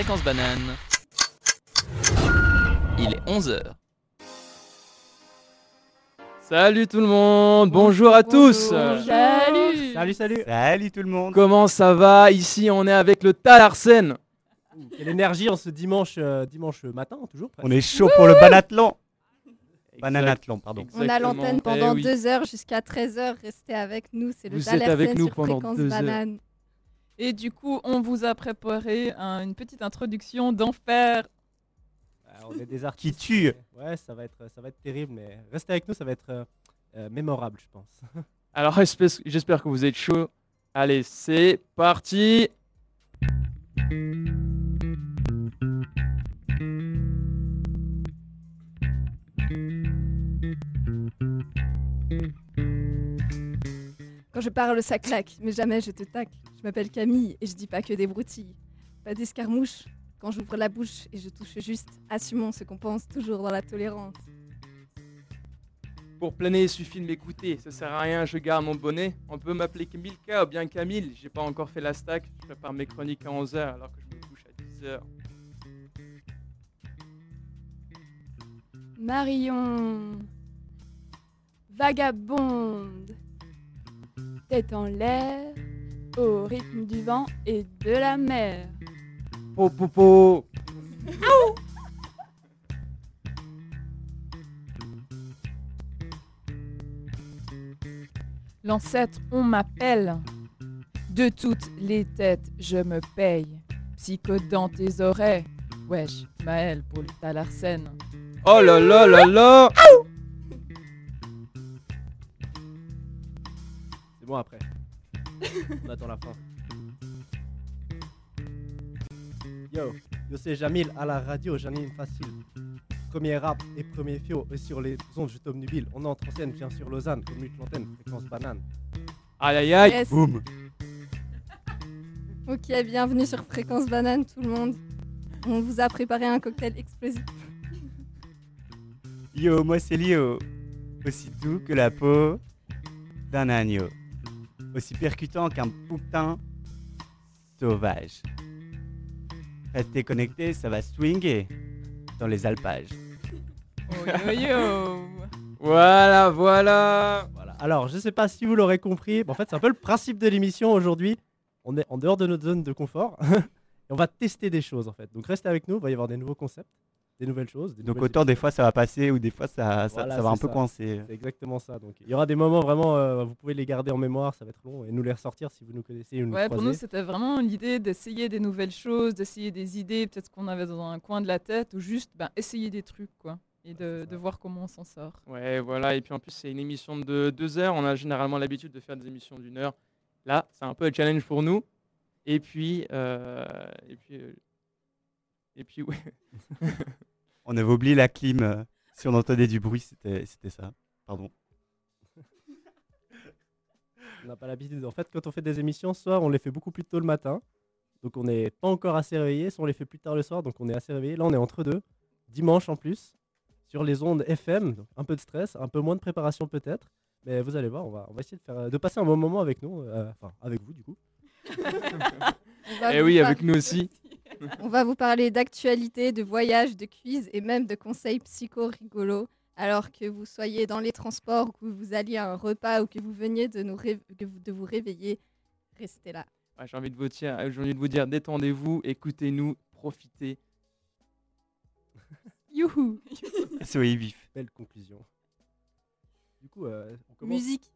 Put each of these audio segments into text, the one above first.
Fréquence Banane. Il est 11h. Salut tout le monde, bonjour à tous. Salut Salut, salut Salut tout le monde Comment ça va Ici, on est avec le Talarsen. Quelle énergie en ce dimanche, euh, dimanche matin, toujours presque. On est chaud pour le Banathlon Bananathlon, pardon. On a Exactement. l'antenne Eh pendant oui. deux heures jusqu'à 13h. Restez avec nous. C'est le Vous êtes Dalersen avec nous sur pendant Fréquence deux heures. Banane. Et du coup, on vous a préparé un- une petite introduction d'enfer. Ah, on est des artistes. Qui tue Ouais, ça va, être, ça va être terrible, mais restez avec nous, ça va être euh, euh, mémorable, je pense. Alors, j'espère que vous êtes chaud. Allez, c'est parti. Quand je parle, ça claque, mais jamais je te tacle. Je m'appelle Camille et je dis pas que des broutilles. Pas d'escarmouches. Quand j'ouvre la bouche et je touche juste, assumons ce qu'on pense toujours dans la tolérance. Pour planer, il suffit de m'écouter. Ça sert à rien, je garde mon bonnet. On peut m'appeler Milka ou bien Camille. J'ai pas encore fait la stack. Je prépare mes chroniques à 11h alors que je me couche à 10h. Marion, vagabonde, tête en l'air, au rythme du vent et de la mer. Po, po, po. L'ancêtre, on m'appelle. De toutes les têtes, je me paye. Psychote dans tes oreilles. Wesh, Maël pour le Talarsen. Oh là là là là C'est on attend la fin. Yo, yo c'est Jamil à la radio, j'anime facile. Premier rap et premier fio, et sur les ondes je t'obnubile. On entre en scène, viens sur Lausanne, commute l'antenne, fréquence banane. Aïe aïe aïe Yes. Boum Ok, bienvenue sur Fréquence Banane tout le monde. On vous a préparé un cocktail explosif. Yo, moi c'est Lio. Aussi doux que la peau d'un agneau. Aussi percutant qu'un putain sauvage. Restez connectés, ça va swinguer dans les alpages. Oh yo yo Voilà, voilà Voilà. Alors, je sais pas si vous l'aurez compris, mais en fait, c'est un peu le principe de l'émission aujourd'hui. On est en dehors de notre zone de confort et on va tester des choses en fait. Donc, restez avec nous, il va y avoir des nouveaux concepts, des nouvelles choses. Des Donc nouvelles autant des fois ça va passer ou des fois ça, ça, Voilà, ça va un peu coincer. C'est exactement ça. Donc, il y aura des moments vraiment, euh, vous pouvez les garder en mémoire, ça va être long, et nous les ressortir si vous nous connaissez ou nous Ouais, pour nous, c'était vraiment l'idée d'essayer des nouvelles choses, d'essayer des idées, peut-être qu'on avait dans un coin de la tête, ou juste ben, essayer des trucs, quoi. Et de, de voir comment on s'en sort. Ouais, voilà. Et puis en plus, c'est une émission de deux heures. On a généralement l'habitude de faire des émissions d'une heure. Là, c'est un peu un challenge pour nous. Et puis, euh, et puis, euh, et puis, ouais. On avait oublié la clim. euh, si on entendait du bruit, c'était c'était ça. Pardon. On n'a pas l'habitude. En fait, quand on fait des émissions, soit on les fait beaucoup plus tôt le matin, donc on n'est pas encore assez réveillé, soit on les fait plus tard le soir, donc on est assez réveillé. Là, on est entre deux, dimanche en plus, sur les ondes FM, donc un peu de stress, un peu moins de préparation peut-être, mais vous allez voir, on va, on va essayer de, faire, de passer un bon moment avec nous, euh, enfin avec vous du coup. Va Eh oui, avec nous aussi. On va vous parler d'actualité, de voyages, de quiz et même de conseils psycho rigolos. Alors que vous soyez dans les transports, ou que vous alliez à un repas ou que vous veniez de, nous ré- que vous- de vous réveiller, restez là. Ouais, j'ai envie de vous dire, euh, j'ai envie de vous dire, détendez-vous, écoutez-nous, profitez. Youhou Soyez vif. Belle conclusion. Du coup, euh, on, commence, Musique.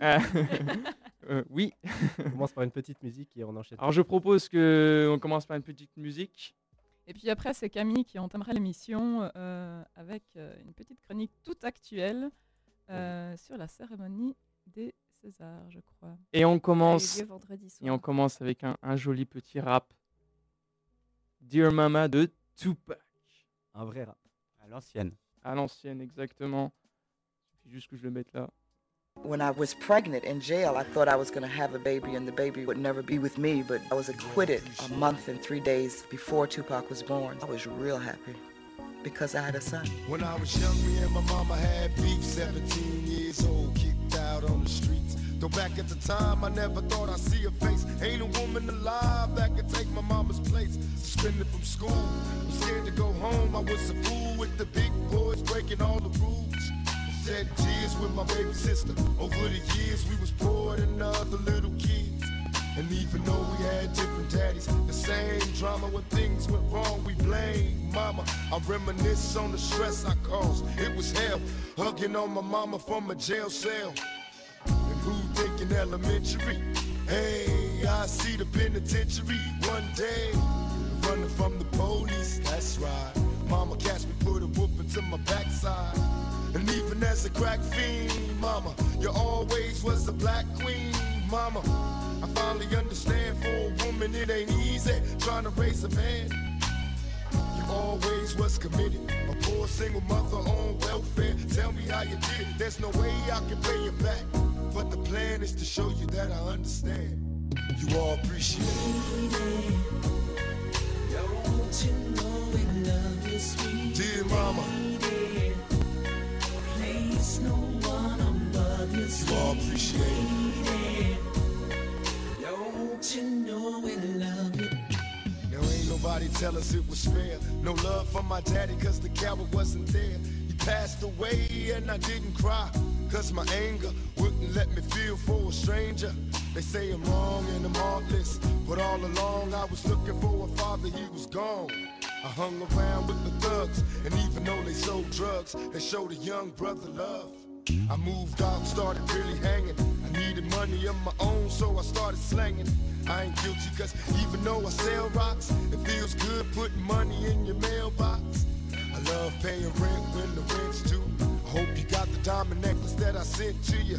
Euh, euh, oui. on commence par une petite musique et on enchaîne. Alors je propose que on commence par une petite musique. Et puis après, c'est Camille qui entamera l'émission euh, avec une petite chronique toute actuelle euh, sur la cérémonie des Césars, je crois. Et on commence, et on commence avec un, un joli petit rap. Dear Mama de Tupac. Un vrai rap. À l'ancienne. À l'ancienne, exactement. Il suffit juste que je le mette là. When I was pregnant in jail, I thought I was going to have a baby and the baby would never be with me, but I was acquitted a month and three days before Tupac was born. I was real happy because I had a son. When I was young, me and my mama had beef. 17 years old, kicked out on the streets. Though back at the time, I never thought I'd see a face. Ain't a woman alive that could take my mama's place. suspended from school. I'm scared to go home. I was a fool with the big boys breaking all the rules. Shed tears with my baby sister. Over the years, we was poor than other little kids. And even though we had different daddies, the same drama when things went wrong, we blame mama. I reminisce on the stress I caused. It was hell, hugging on my mama from a jail cell. And who thinking elementary? Hey, I see the penitentiary one day. Running from the police, that's right. Mama catch me, put a whooping to my backside. And even as a crack fiend, mama, you always was the black queen, mama. I finally understand for a woman it ain't easy trying to raise a man. You always was committed. A poor single mother on welfare. Tell me how you did it. There's no way I can pay you back. But the plan is to show you that I understand. You all appreciate it. Dear mama. You all appreciate it. Don't you know we love it Now ain't nobody tell us it was fair. No love for my daddy cause the coward wasn't there. He passed away and I didn't cry. Cause my anger wouldn't let me feel for a stranger. They say I'm wrong and I'm heartless. But all along I was looking for a father, he was gone. I hung around with the thugs, and even though they sold drugs, they showed a young brother love. I moved out, started really hanging. I needed money of my own, so I started slanging. I ain't guilty, cause even though I sell rocks, it feels good putting money in your mailbox. I love paying rent when the rent's due. I hope you got the diamond necklace that I sent to you.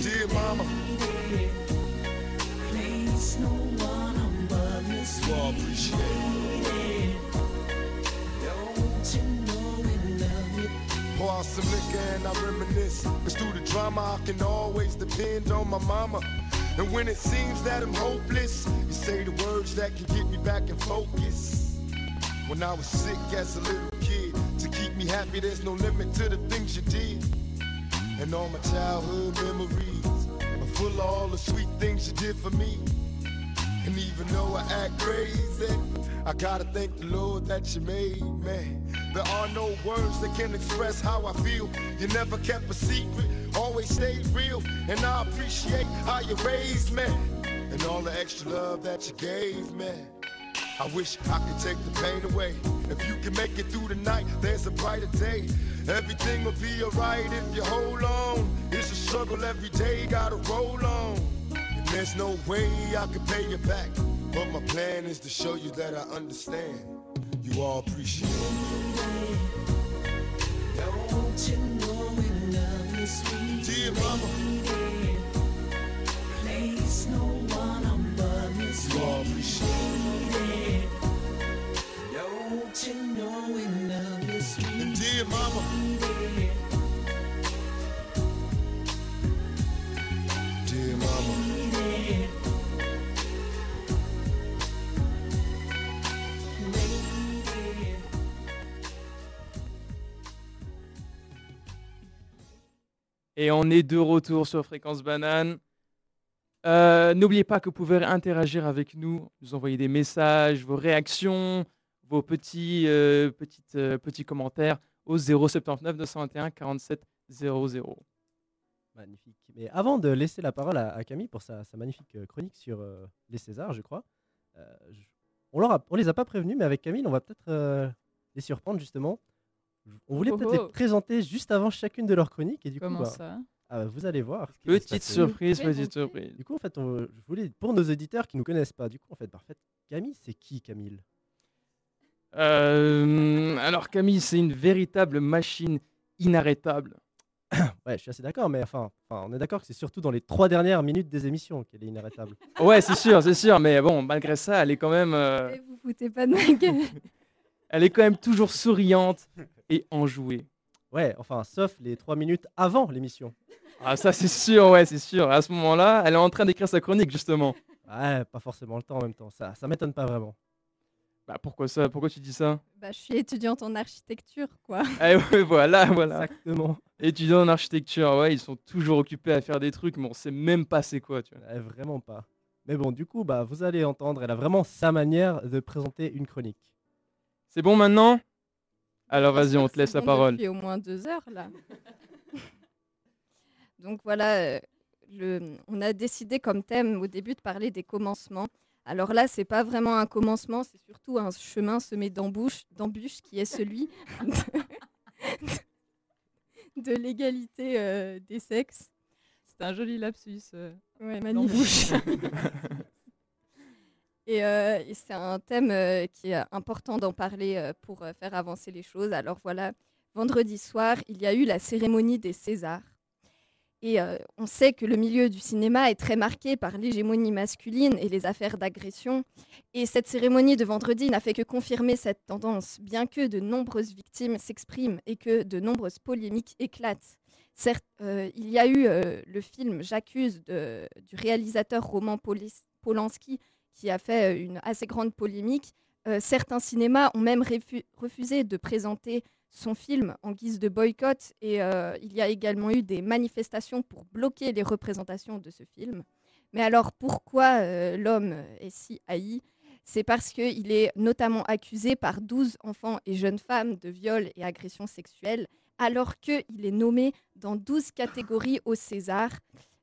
Dear mama, you all appreciate it. Pour out some liquor and I reminisce. Cause through the drama, I can always depend on my mama. And when it seems that I'm hopeless, you say the words that can get me back in focus. When I was sick as a little kid, me happy, there's no limit to the things you did. And all my childhood memories are full of all the sweet things you did for me. And even though I act crazy, I gotta thank the Lord that you made me. There are no words that can express how I feel. You never kept a secret, always stayed real. And I appreciate how you raised me. And all the extra love that you gave me. I wish I could take the pain away. If you can make it through the night, there's a brighter day. Everything will be alright if you hold on. It's a struggle every day, gotta roll on. And there's no way I can pay you back. But my plan is to show you that I understand. You all appreciate it. Dear mama, Et on est de retour sur Fréquence Banane. Euh, N'oubliez pas que vous pouvez interagir avec nous, nous envoyer des messages, vos réactions, vos petits, euh, petites, euh, petits commentaires au 079 221 47 00. Magnifique. Mais avant de laisser la parole à, à Camille pour sa, sa magnifique chronique sur euh, les Césars, je crois, euh, je- on ne on les a pas prévenus, mais avec Camille, on va peut-être euh, les surprendre justement. On voulait Oh, peut-être oh. les présenter juste avant chacune de leurs chroniques et du Comment coup, bah, ça? Ah, vous allez voir. Petite surprise, petite surprise. Du coup, en fait, on- je voulais pour nos auditeurs qui nous connaissent pas, du coup, en fait, bah, en fait, Camille, c'est qui Camille? Euh, alors Camille, c'est une véritable machine inarrêtable. Ouais, je suis assez d'accord, mais enfin, enfin, on est d'accord que c'est surtout dans les trois dernières minutes des émissions qu'elle est inarrêtable. Ouais, c'est sûr, c'est sûr. Mais bon, malgré ça, elle est quand même, euh, vous foutez pas de ma gueule. elle est quand même toujours souriante et enjouée. Ouais, enfin, sauf les trois minutes avant l'émission. Ah, ça, c'est sûr, ouais, c'est sûr. À ce moment-là, elle est en train d'écrire sa chronique, justement. Ouais, pas forcément le temps en même temps. Ça, ça m'étonne pas vraiment. Bah, pourquoi ça? Pourquoi tu dis ça? Bah, je suis étudiante en architecture, quoi. Eh ouais, voilà, voilà. Exactement. Étudiants en architecture, ouais, ils sont toujours occupés à faire des trucs, mais on sait même pas c'est quoi, tu vois. Vraiment pas. Mais bon, du coup, bah, vous allez entendre, elle a vraiment sa manière de présenter une chronique. C'est bon maintenant? Alors vas-y, on te laisse la parole. Depuis au moins deux heures, là. Donc voilà, euh, le, on a décidé comme thème au début de parler des commencements. Alors là, c'est pas vraiment un commencement, c'est surtout un chemin semé d'embûches, d'embûches qui est celui de, de l'égalité euh, des sexes. C'est un joli lapsus. euh, Ouais. Et, euh, et c'est un thème qui est important d'en parler pour faire avancer les choses. Alors voilà, vendredi soir, il y a eu la cérémonie des Césars. Et euh, on sait que le milieu du cinéma est très marqué par l'hégémonie masculine et les affaires d'agression. Et cette cérémonie de vendredi n'a fait que confirmer cette tendance, bien que de nombreuses victimes s'expriment et que de nombreuses polémiques éclatent. Certes, euh, il y a eu euh, le film J'accuse du réalisateur Roman Polanski qui a fait une assez grande polémique. Certains cinémas ont même refu- refusé de présenter son film en guise de boycott et euh, il y a également eu des manifestations pour bloquer les représentations de ce film. Mais alors pourquoi euh, l'homme est si haï? C'est parce qu'il est notamment accusé par 12 enfants et jeunes femmes de viol et agressions sexuelles, alors qu'il est nommé dans 12 catégories au César.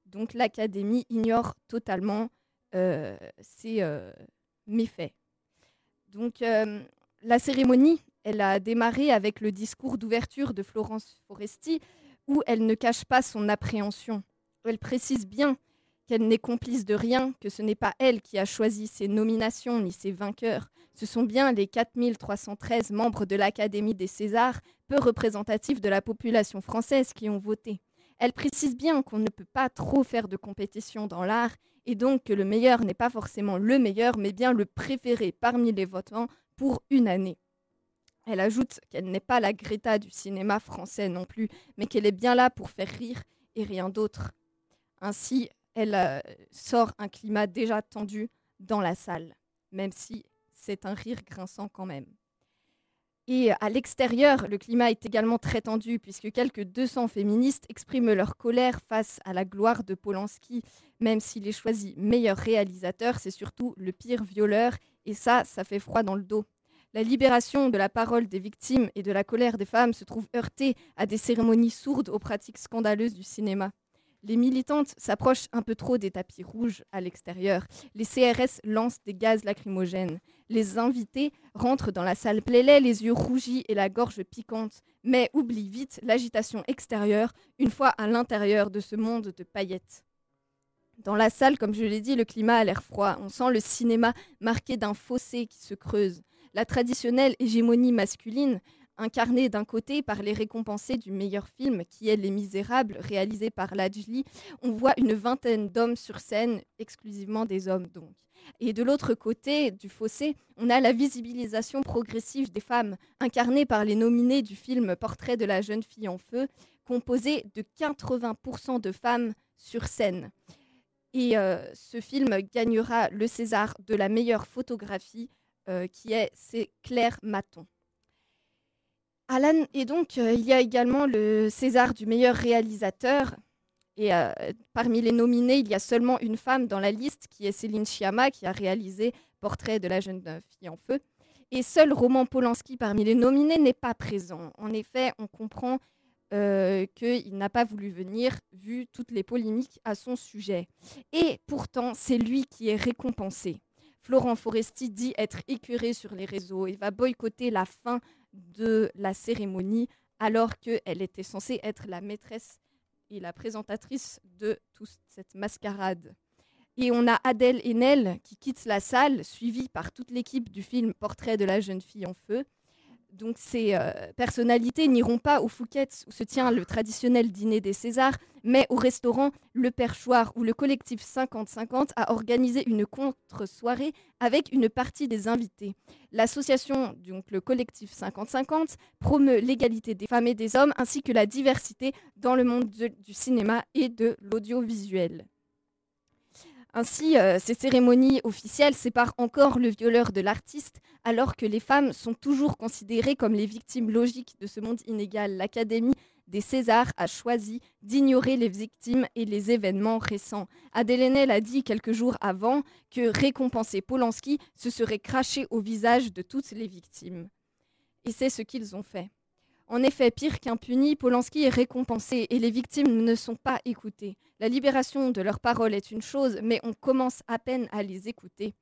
Donc l'Académie ignore totalement euh, ces méfaits. Donc la cérémonie, elle a démarré avec le discours d'ouverture de Florence Foresti, où elle ne cache pas son appréhension. Elle précise bien qu'elle n'est complice de rien, que ce n'est pas elle qui a choisi ses nominations ni ses vainqueurs. Ce sont bien les 4313 membres de l'Académie des Césars, peu représentatifs de la population française, qui ont voté. Elle précise bien qu'on ne peut pas trop faire de compétition dans l'art et donc que le meilleur n'est pas forcément le meilleur, mais bien le préféré parmi les votants pour une année. Elle ajoute qu'elle n'est pas la Greta du cinéma français non plus, mais qu'elle est bien là pour faire rire et rien d'autre. Ainsi, elle euh, sort un climat déjà tendu dans la salle, même si c'est un rire grinçant quand même. Et à l'extérieur, le climat est également très tendu puisque quelques 200 féministes expriment leur colère face à la gloire de Polanski. Même s'il est choisi meilleur réalisateur, c'est surtout le pire violeur et ça, ça fait froid dans le dos. La libération de la parole des victimes et de la colère des femmes se trouve heurtée à des cérémonies sourdes aux pratiques scandaleuses du cinéma. Les militantes s'approchent un peu trop des tapis rouges à l'extérieur. Les CRS lancent des gaz lacrymogènes. Les invités rentrent dans la salle Plailet les yeux rougis et la gorge piquante, mais oublient vite l'agitation extérieure une fois à l'intérieur de ce monde de paillettes. Dans la salle, comme je l'ai dit, le climat a l'air froid. On sent le cinéma marqué d'un fossé qui se creuse. La traditionnelle hégémonie masculine, incarnée d'un côté par les récompensés du meilleur film, qui est Les Misérables, réalisé par Lajli, on voit une vingtaine d'hommes sur scène, exclusivement des hommes donc. Et de l'autre côté du fossé, on a la visibilisation progressive des femmes, incarnée par les nominés du film Portrait de la jeune fille en feu, composé de 80% de femmes sur scène. Et euh, ce film gagnera le César de la meilleure photographie, euh, qui est c'est Claire Maton. Alan, et donc euh, il y a également le César du meilleur réalisateur. Et euh, parmi les nominés, il y a seulement une femme dans la liste, qui est Céline Sciamma, qui a réalisé Portrait de la jeune fille en feu. Et seul Roman Polanski parmi les nominés n'est pas présent. En effet, on comprend qu'il n'a pas voulu venir, vu toutes les polémiques à son sujet. Et pourtant, c'est lui qui est récompensé. Florent Foresti dit être écœuré sur les réseaux et va boycotter la fin de la cérémonie alors qu'elle était censée être la maîtresse et la présentatrice de toute cette mascarade. Et on a Adèle Haenel qui quitte la salle, suivie par toute l'équipe du film Portrait de la jeune fille en feu. Donc ces euh, personnalités n'iront pas au Fouquet's où se tient le traditionnel dîner des Césars, mais au restaurant Le Perchoir où le collectif 50-50 a organisé une contre-soirée avec une partie des invités. L'association, donc le collectif 50-50, promeut l'égalité des femmes et des hommes ainsi que la diversité dans le monde de- du cinéma et de l'audiovisuel. Ainsi, euh, ces cérémonies officielles séparent encore le violeur de l'artiste, alors que les femmes sont toujours considérées comme les victimes logiques de ce monde inégal. L'Académie des Césars a choisi d'ignorer les victimes et les événements récents. Adèle Haenel a dit quelques jours avant que récompenser Polanski, ce serait cracher au visage de toutes les victimes. Et c'est ce qu'ils ont fait. En effet, pire qu'impuni, Polanski est récompensé et les victimes ne sont pas écoutées. La libération de leurs paroles est une chose, mais on commence à peine à les écouter.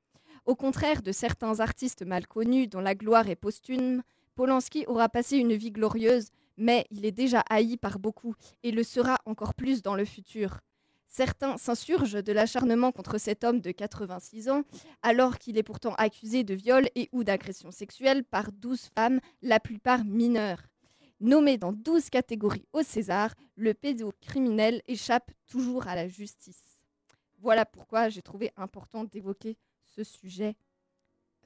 Au contraire de certains artistes mal connus dont la gloire est posthume, Polanski aura passé une vie glorieuse, mais il est déjà haï par beaucoup et le sera encore plus dans le futur. Certains s'insurgent de l'acharnement contre cet homme de 86 ans, alors qu'il est pourtant accusé de viol et ou d'agression sexuelle par 12 femmes, la plupart mineures. Nommé dans 12 catégories au César, le pédocriminel échappe toujours à la justice. Voilà pourquoi j'ai trouvé important d'évoquer ce sujet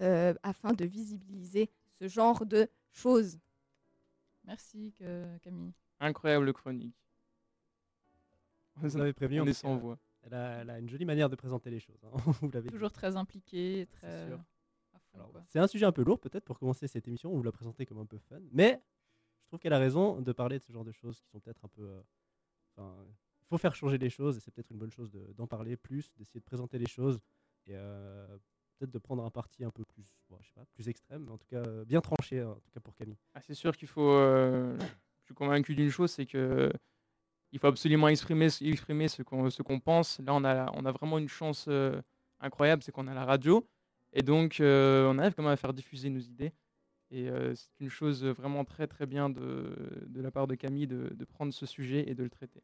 euh, afin de visibiliser ce genre de choses. Merci Camille. Incroyable chronique. Vous l'avez prévenu, On en est sans voix. Elle a, elle a une jolie manière de présenter les choses. hein. Vous l'avez dit. Toujours très impliqué, C'est très. sûr. à fond, Alors, quoi. C'est un sujet un peu lourd peut-être pour commencer cette émission, on vous l'a présenté comme un peu fun, mais trouve qu'elle a raison de parler de ce genre de choses qui sont peut-être un peu... euh, il faut faire changer les choses et c'est peut-être une bonne chose de- d'en parler plus, d'essayer de présenter les choses et euh, peut-être de prendre un parti un peu plus, je sais pas, plus extrême, mais en tout cas euh, bien tranché, en tout cas pour Camille. Ah, c'est sûr qu'il faut. je suis convaincu d'une chose, c'est que il faut absolument exprimer, exprimer ce qu'on ce pense. Là, on a, on a vraiment une chance incroyable, c'est qu'on a la radio. Et donc, on arrive quand même à faire diffuser nos idées. Et euh, c'est une chose vraiment très, très bien de, de la part de Camille de, de prendre ce sujet et de le traiter.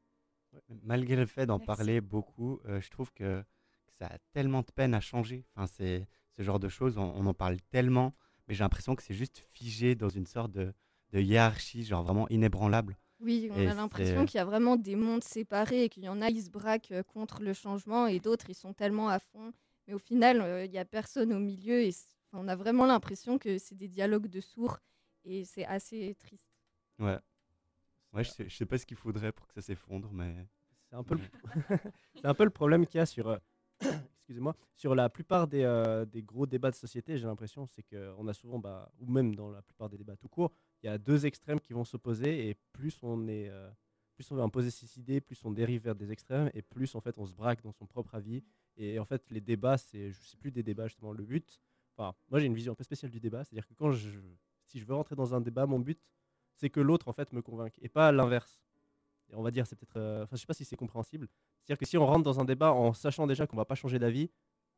Malgré le fait d'en parler beaucoup, euh, je trouve que, que ça a tellement de peine à changer. Enfin, c'est ce genre de choses, on, on en parle tellement, mais j'ai l'impression que c'est juste figé dans une sorte de, de hiérarchie, genre vraiment inébranlable. Oui, on Et a l'impression qu'il y a vraiment des mondes séparés et qu'il y en a, ils se braquent euh, contre le changement et d'autres, ils sont tellement à fond. Mais au final, euh, il n'y a personne au milieu et on a vraiment l'impression que c'est des dialogues de sourds et c'est assez triste. Ouais. Ouais, je sais, je sais pas ce qu'il faudrait pour que ça s'effondre, mais. C'est un peu le, c'est un peu le problème qu'il y a sur, euh, excusez-moi, sur la plupart des, euh, des gros débats de société. J'ai l'impression, c'est qu'on a souvent, bah, ou même dans la plupart des débats tout court, il y a deux extrêmes qui vont s'opposer et plus on est, euh, plus on va imposer ses idées, plus on dérive vers des extrêmes et plus en fait on se braque dans son propre avis. Et en fait, les débats, c'est, je sais plus des débats justement. Le but, enfin, moi j'ai une vision un peu spéciale du débat, c'est-à-dire que quand je, si je veux rentrer dans un débat, mon but, c'est que l'autre en fait me convainque et pas l'inverse. Et on va dire, c'est peut-être, euh, enfin, je sais pas si c'est compréhensible. C'est-à-dire que si on rentre dans un débat en sachant déjà qu'on va pas changer d'avis,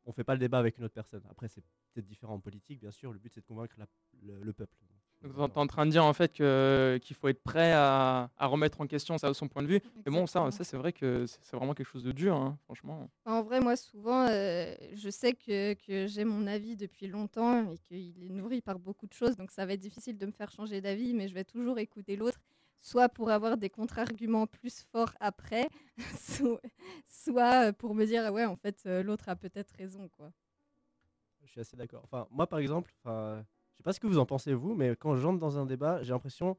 on fait pas le débat avec une autre personne. Après, c'est peut-être différent en politique, bien sûr. Le but, c'est de convaincre le peuple. Donc, tu es en train de dire en fait qu'il faut être prêt à, à remettre en question ça, son point de vue. Mais bon, ça, c'est vrai que c'est vraiment quelque chose de dur, hein, franchement. En vrai, moi, souvent, euh, je sais que, que j'ai mon avis depuis longtemps et qu'il est nourri par beaucoup de choses, donc ça va être difficile de me faire changer d'avis, mais je vais toujours écouter l'autre, soit pour avoir des contre-arguments plus forts après, so- soit pour me dire, ah ouais, en fait, euh, l'autre a peut-être raison, quoi. Je suis assez d'accord. Enfin, moi, par exemple, enfin, sais pas ce que vous en pensez vous, mais quand j'entre dans un débat, j'ai l'impression,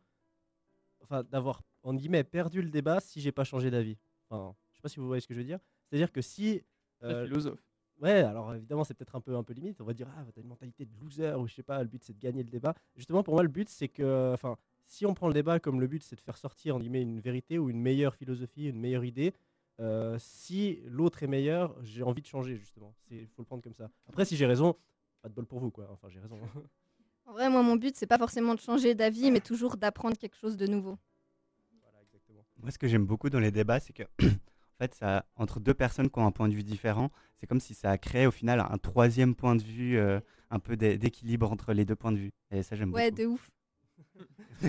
enfin, d'avoir en guillemets perdu le débat si j'ai pas changé d'avis. Enfin, je sais pas si vous voyez ce que je veux dire. C'est-à-dire que si euh, philosophe. Ouais, alors évidemment, c'est peut-être un peu, un peu limite. On va dire, ah, t'as une mentalité de loser, ou je sais pas, le but c'est de gagner le débat. Justement, pour moi, le but c'est que, enfin, si on prend le débat comme le but c'est de faire sortir, en guillemets, une vérité ou une meilleure philosophie, une meilleure idée, euh, si l'autre est meilleur, j'ai envie de changer, justement. Il faut le prendre comme ça. Après, si j'ai raison, pas de bol pour vous, quoi. Enfin, j'ai raison. En vrai, moi, mon but, c'est pas forcément de changer d'avis, mais toujours d'apprendre quelque chose de nouveau. voilà, exactement. Moi, ce que j'aime beaucoup dans les débats, c'est que, en fait, ça, entre deux personnes qui ont un point de vue différent, c'est comme si ça a créé au final un troisième point de vue, euh, un peu d'é- d'équilibre entre les deux points de vue. Et ça, j'aime Ouais, beaucoup. de ouf.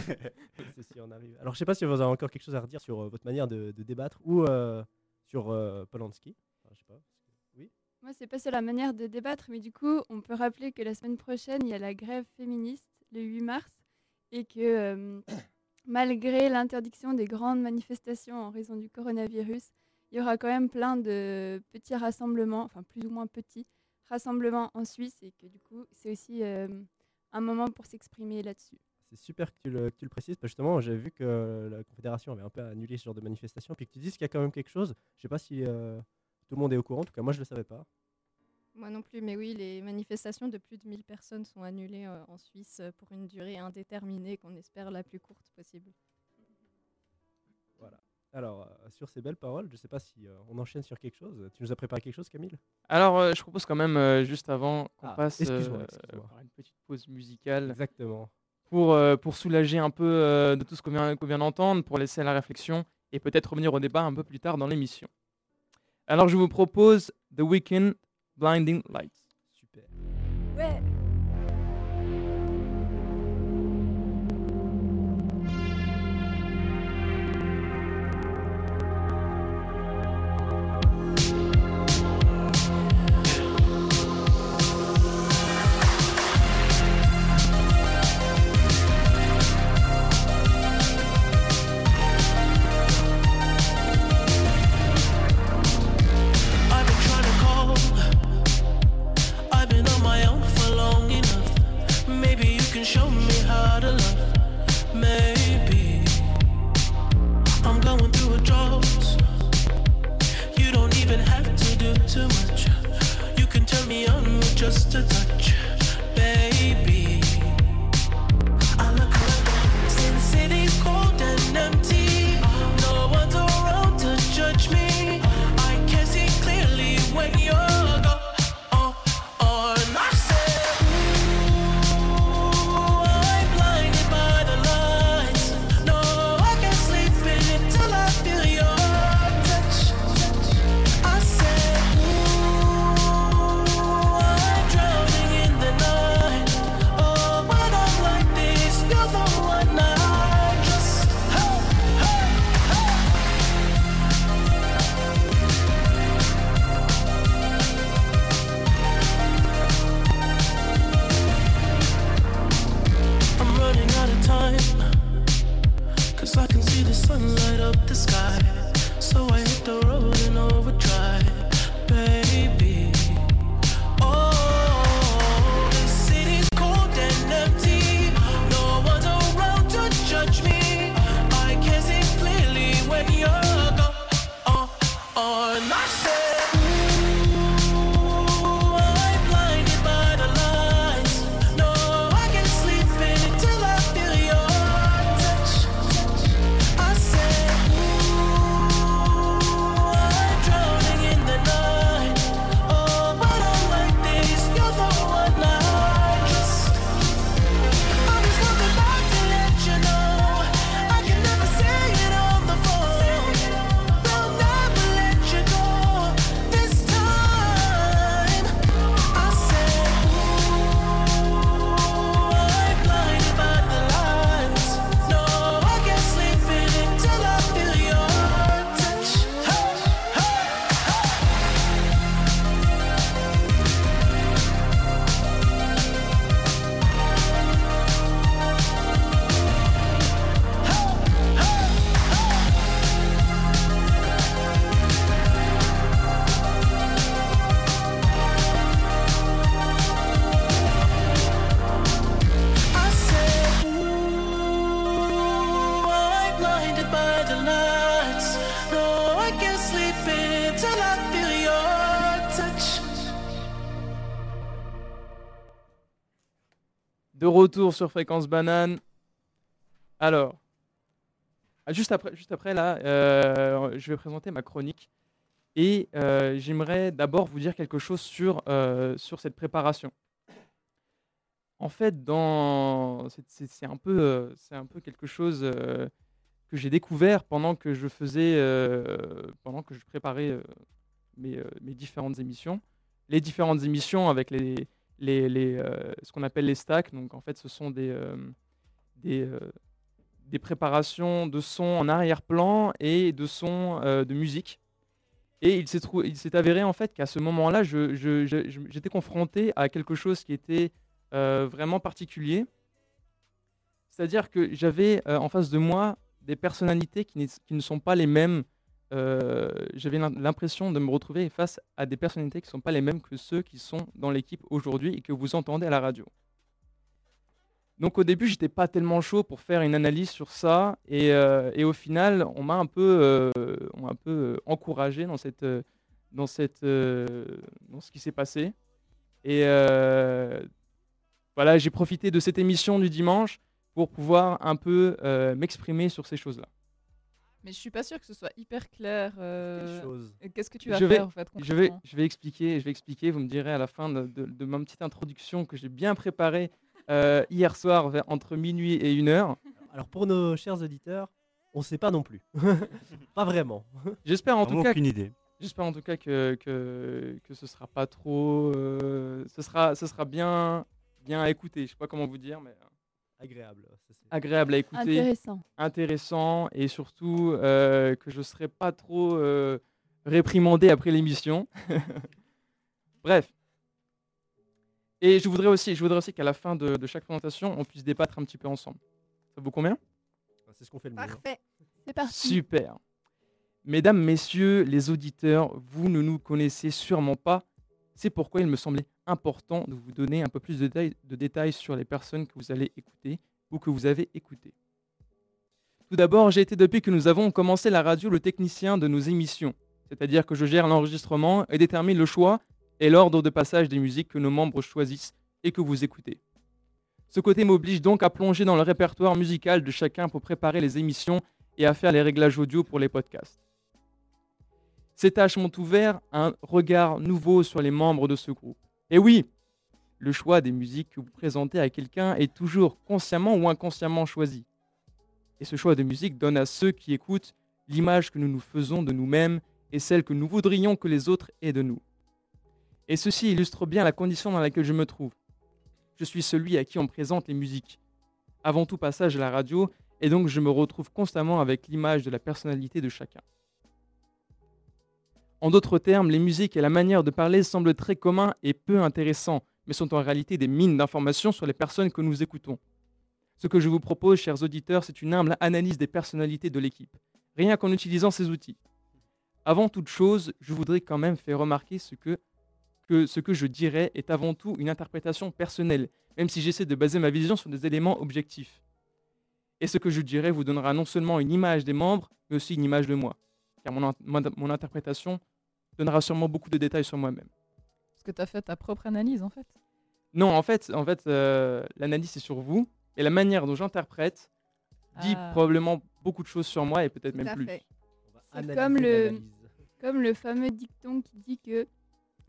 C'est si on arrive. Alors, je sais pas si vous avez encore quelque chose à redire sur euh, votre manière de, de débattre ou euh, sur euh, Polanski. Enfin, je sais pas. Moi, c'est pas sur la manière de débattre, mais du coup, on peut rappeler que la semaine prochaine, il y a la grève féministe, le 8 mars. et que euh, malgré l'interdiction des grandes manifestations en raison du coronavirus, il y aura quand même plein de petits rassemblements, enfin plus ou moins petits rassemblements en Suisse et que du coup c'est aussi euh, un moment pour s'exprimer là-dessus. C'est super que tu le, que tu le précises, parce que justement, j'ai vu que la Confédération avait un peu annulé ce genre de manifestation, puis que tu dises qu'il y a quand même quelque chose. Je sais pas si euh, tout le monde est au courant, en tout cas moi je le savais pas. Moi non plus, mais oui, les manifestations de plus de 1000 personnes sont annulées euh, en Suisse euh, pour une durée indéterminée qu'on espère la plus courte possible. Voilà. Alors, euh, sur ces belles paroles, je sais pas si euh, on enchaîne sur quelque chose. Tu nous as préparé quelque chose, Camille? Alors, euh, je propose quand même, euh, juste avant qu'on Ah, passe excuse-moi, euh, excuse-moi. par une petite pause musicale Exactement. pour, euh, pour soulager un peu euh, de tout ce qu'on vient, qu'on vient d'entendre, pour laisser à la réflexion et peut-être revenir au débat un peu plus tard dans l'émission. Alors, je vous propose The Weeknd, Blinding Lights. Super. Retour sur Fréquence Banane. Alors, ah, juste après, juste après là, euh, je vais présenter ma chronique. Et euh, j'aimerais d'abord vous dire quelque chose sur, euh, sur cette préparation. En fait, c'est- un, peu, un peu quelque chose que j'ai découvert pendant que je faisais, pendant que je préparais mes, mes différentes émissions. Les différentes émissions avec les, les, les, euh, ce qu'on appelle les stacks. Donc, en fait, ce sont des, euh, euh, des préparations de sons en arrière-plan et de sons de musique. Et il s'est avéré en fait qu'à ce moment-là, j'étais confronté à quelque chose qui était vraiment particulier. C'est-à-dire que j'avais en face de moi des personnalités qui, qui ne sont pas les mêmes. Euh, j'avais l'im- l'impression de me retrouver face à des personnalités qui ne sont pas les mêmes que ceux qui sont dans l'équipe aujourd'hui et que vous entendez à la radio. Donc au début, j'étais pas tellement chaud pour faire une analyse sur ça, et, euh, au final, on m'a un peu, euh, un peu encouragé dans cette, dans cette, dans ce qui s'est passé. Et voilà, j'ai profité de cette émission du dimanche pour pouvoir un peu m'exprimer sur ces choses-là. Mais je suis pas sûre que ce soit hyper clair. euh, Quelle chose et Qu'est-ce que tu vas je vais, faire en fait je vais, je vais expliquer, je vais expliquer. Vous me direz à la fin de, de- de ma petite introduction que j'ai bien préparée euh, hier soir vers- entre minuit et une heure. Alors pour nos chers auditeurs, on sait pas non plus. pas vraiment. J'espère en tout cas, aucune idée. j'espère en tout cas que que, que ce sera pas trop, euh, ce sera, ce sera bien, bien à écouter. Je sais pas comment vous dire, mais euh, Agréable. ça, agréable à écouter. Intéressant. intéressant et surtout euh, que je ne serai pas trop euh, réprimandé après l'émission. Bref. Et je voudrais aussi, je voudrais aussi qu'à la fin de, de chaque présentation, on puisse débattre un petit peu ensemble. Ça vous convient? C'est ce qu'on fait le mieux. hein. Parfait. C'est parti. Super. Mesdames, messieurs, les auditeurs, vous ne nous connaissez sûrement pas. C'est pourquoi il me semblait important de vous donner un peu plus de détails, sur les personnes que vous allez écouter ou que vous avez écoutées. Tout d'abord, j'ai été depuis que nous avons commencé la radio le technicien de nos émissions, c'est-à-dire que je gère l'enregistrement et détermine le choix et l'ordre de passage des musiques que nos membres choisissent et que vous écoutez. Ce côté m'oblige donc à plonger dans le répertoire musical de chacun pour préparer les émissions et à faire les réglages audio pour les podcasts. Ces tâches m'ont ouvert un regard nouveau sur les membres de ce groupe. Et oui, le choix des musiques que vous présentez à quelqu'un est toujours consciemment ou inconsciemment choisi. Et ce choix de musique donne à ceux qui écoutent l'image que nous nous faisons de nous-mêmes et celle que nous voudrions que les autres aient de nous. Et ceci illustre bien la condition dans laquelle je me trouve. Je suis celui à qui on présente les musiques. Avant tout passage à la radio, et donc je me retrouve constamment avec l'image de la personnalité de chacun. En d'autres termes, les musiques et la manière de parler semblent très communs et peu intéressants, mais sont en réalité des mines d'informations sur les personnes que nous écoutons. Ce que je vous propose, chers auditeurs, c'est une humble analyse des personnalités de l'équipe, rien qu'en utilisant ces outils. Avant toute chose, je voudrais quand même faire remarquer ce que, que ce que je dirais est avant tout une interprétation personnelle, même si j'essaie de baser ma vision sur des éléments objectifs. Et ce que je dirais vous donnera non seulement une image des membres, mais aussi une image de moi, car mon, mon interprétation donnera sûrement beaucoup de détails sur moi-même. Parce que tu as fait ta propre analyse en fait. Non, en fait, en fait euh, l'analyse c'est sur vous, et la manière dont j'interprète dit Ah. probablement beaucoup de choses sur moi et peut-être même plus. C'est comme le-. Comme le fameux dicton qui dit que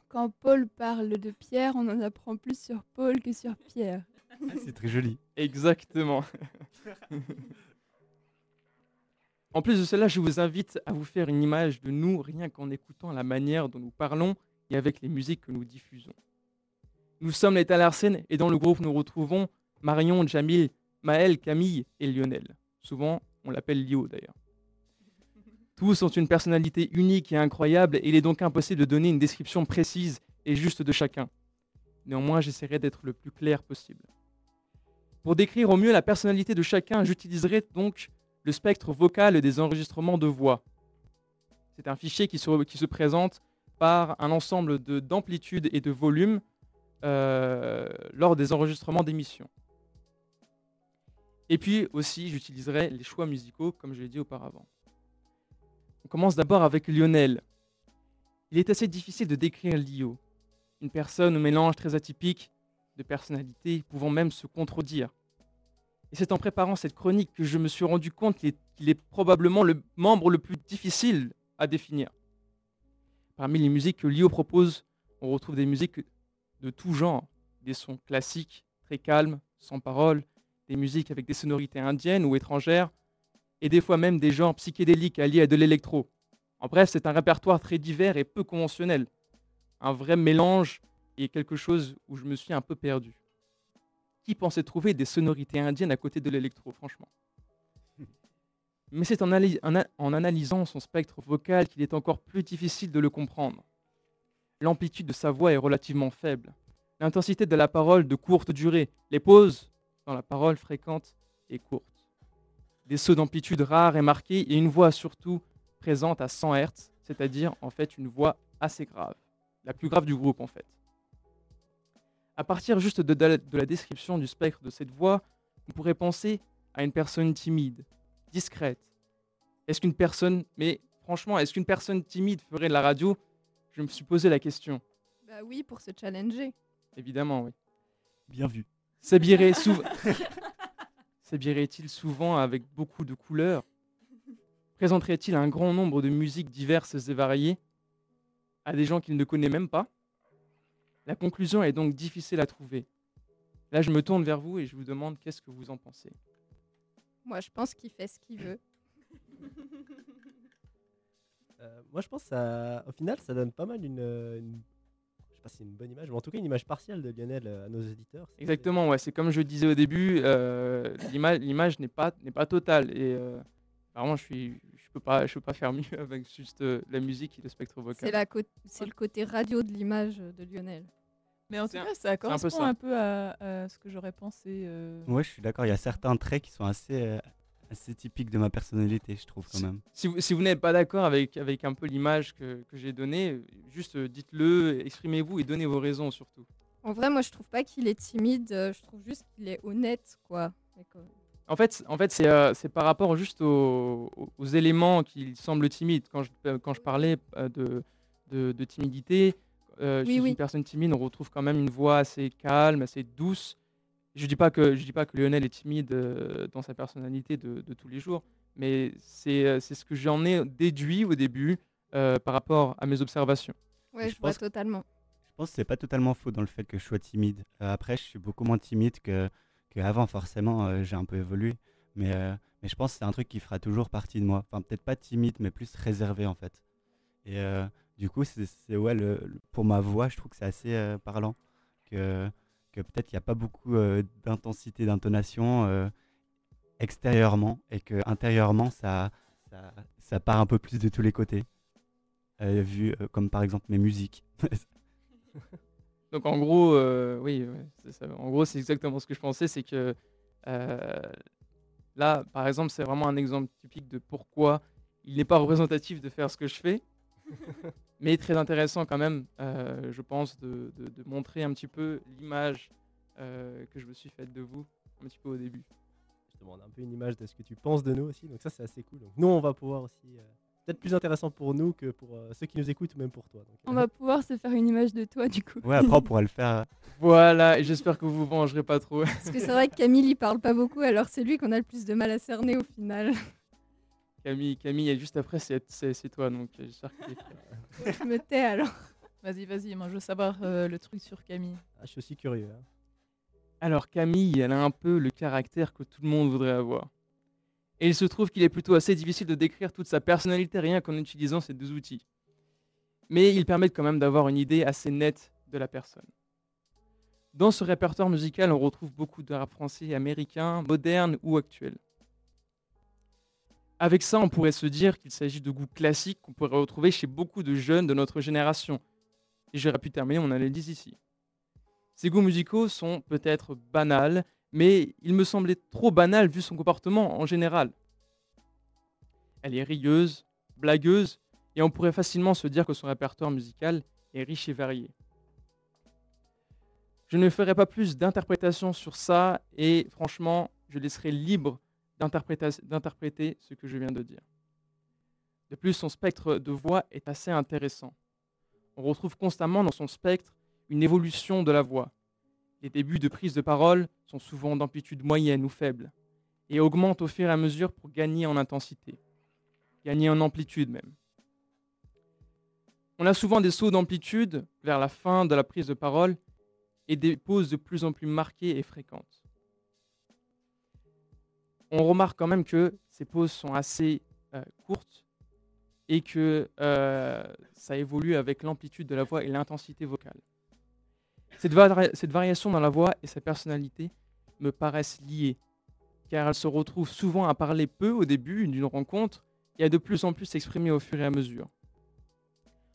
quand Paul parle de Pierre, on en apprend plus sur Paul que sur Pierre. Ah, c'est très joli. Exactement. en plus de cela, je vous invite à vous faire une image de nous rien qu'en écoutant la manière dont nous parlons et avec les musiques que nous diffusons. Nous sommes les Talarsen et dans le groupe nous retrouvons Marion, Jamil, Maël, Camille et Lionel. Souvent, on l'appelle Lio d'ailleurs. Tous ont une personnalité unique et incroyable et il est donc impossible de donner une description précise et juste de chacun. Néanmoins, j'essaierai d'être le plus clair possible. Pour décrire au mieux la personnalité de chacun, j'utiliserai donc le spectre vocal des enregistrements de voix. C'est un fichier qui se, présente par un ensemble de- d'amplitudes et de volumes euh, lors des enregistrements d'émissions. Et puis aussi, j'utiliserai les choix musicaux, comme je l'ai dit auparavant. On commence d'abord avec Lionel. Il est assez difficile de décrire Lio, une personne au mélange très atypique de personnalités pouvant même se contredire. Et c'est en préparant cette chronique que je me suis rendu compte qu'il est, probablement le membre le plus difficile à définir. Parmi les musiques que Lio propose, on retrouve des musiques de tout genre, des sons classiques, très calmes, sans paroles, des musiques avec des sonorités indiennes ou étrangères, et des fois même des genres psychédéliques alliés à de l'électro. En bref, c'est un répertoire très divers et peu conventionnel. Un vrai mélange et quelque chose où je me suis un peu perdu. Qui pensait trouver des sonorités indiennes à côté de l'électro, franchement Mais c'est en, analysant son spectre vocal qu'il est encore plus difficile de le comprendre. L'amplitude de sa voix est relativement faible. L'intensité de la parole de courte durée, les pauses dans la parole fréquentes et courte. Des sauts d'amplitude rares et marqués et une voix surtout présente à 100 Hz, c'est-à-dire en fait une voix assez grave, la plus grave du groupe en fait. À partir juste de, de la- de la description du spectre de cette voix, on pourrait penser à une personne timide, discrète. Est-ce qu'une personne, mais franchement, est-ce qu'une personne timide ferait de la radio? Je me suis posé la question. Bah oui, pour se challenger. Évidemment, oui. Bien vu. S'habillerait souvent. S'habillerait-il souvent avec beaucoup de couleurs? Présenterait-il un grand nombre de musiques diverses et variées? À des gens qu'il ne connaît même pas? La conclusion est donc difficile à trouver. Là, je me tourne vers vous et je vous demande qu'est-ce que vous en pensez. Moi, je pense qu'il fait ce qu'il veut. Euh, moi, je pense que ça, au final, ça donne pas mal une, une- je sais pas si c'est une bonne image, mais en tout cas une image partielle de Lionel euh, à nos éditeurs. C'est- Exactement, ouais. C'est comme je disais au début, euh, l'ima- l'image n'est pas, n'est pas totale. Et euh, vraiment, je suis, je peux pas, je peux pas faire mieux avec juste euh, la musique et le spectre vocal. C'est c'est le côté radio de l'image de Lionel. Mais en tout cas, ça correspond un peu à, à ce que j'aurais pensé. euh, Ouais, je suis d'accord. Il y a certains traits qui sont assez, euh, assez typiques de ma personnalité, je trouve quand même. Si vous, si vous n'êtes pas d'accord avec, avec un peu l'image que, que j'ai donnée, juste euh, dites-le, exprimez-vous et donnez vos raisons surtout. En vrai, moi, je trouve pas qu'il est timide. Je trouve juste qu'il est honnête, quoi. Et que- En fait, en fait c'est euh, par rapport juste aux, éléments qui semblent timides. Quand je, euh, quand je parlais euh, de, de, de timidité, euh, Oui, chez oui. une personne timide, on retrouve quand même une voix assez calme, assez douce. Je dis pas que je dis pas que Lionel est timide euh, dans sa personnalité de, de tous les jours, mais c'est c'est ce que j'en ai déduit au début euh, par rapport à mes observations. Ouais, je je vois que- totalement. Je pense que c'est pas totalement faux dans le fait que je sois timide. Euh, après, je suis beaucoup moins timide que qu'avant, forcément. euh, j'ai un peu évolué. Mais, euh, mais je pense que c'est un truc qui fera toujours partie de moi. Enfin, peut-être pas timide, mais plus réservé en fait. Et euh, du coup, c'est ouais, le, pour ma voix, je trouve que c'est assez parlant. Que, que peut-être il n'y a pas beaucoup d'intensité, d'intonation extérieurement. Et que intérieurement, ça, ça, ça part un peu plus de tous les côtés. Vu comme par exemple mes musiques. Donc en gros, euh, oui, ouais, c'est ça. en gros, c'est exactement ce que je pensais, c'est que euh, là, par exemple, c'est vraiment un exemple typique de pourquoi il n'est pas représentatif de faire ce que je fais, mais très intéressant quand même, euh, je pense, de, de- de montrer un petit peu l'image que je me suis faite de vous un petit peu au début. Je te demande un peu une image de ce que tu penses de nous aussi. Donc ça, c'est assez cool. Donc nous, on va pouvoir aussi, peut-être plus intéressant pour nous que pour euh, ceux qui nous écoutent ou même pour toi. Donc, On euh, va pouvoir se faire une image de toi, du coup. Ouais, après, on pourra le faire. Voilà, et j'espère que vous vous vengerez pas trop. Parce que c'est vrai que Camille, il parle pas beaucoup, alors c'est lui qu'on a le plus de mal à cerner au final. Camille, Camille, et juste après, c'est c'est- c'est toi, donc euh, j'espère que je me tais alors. Vas-y, vas-y, moi je veux savoir euh, le truc sur Camille. ah, je suis aussi curieux. hein. Alors Camille, elle a un peu le caractère que tout le monde voudrait avoir. Et il se trouve qu'il est plutôt assez difficile de décrire toute sa personnalité rien qu'en utilisant ces deux outils. Mais ils permettent quand même d'avoir une idée assez nette de la personne. Dans ce répertoire musical, on retrouve beaucoup de français américain, moderne ou actuel. Avec ça, on pourrait se dire qu'il s'agit de goûts classiques qu'on pourrait retrouver chez beaucoup de jeunes de notre génération. Et j'aurais pu terminer mon analyse ici. Ses goûts musicaux sont peut-être banals, mais il me semblait trop banal vu son comportement en général. Elle est rieuse, blagueuse, et on pourrait facilement se dire que son répertoire musical est riche et varié. Je ne ferai pas plus d'interprétations sur ça, et franchement, je laisserai libre d'interpréter ce que je viens de dire. De plus, son spectre de voix est assez intéressant. On retrouve constamment dans son spectre une évolution de la voix. Les débuts de prise de parole sont souvent d'amplitude moyenne ou faible et augmentent au fur et à mesure pour gagner en intensité, gagner en amplitude même. On a souvent des sauts d'amplitude vers la fin de la prise de parole et des pauses de plus en plus marquées et fréquentes. On remarque quand même que ces pauses sont assez euh, courtes et que euh, ça évolue avec l'amplitude de la voix et l'intensité vocale. Cette, vari- cette variation dans la voix et sa personnalité me paraissent liées, car elle se retrouve souvent à parler peu au début d'une rencontre et à de plus en plus s'exprimer au fur et à mesure.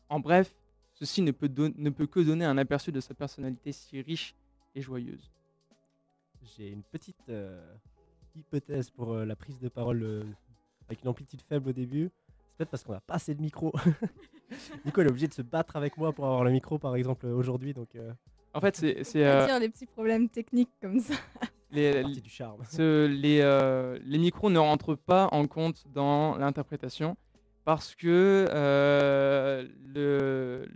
En bref, ceci ne peut, ne peut que donner un aperçu de sa personnalité si riche et joyeuse. J'ai une petite euh, hypothèse pour euh, la prise de parole euh, avec une amplitude faible au début. C'est peut-être parce qu'on n'a pas assez de micro. Nico, est obligé de se battre avec moi pour avoir le micro, par exemple, aujourd'hui. Donc, En fait, c'est c'est, On va euh, dire les petits problèmes techniques comme ça. les, du charme. ce- les, euh, les micros ne rentrent pas en compte dans l'interprétation parce que euh,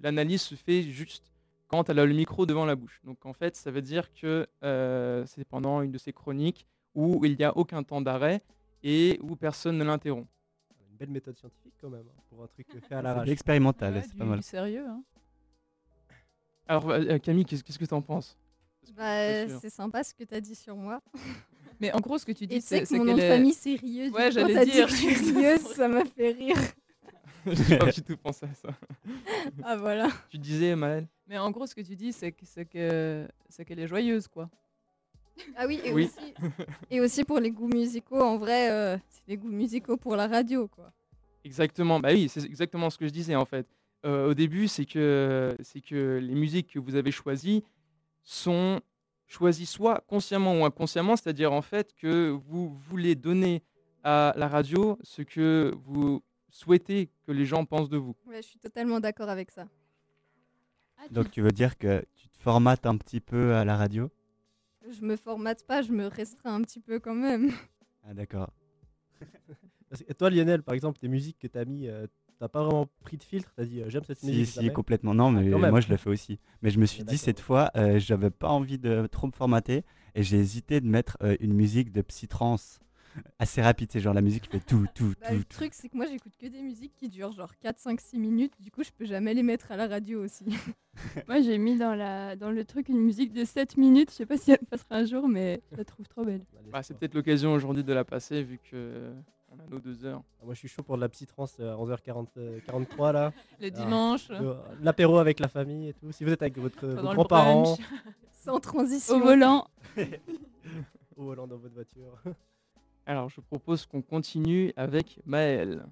l'analyse se fait juste quand elle a le micro devant la bouche. Donc en fait, ça veut dire que euh, c'est pendant une de ces chroniques où il n'y a aucun temps d'arrêt et où personne ne l'interrompt. Une belle méthode scientifique, quand même, hein, pour un truc fait à C'est l'arrache. expérimental, Ouais, c'est pas mal. du sérieux. Hein. Alors euh, Camille, qu'est-ce qu'est-ce que tu en penses que Bah, sûr. c'est sympa ce que tu as dit sur moi. Mais en gros, ce que tu dis, c'est que c'est mon nom qu'elle de est- famille c'est Rieux. Ouais, j'allais quand t'as dit dire. que rieuse, ça m'a fait rire. J'ai pas du tout pensé à ça. Ah voilà. Tu disais, Maëlle Mais en gros, ce que tu dis, c'est que- c'est que c'est qu'elle est joyeuse, quoi. Ah oui, et, Oui. Aussi, et aussi pour les goûts musicaux, en vrai, euh, c'est les goûts musicaux pour la radio, quoi. Exactement, bah oui, c'est exactement ce que je disais en fait. Euh, au début, c'est que, c'est que les musiques que vous avez choisies sont choisies soit consciemment ou inconsciemment, c'est-à-dire en fait que vous voulez donner à la radio ce que vous souhaitez que les gens pensent de vous. Ouais, je suis totalement d'accord avec ça. Donc tu veux dire que tu te formates un petit peu à la radio? Je me formate pas, je me restreins un petit peu quand même. Ah d'accord. Parce que toi, Lionel, par exemple, tes musiques que tu as mis, euh, t'as pas vraiment pris de filtre. Tu as dit, euh, j'aime cette Si, musique. si, complètement. Non, mais quand même. moi je le fais aussi. Mais je me suis Ouais, dit cette fois, euh, j'avais pas envie de trop me formater et j'ai hésité de mettre euh, une musique de psy-trance assez rapide. C'est genre la musique qui fait tout, tout, Bah, tout. le tout. truc, c'est que moi, j'écoute que des musiques qui durent genre 4, 5, 6 minutes. Du coup, je peux jamais les mettre à la radio aussi. Moi, j'ai mis dans, la, dans le truc une musique de 7 minutes. Je sais pas si elle passera un jour, mais je la trouve trop belle. Bah, je c'est peut-être l'occasion aujourd'hui de la passer vu que on a nos deux heures. Ah, Moi, je suis chaud pour de la petite trance à 11h43 là. Le Ah. dimanche, Euh, L'apéro avec la famille et tout. Si vous êtes avec votre, vos grands-parents. Sans transition. Au volant, au volant dans votre voiture. Alors, je propose qu'on continue avec Maël.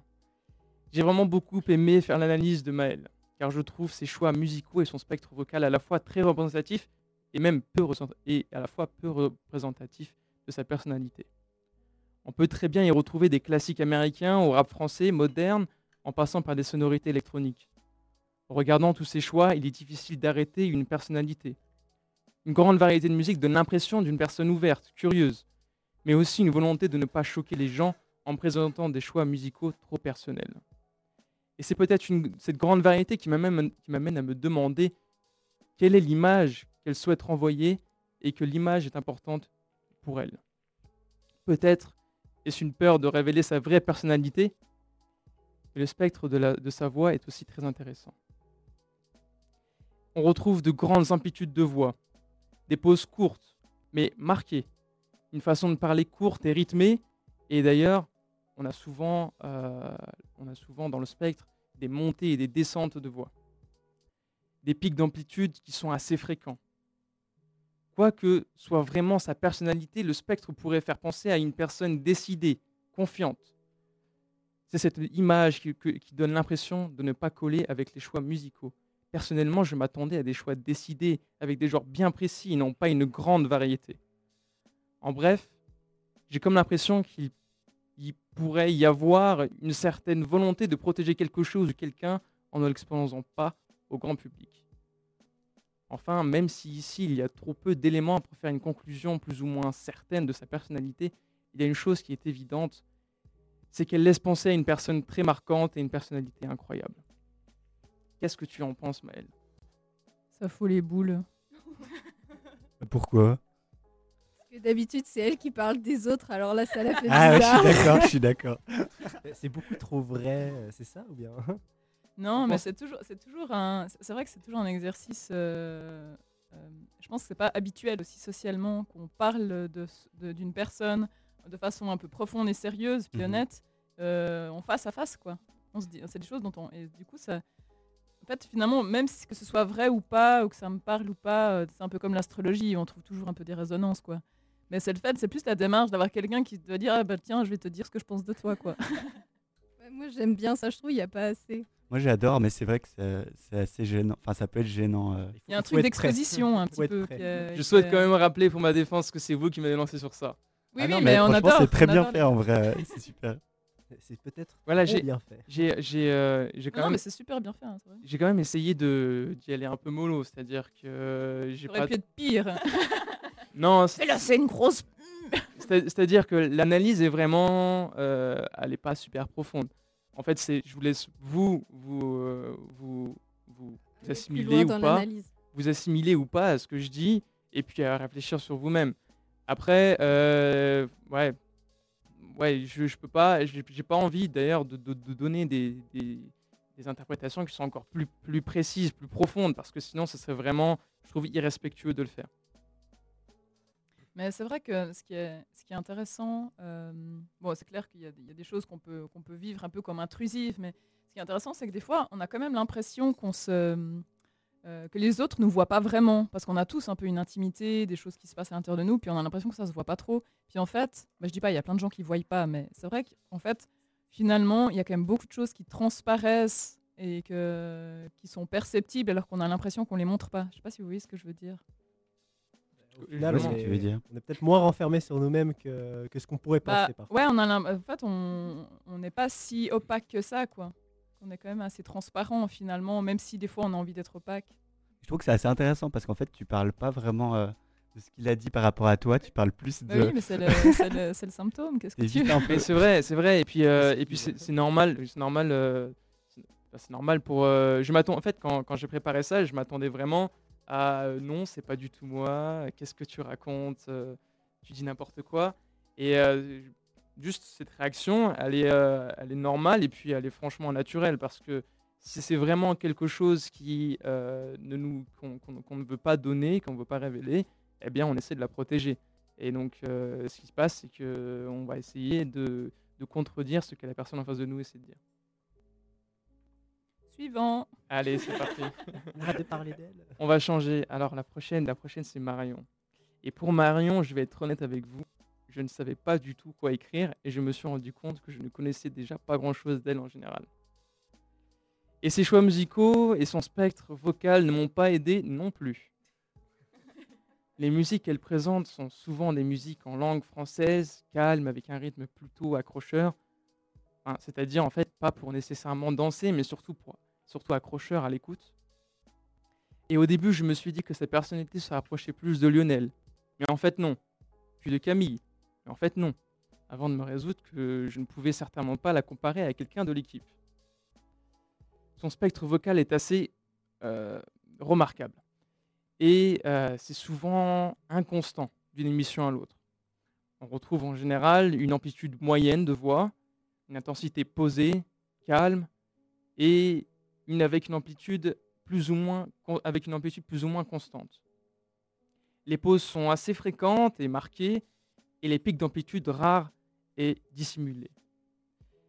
J'ai vraiment beaucoup aimé faire l'analyse de Maël, car je trouve ses choix musicaux et son spectre vocal à la fois très représentatif et même peu et à la fois peu représentatif de sa personnalité. On peut très bien y retrouver des classiques américains au rap français moderne, en passant par des sonorités électroniques. Regardant tous ces choix, il est difficile d'arrêter une personnalité. Une grande variété de musique donne l'impression d'une personne ouverte, curieuse, mais aussi une volonté de ne pas choquer les gens en présentant des choix musicaux trop personnels. Et c'est peut-être cette grande variété qui m'amène à me demander quelle est l'image qu'elle souhaite renvoyer et que l'image est importante pour elle. Peut-être est-ce une peur de révéler sa vraie personnalité, le spectre de sa voix est aussi très intéressant. On retrouve de grandes amplitudes de voix, des pauses courtes, mais marquées, une façon de parler courte et rythmée. Et d'ailleurs, on, a souvent, euh, on a souvent dans le spectre des montées et des descentes de voix. Des pics d'amplitude qui sont assez fréquents. Quoi que soit vraiment sa personnalité, le spectre pourrait faire penser à une personne décidée, confiante. C'est cette image qui, donne l'impression de ne pas coller avec les choix musicaux. Personnellement, je m'attendais à des choix décidés, avec des genres bien précis et non pas une grande variété. En bref, j'ai comme l'impression qu'il il pourrait y avoir une certaine volonté de protéger quelque chose ou quelqu'un en ne l'exposant pas au grand public. Enfin, même si ici il y a trop peu d'éléments pour faire une conclusion plus ou moins certaine de sa personnalité, il y a une chose qui est évidente, c'est qu'elle laisse penser à une personne très marquante et une personnalité incroyable. Qu'est-ce que tu en penses, Maëlle? Ça fout les boules. Pourquoi? Parce que d'habitude, c'est elle qui parle des autres, alors là, ça la fait Ah ouais, je bizarre. suis d'accord, je suis d'accord. C'est beaucoup trop vrai, euh, c'est ça ou bien? Non, mais c'est toujours, c'est toujours un, c'est vrai que c'est toujours un exercice. euh, euh, je pense que c'est pas habituel aussi socialement qu'on parle de, d'une personne de façon un peu profonde et sérieuse, puis Mhm. honnête, euh, en face à face, quoi. On se dit, c'est des choses dont on, et du coup ça. En fait, finalement, même si que ce soit vrai ou pas, ou que ça me parle ou pas, euh, c'est un peu comme l'astrologie, on trouve toujours un peu des résonances, quoi. Mais c'est le fait, c'est plus la démarche d'avoir quelqu'un qui te dire, ah bah tiens, je vais te dire ce que je pense de toi, quoi. Ouais, moi, j'aime bien ça, je trouve, il n'y a pas assez. Moi j'adore, mais c'est vrai que c'est assez gênant. Enfin, ça peut être gênant. euh. Il y a un truc d'exposition un petit peu. Je souhaite quand même rappeler pour ma défense que c'est vous qui m'avez lancé sur ça. Oui, Ah oui, non, mais, on adore. C'est très bien adore fait en vrai. C'est super. C'est peut-être Voilà, j'ai- bien fait. J'ai j'ai, euh, quand Non, même mais c'est super bien fait. hein, j'ai quand même essayé de d'y aller un peu mollo, c'est-à-dire que j'ai pas pu être pire. non, Et là, c'est une grosse. c'est- c'est-à-dire que l'analyse est vraiment euh, elle est pas super profonde. En fait, c'est je vous laisse vous vous euh, vous vous, assimiler ou pas. vous assimiler ou pas à ce que je dis et puis à réfléchir sur vous-même. Après, euh, ouais, ouais, je, je peux pas, j'ai j'ai pas envie d'ailleurs de, de- de donner des, des- des interprétations qui sont encore plus, plus précises, plus profondes, parce que sinon, ce serait vraiment, je trouve, irrespectueux de le faire. Mais c'est vrai que ce qui est, intéressant, euh, bon, c'est clair qu'il y, a des- choses qu'on peut, vivre un peu comme intrusives, mais ce qui est intéressant, c'est que des fois, on a quand même l'impression qu'on euh, que les autres nous voient pas vraiment, parce qu'on a tous un peu une intimité, des choses qui se passent à l'intérieur de nous, puis on a l'impression que ça se voit pas trop. Puis en fait, bah, je dis pas, il y a plein de gens qui voient pas, mais c'est vrai qu'en fait, finalement, il y a quand même beaucoup de choses qui transparaissent et qui sont perceptibles alors qu'on a l'impression qu'on les montre pas. Je sais pas si vous voyez ce que je veux dire. On est, tu veux dire. on est peut-être moins renfermé sur nous-mêmes que, que ce qu'on pourrait Bah, penser parfois. ouais, on a en fait, on on n'est pas si opaque que ça, quoi. On est quand même assez transparent finalement, même si des fois on a envie d'être opaque. Je trouve que c'est assez intéressant parce qu'en fait, tu parles pas vraiment euh, de ce qu'il a dit par rapport à toi. Tu parles plus Bah de. oui, mais c'est le, c'est le- c'est le symptôme. Qu'est-ce que tu veux un peu. Mais c'est vrai, c'est vrai. Et puis, euh, et puis c'est c'est normal, c'est normal, euh, c'est bah, normal pour. euh, je m'attends, en fait, quand, quand j'ai préparé ça, je m'attendais vraiment à euh, non, c'est pas du tout moi. Qu'est-ce que tu racontes euh, Tu dis n'importe quoi. Et euh, juste cette réaction, elle est, normale et puis elle est franchement naturelle parce que si c'est vraiment quelque chose qui ne nous qu'on ne veut pas donner, qu'on ne veut pas révéler, eh bien, on essaie de la protéger. Et donc, ce qui se passe, c'est que on va essayer de, de contredire ce que la personne en face de nous essaie de dire. Suivant. Allez, c'est parti. Arrête de parler d'elle. On va changer. Alors, la prochaine, la prochaine, c'est Marion. Et pour Marion, je vais être honnête avec vous. Je ne savais pas du tout quoi écrire et je me suis rendu compte que je ne connaissais déjà pas grand-chose d'elle en général. Et ses choix musicaux et son spectre vocal ne m'ont pas aidé non plus. Les musiques qu'elle présente sont souvent des musiques en langue française, calmes, avec un rythme plutôt accrocheur. Enfin, C'est-à-dire, en fait, pas pour nécessairement danser, mais surtout, pour, surtout accrocheur à l'écoute. Et au début, je me suis dit que sa personnalité se rapprochait plus de Lionel. Mais en fait, non. Puis de Camille. Mais en fait, non. Avant de me résoudre que je ne pouvais certainement pas la comparer à quelqu'un de l'équipe. Son spectre vocal est assez euh, remarquable. Et euh, c'est souvent inconstant d'une émission à l'autre. On retrouve en général une amplitude moyenne de voix, une intensité posée, calme, et avec une amplitude plus ou moins constante. Les pauses sont assez fréquentes et marquées, et les pics d'amplitude rares et dissimulés.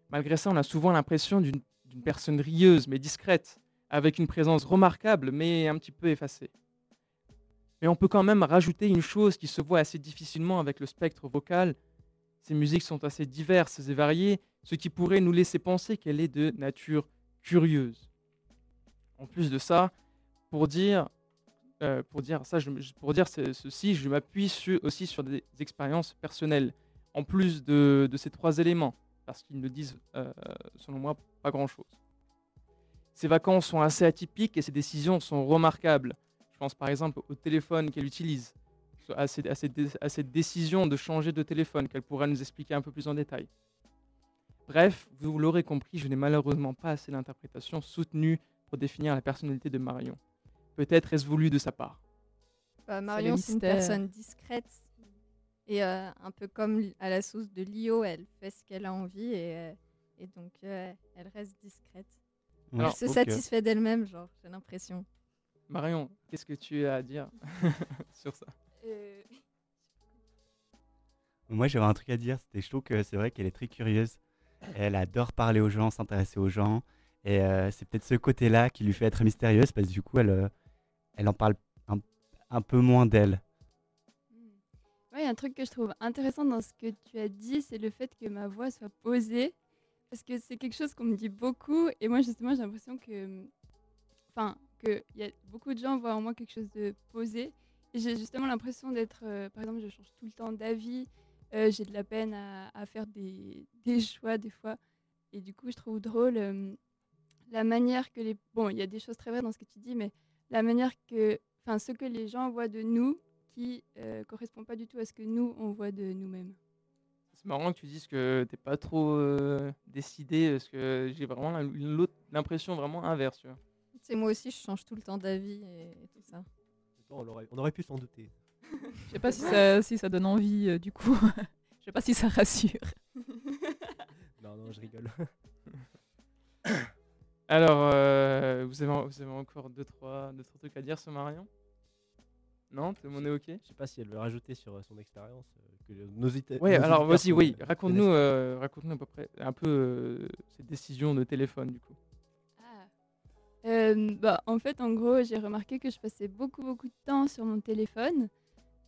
Malgré ça, on a souvent l'impression d'une d'une personne rieuse mais discrète, avec une présence remarquable mais un petit peu effacée. Mais on peut quand même rajouter une chose qui se voit assez difficilement avec le spectre vocal. Ces musiques sont assez diverses et variées, ce qui pourrait nous laisser penser qu'elle est de nature curieuse. En plus de ça, pour dire, euh, pour dire ça, pour dire ce- ceci, je m'appuie aussi sur des expériences personnelles, en plus de, ces trois éléments, parce qu'ils ne disent, euh, selon moi, pas grand-chose. Ces vacances sont assez atypiques et ses décisions sont remarquables. Je pense par exemple au téléphone qu'elle utilise, à cette décision de changer de téléphone qu'elle pourra nous expliquer un peu plus en détail. Bref, vous l'aurez compris, je n'ai malheureusement pas assez d'interprétation soutenue pour définir la personnalité de Marion. Peut-être est-ce voulu de sa part. Bah, Marion, c'est une personne discrète. Et euh, un peu comme à la sauce de Lio, elle fait ce qu'elle a envie et, euh, et donc euh, elle reste discrète. Ouais, Alors, je elle se satisfait d'elle-même, genre, j'ai l'impression. Marion, qu'est-ce que tu as à dire sur ça? Moi, j'avais un truc à dire. C'était, je trouve que c'est vrai qu'elle est très curieuse. Elle adore parler aux gens, s'intéresser aux gens. Et euh, c'est peut-être ce côté-là qui lui fait être mystérieuse parce que du coup, elle, euh, elle en parle un, un peu moins d'elle. Ouais, un truc que je trouve intéressant dans ce que tu as dit, c'est le fait que ma voix soit posée. Parce que c'est quelque chose qu'on me dit beaucoup. Et moi, justement, j'ai l'impression que. Enfin, qu'il y a beaucoup de gens voient en moi quelque chose de posé. Et j'ai justement l'impression d'être. euh, par exemple, je change tout le temps d'avis. j'ai de la peine à, faire des, des choix des fois. Et du coup, je trouve drôle la manière que les... Bon, il y a des choses très vraies dans ce que tu dis, mais la manière que... Enfin, ce que les gens voient de nous qui ne correspond pas du tout à ce que nous, on voit de nous-mêmes. C'est marrant que tu dises que t'es pas trop euh, décidé, parce que j'ai vraiment l'impression vraiment inverse. tu. C'est moi aussi, je change tout le temps d'avis et tout ça. On aurait, on aurait pu s'en douter. Je sais pas si ça, si ça donne envie, euh, du coup. Je sais pas si ça rassure. Non, non, je rigole. Alors, euh, vous, avez, vous avez encore deux trois, deux, trois trucs à dire sur Marion? Non Tout le monde est OK? Je sais pas si elle veut rajouter sur euh, son expérience. euh, que le- nos ita- Ouais, nos alors vas-y, oui, raconte-nous euh, raconte-nous à peu près un peu euh, ces décisions de téléphone, du coup. Euh, bah, en fait, en gros, j'ai remarqué que je passais beaucoup, beaucoup de temps sur mon téléphone,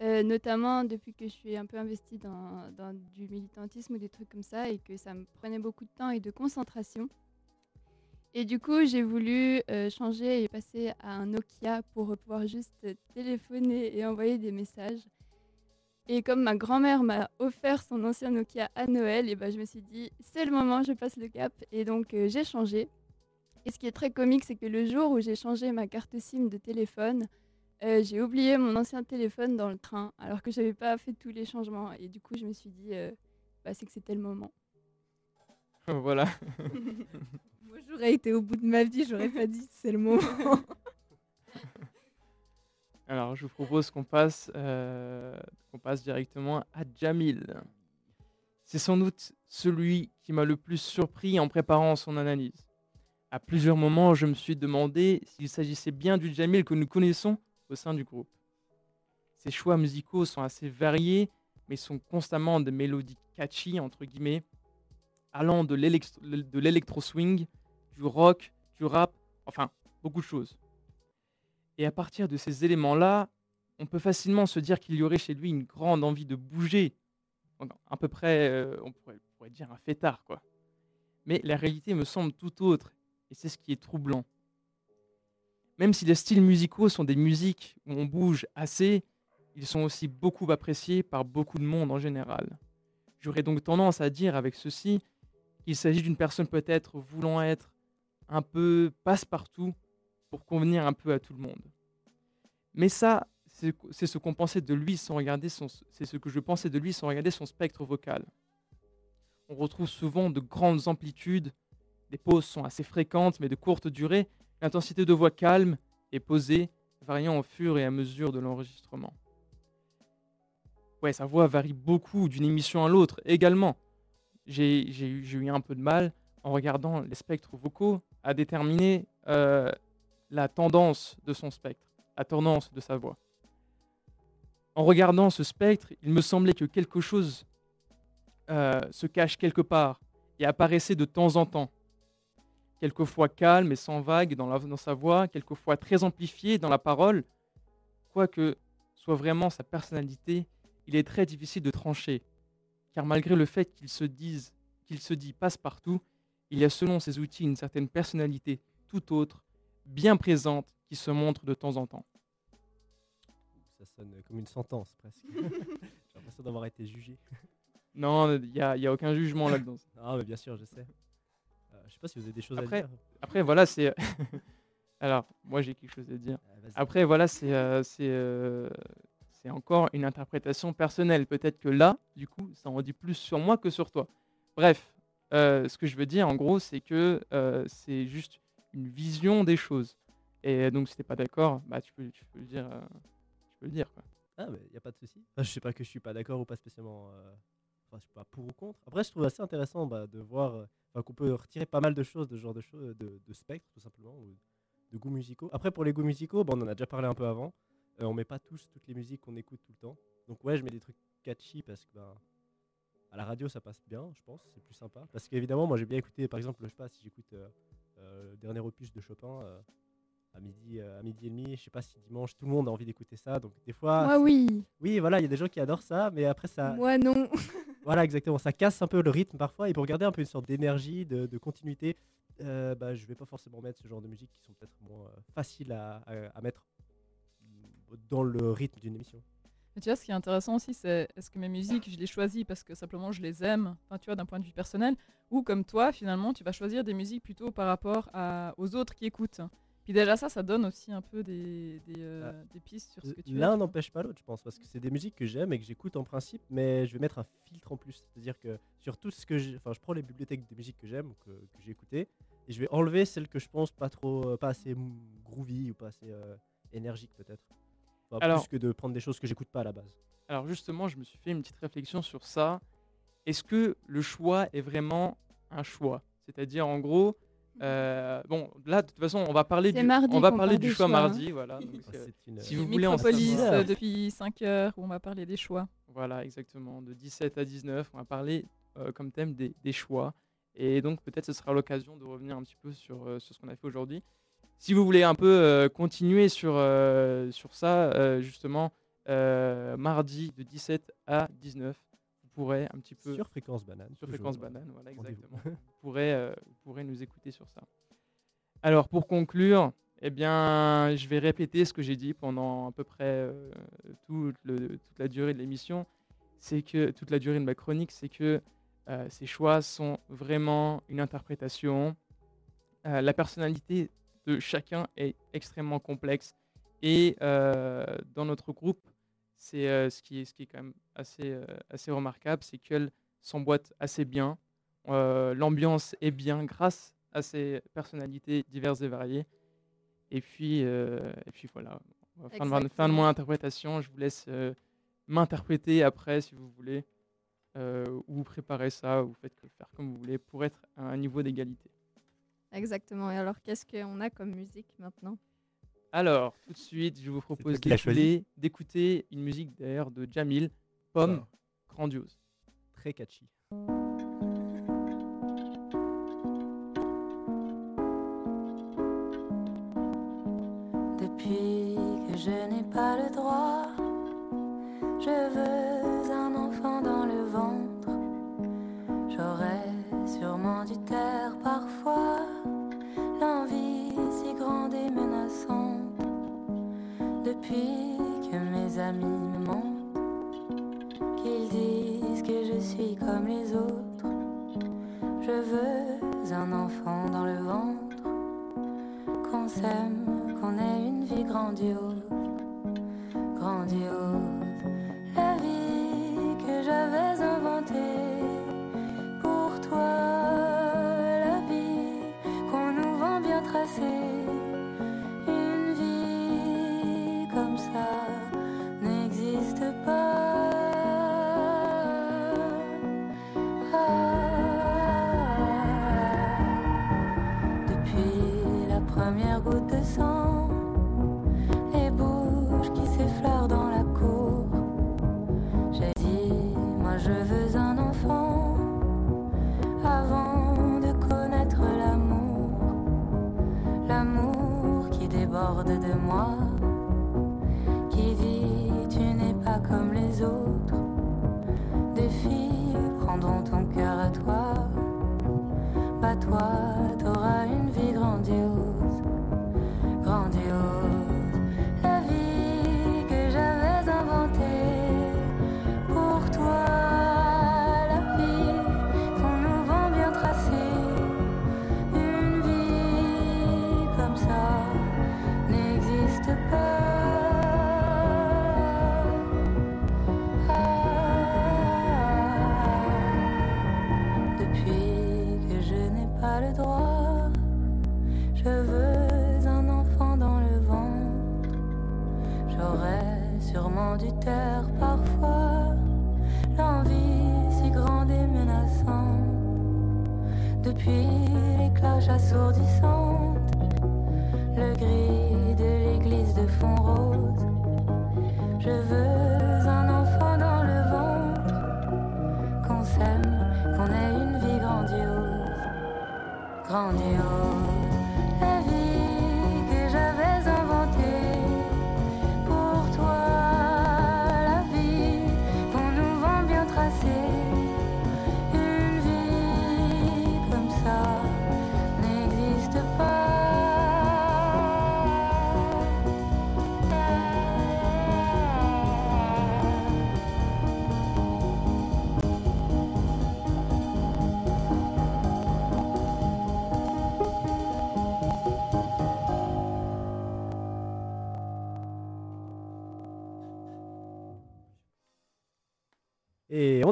euh, notamment depuis que je suis un peu investie dans, dans du militantisme ou des trucs comme ça, et que ça me prenait beaucoup de temps et de concentration. Et du coup, j'ai voulu euh, changer et passer à un Nokia pour pouvoir juste téléphoner et envoyer des messages. Et comme ma grand-mère m'a offert son ancien Nokia à Noël, et ben, je me suis dit, c'est le moment, je passe le cap. Et donc, euh, j'ai changé. Et ce qui est très comique, c'est que le jour où j'ai changé ma carte SIM de téléphone, euh, j'ai oublié mon ancien téléphone dans le train, alors que j'avais pas fait tous les changements. Et du coup, je me suis dit, bah, c'est que c'était le moment. voilà. J'aurais été au bout de ma vie, j'aurais pas dit c'est le moment. Alors, je vous propose qu'on passe, euh, qu'on passe directement à Jamil. C'est sans doute celui qui m'a le plus surpris en préparant son analyse. À plusieurs moments, je me suis demandé s'il s'agissait bien du Jamil que nous connaissons au sein du groupe. Ses choix musicaux sont assez variés, mais sont constamment des mélodies catchy, entre guillemets, allant de l'électro-swing, du rock, du rap, enfin, beaucoup de choses. Et à partir de ces éléments-là, on peut facilement se dire qu'il y aurait chez lui une grande envie de bouger. À peu près, euh, on pourrait, pourrait dire un fêtard, quoi. Mais la réalité me semble tout autre, et c'est ce qui est troublant. Même si les styles musicaux sont des musiques où on bouge assez, ils sont aussi beaucoup appréciés par beaucoup de monde en général. J'aurais donc tendance à dire avec ceci qu'il s'agit d'une personne peut-être voulant être un peu passe-partout pour convenir un peu à tout le monde. Mais ça, c'est ce qu'on pensait de lui sans regarder son, c'est ce que je pensais de lui sans regarder son spectre vocal. On retrouve souvent de grandes amplitudes, les pauses sont assez fréquentes mais de courte durée, l'intensité de voix calme et posée, variant au fur et à mesure de l'enregistrement. Ouais, sa voix varie beaucoup d'une émission à l'autre également. J'ai eu un peu de mal en regardant les spectres vocaux à déterminer euh, la tendance de son spectre, la tendance de sa voix. En regardant ce spectre, il me semblait que quelque chose euh, se cache quelque part et apparaissait de temps en temps. Quelquefois calme et sans vague dans, la- sa voix, quelquefois très amplifié dans la parole. Quoique soit vraiment sa personnalité, il est très difficile de trancher, car malgré le fait qu'il se dise, qu'il se dit passe-partout, il y a selon ses outils une certaine personnalité tout autre, bien présente, qui se montre de temps en temps. Ça sonne comme une sentence presque. J'ai l'impression d'avoir été jugé. Non, il n'y a, il y a aucun jugement là-dedans. Ah, mais bien sûr, je sais. Euh, je sais pas si vous avez des choses Après, à dire. après voilà, c'est. Alors, moi j'ai quelque chose à dire. Ah, vas-y. Après, voilà, c'est euh, c'est euh, c'est encore une interprétation personnelle. Peut-être que là, du coup, ça en dit plus sur moi que sur toi. Bref, euh, ce que je veux dire, en gros, c'est que euh, c'est juste une vision des choses. Et donc, si t'es pas d'accord, bah, tu peux, tu peux le dire. euh, tu peux le dire, quoi. Ah, mais y a pas de souci. Enfin, je sais pas que je suis pas d'accord ou pas spécialement. euh, Enfin, je suis pas pour ou contre. Après, je trouve assez intéressant bah, de voir qu'on peut retirer pas mal de choses de ce genre de choses, de, de spectre tout simplement, ou de goûts musicaux. Après, pour les goûts musicaux, bon, on en a déjà parlé un peu avant. On met pas tous toutes les musiques qu'on écoute tout le temps. Donc ouais, je mets des trucs catchy parce que ben, à la radio ça passe bien, je pense, c'est plus sympa. Parce qu'évidemment, moi j'ai bien écouté, par exemple, je sais pas si j'écoute euh, euh, le dernier opus de Chopin. euh, à midi, euh, à midi et demi, je sais pas si dimanche tout le monde a envie d'écouter ça, donc des fois, Moi, oui. oui, voilà, il y a des gens qui adorent ça, mais après ça, Moi, non. voilà, exactement. Ça casse un peu le rythme parfois. Et pour garder un peu une sorte d'énergie, de, de continuité, euh, bah, je vais pas forcément mettre ce genre de musique qui sont peut-être moins euh, faciles à, à- à mettre dans le rythme d'une émission. Mais tu vois, ce qui est intéressant aussi, c'est est-ce que mes musiques, je les choisis parce que simplement je les aime, enfin, tu vois, d'un point de vue personnel, ou comme toi, finalement, tu vas choisir des musiques plutôt par rapport à- aux autres qui écoutent. Puis déjà ça, ça donne aussi un peu des, des, euh, Ah. des pistes sur ce que tu L'un aimes. n'empêche pas l'autre, je pense, parce que c'est des musiques que j'aime et que j'écoute en principe, mais je vais mettre un filtre en plus. C'est-à-dire que sur tout ce que j'ai. Enfin, je prends les bibliothèques des musiques que j'aime, ou que, que j'ai écoutées, et je vais enlever celles que je pense pas trop. euh, pas assez groovy ou pas assez euh, énergique, peut-être. Enfin, Alors- plus que de prendre des choses que j'écoute pas à la base. Alors justement, je me suis fait une petite réflexion sur ça. Est-ce que le choix est vraiment un choix? C'est-à-dire, en gros, euh, bon, là, de toute façon, on va parler du, mardi on va qu'on parler parle du des choix choix, hein. mardi, voilà. donc, Ah, euh, une- si vous voulez savoir- euh, depuis 5 heures où on va parler des choix. Voilà, exactement. De 17 à 19, on va parler euh, comme thème des, des choix. Et donc, peut-être ce sera l'occasion de revenir un petit peu sur, euh, sur ce qu'on a fait aujourd'hui. Si vous voulez un peu euh, continuer sur, euh, sur ça, euh, justement, mardi de 17 à 19, vous pourrez un petit peu. Sur Fréquence Banane. Sur. Fréquence Banane, voilà, exactement. vous, pourrez, vous pourrez nous écouter sur ça. Alors, pour conclure, eh bien, je vais répéter ce que j'ai dit pendant à peu près tout le- toute la durée de l'émission. C'est que toute la durée de ma chronique, c'est que ces choix sont vraiment une interprétation. La personnalité de chacun est extrêmement complexe. Et euh, dans notre groupe, c'est euh, ce, qui est, ce qui est quand même assez, euh, assez remarquable, c'est qu'elle s'emboîte assez bien. L'ambiance est bien grâce à ces personnalités diverses et variées. Et puis, et puis voilà, fin de, fin de mon interprétation. Je vous laisse m'interpréter après si vous voulez, euh, ou vous préparez ça, ou faites faire comme vous voulez pour être à un niveau d'égalité. Exactement. Et alors, qu'est-ce qu'on a comme musique maintenant? Alors, tout de suite, je vous propose d'écouter une musique d'ailleurs de Jamil, Pomme, grandiose. Très catchy. Depuis que je n'ai pas le droit, Depuis que mes amis me montrent qu'ils disent que je suis comme les autres, je veux un enfant dans le ventre qu'on s'aime, qu'on ait une vie grandiose, grandiose.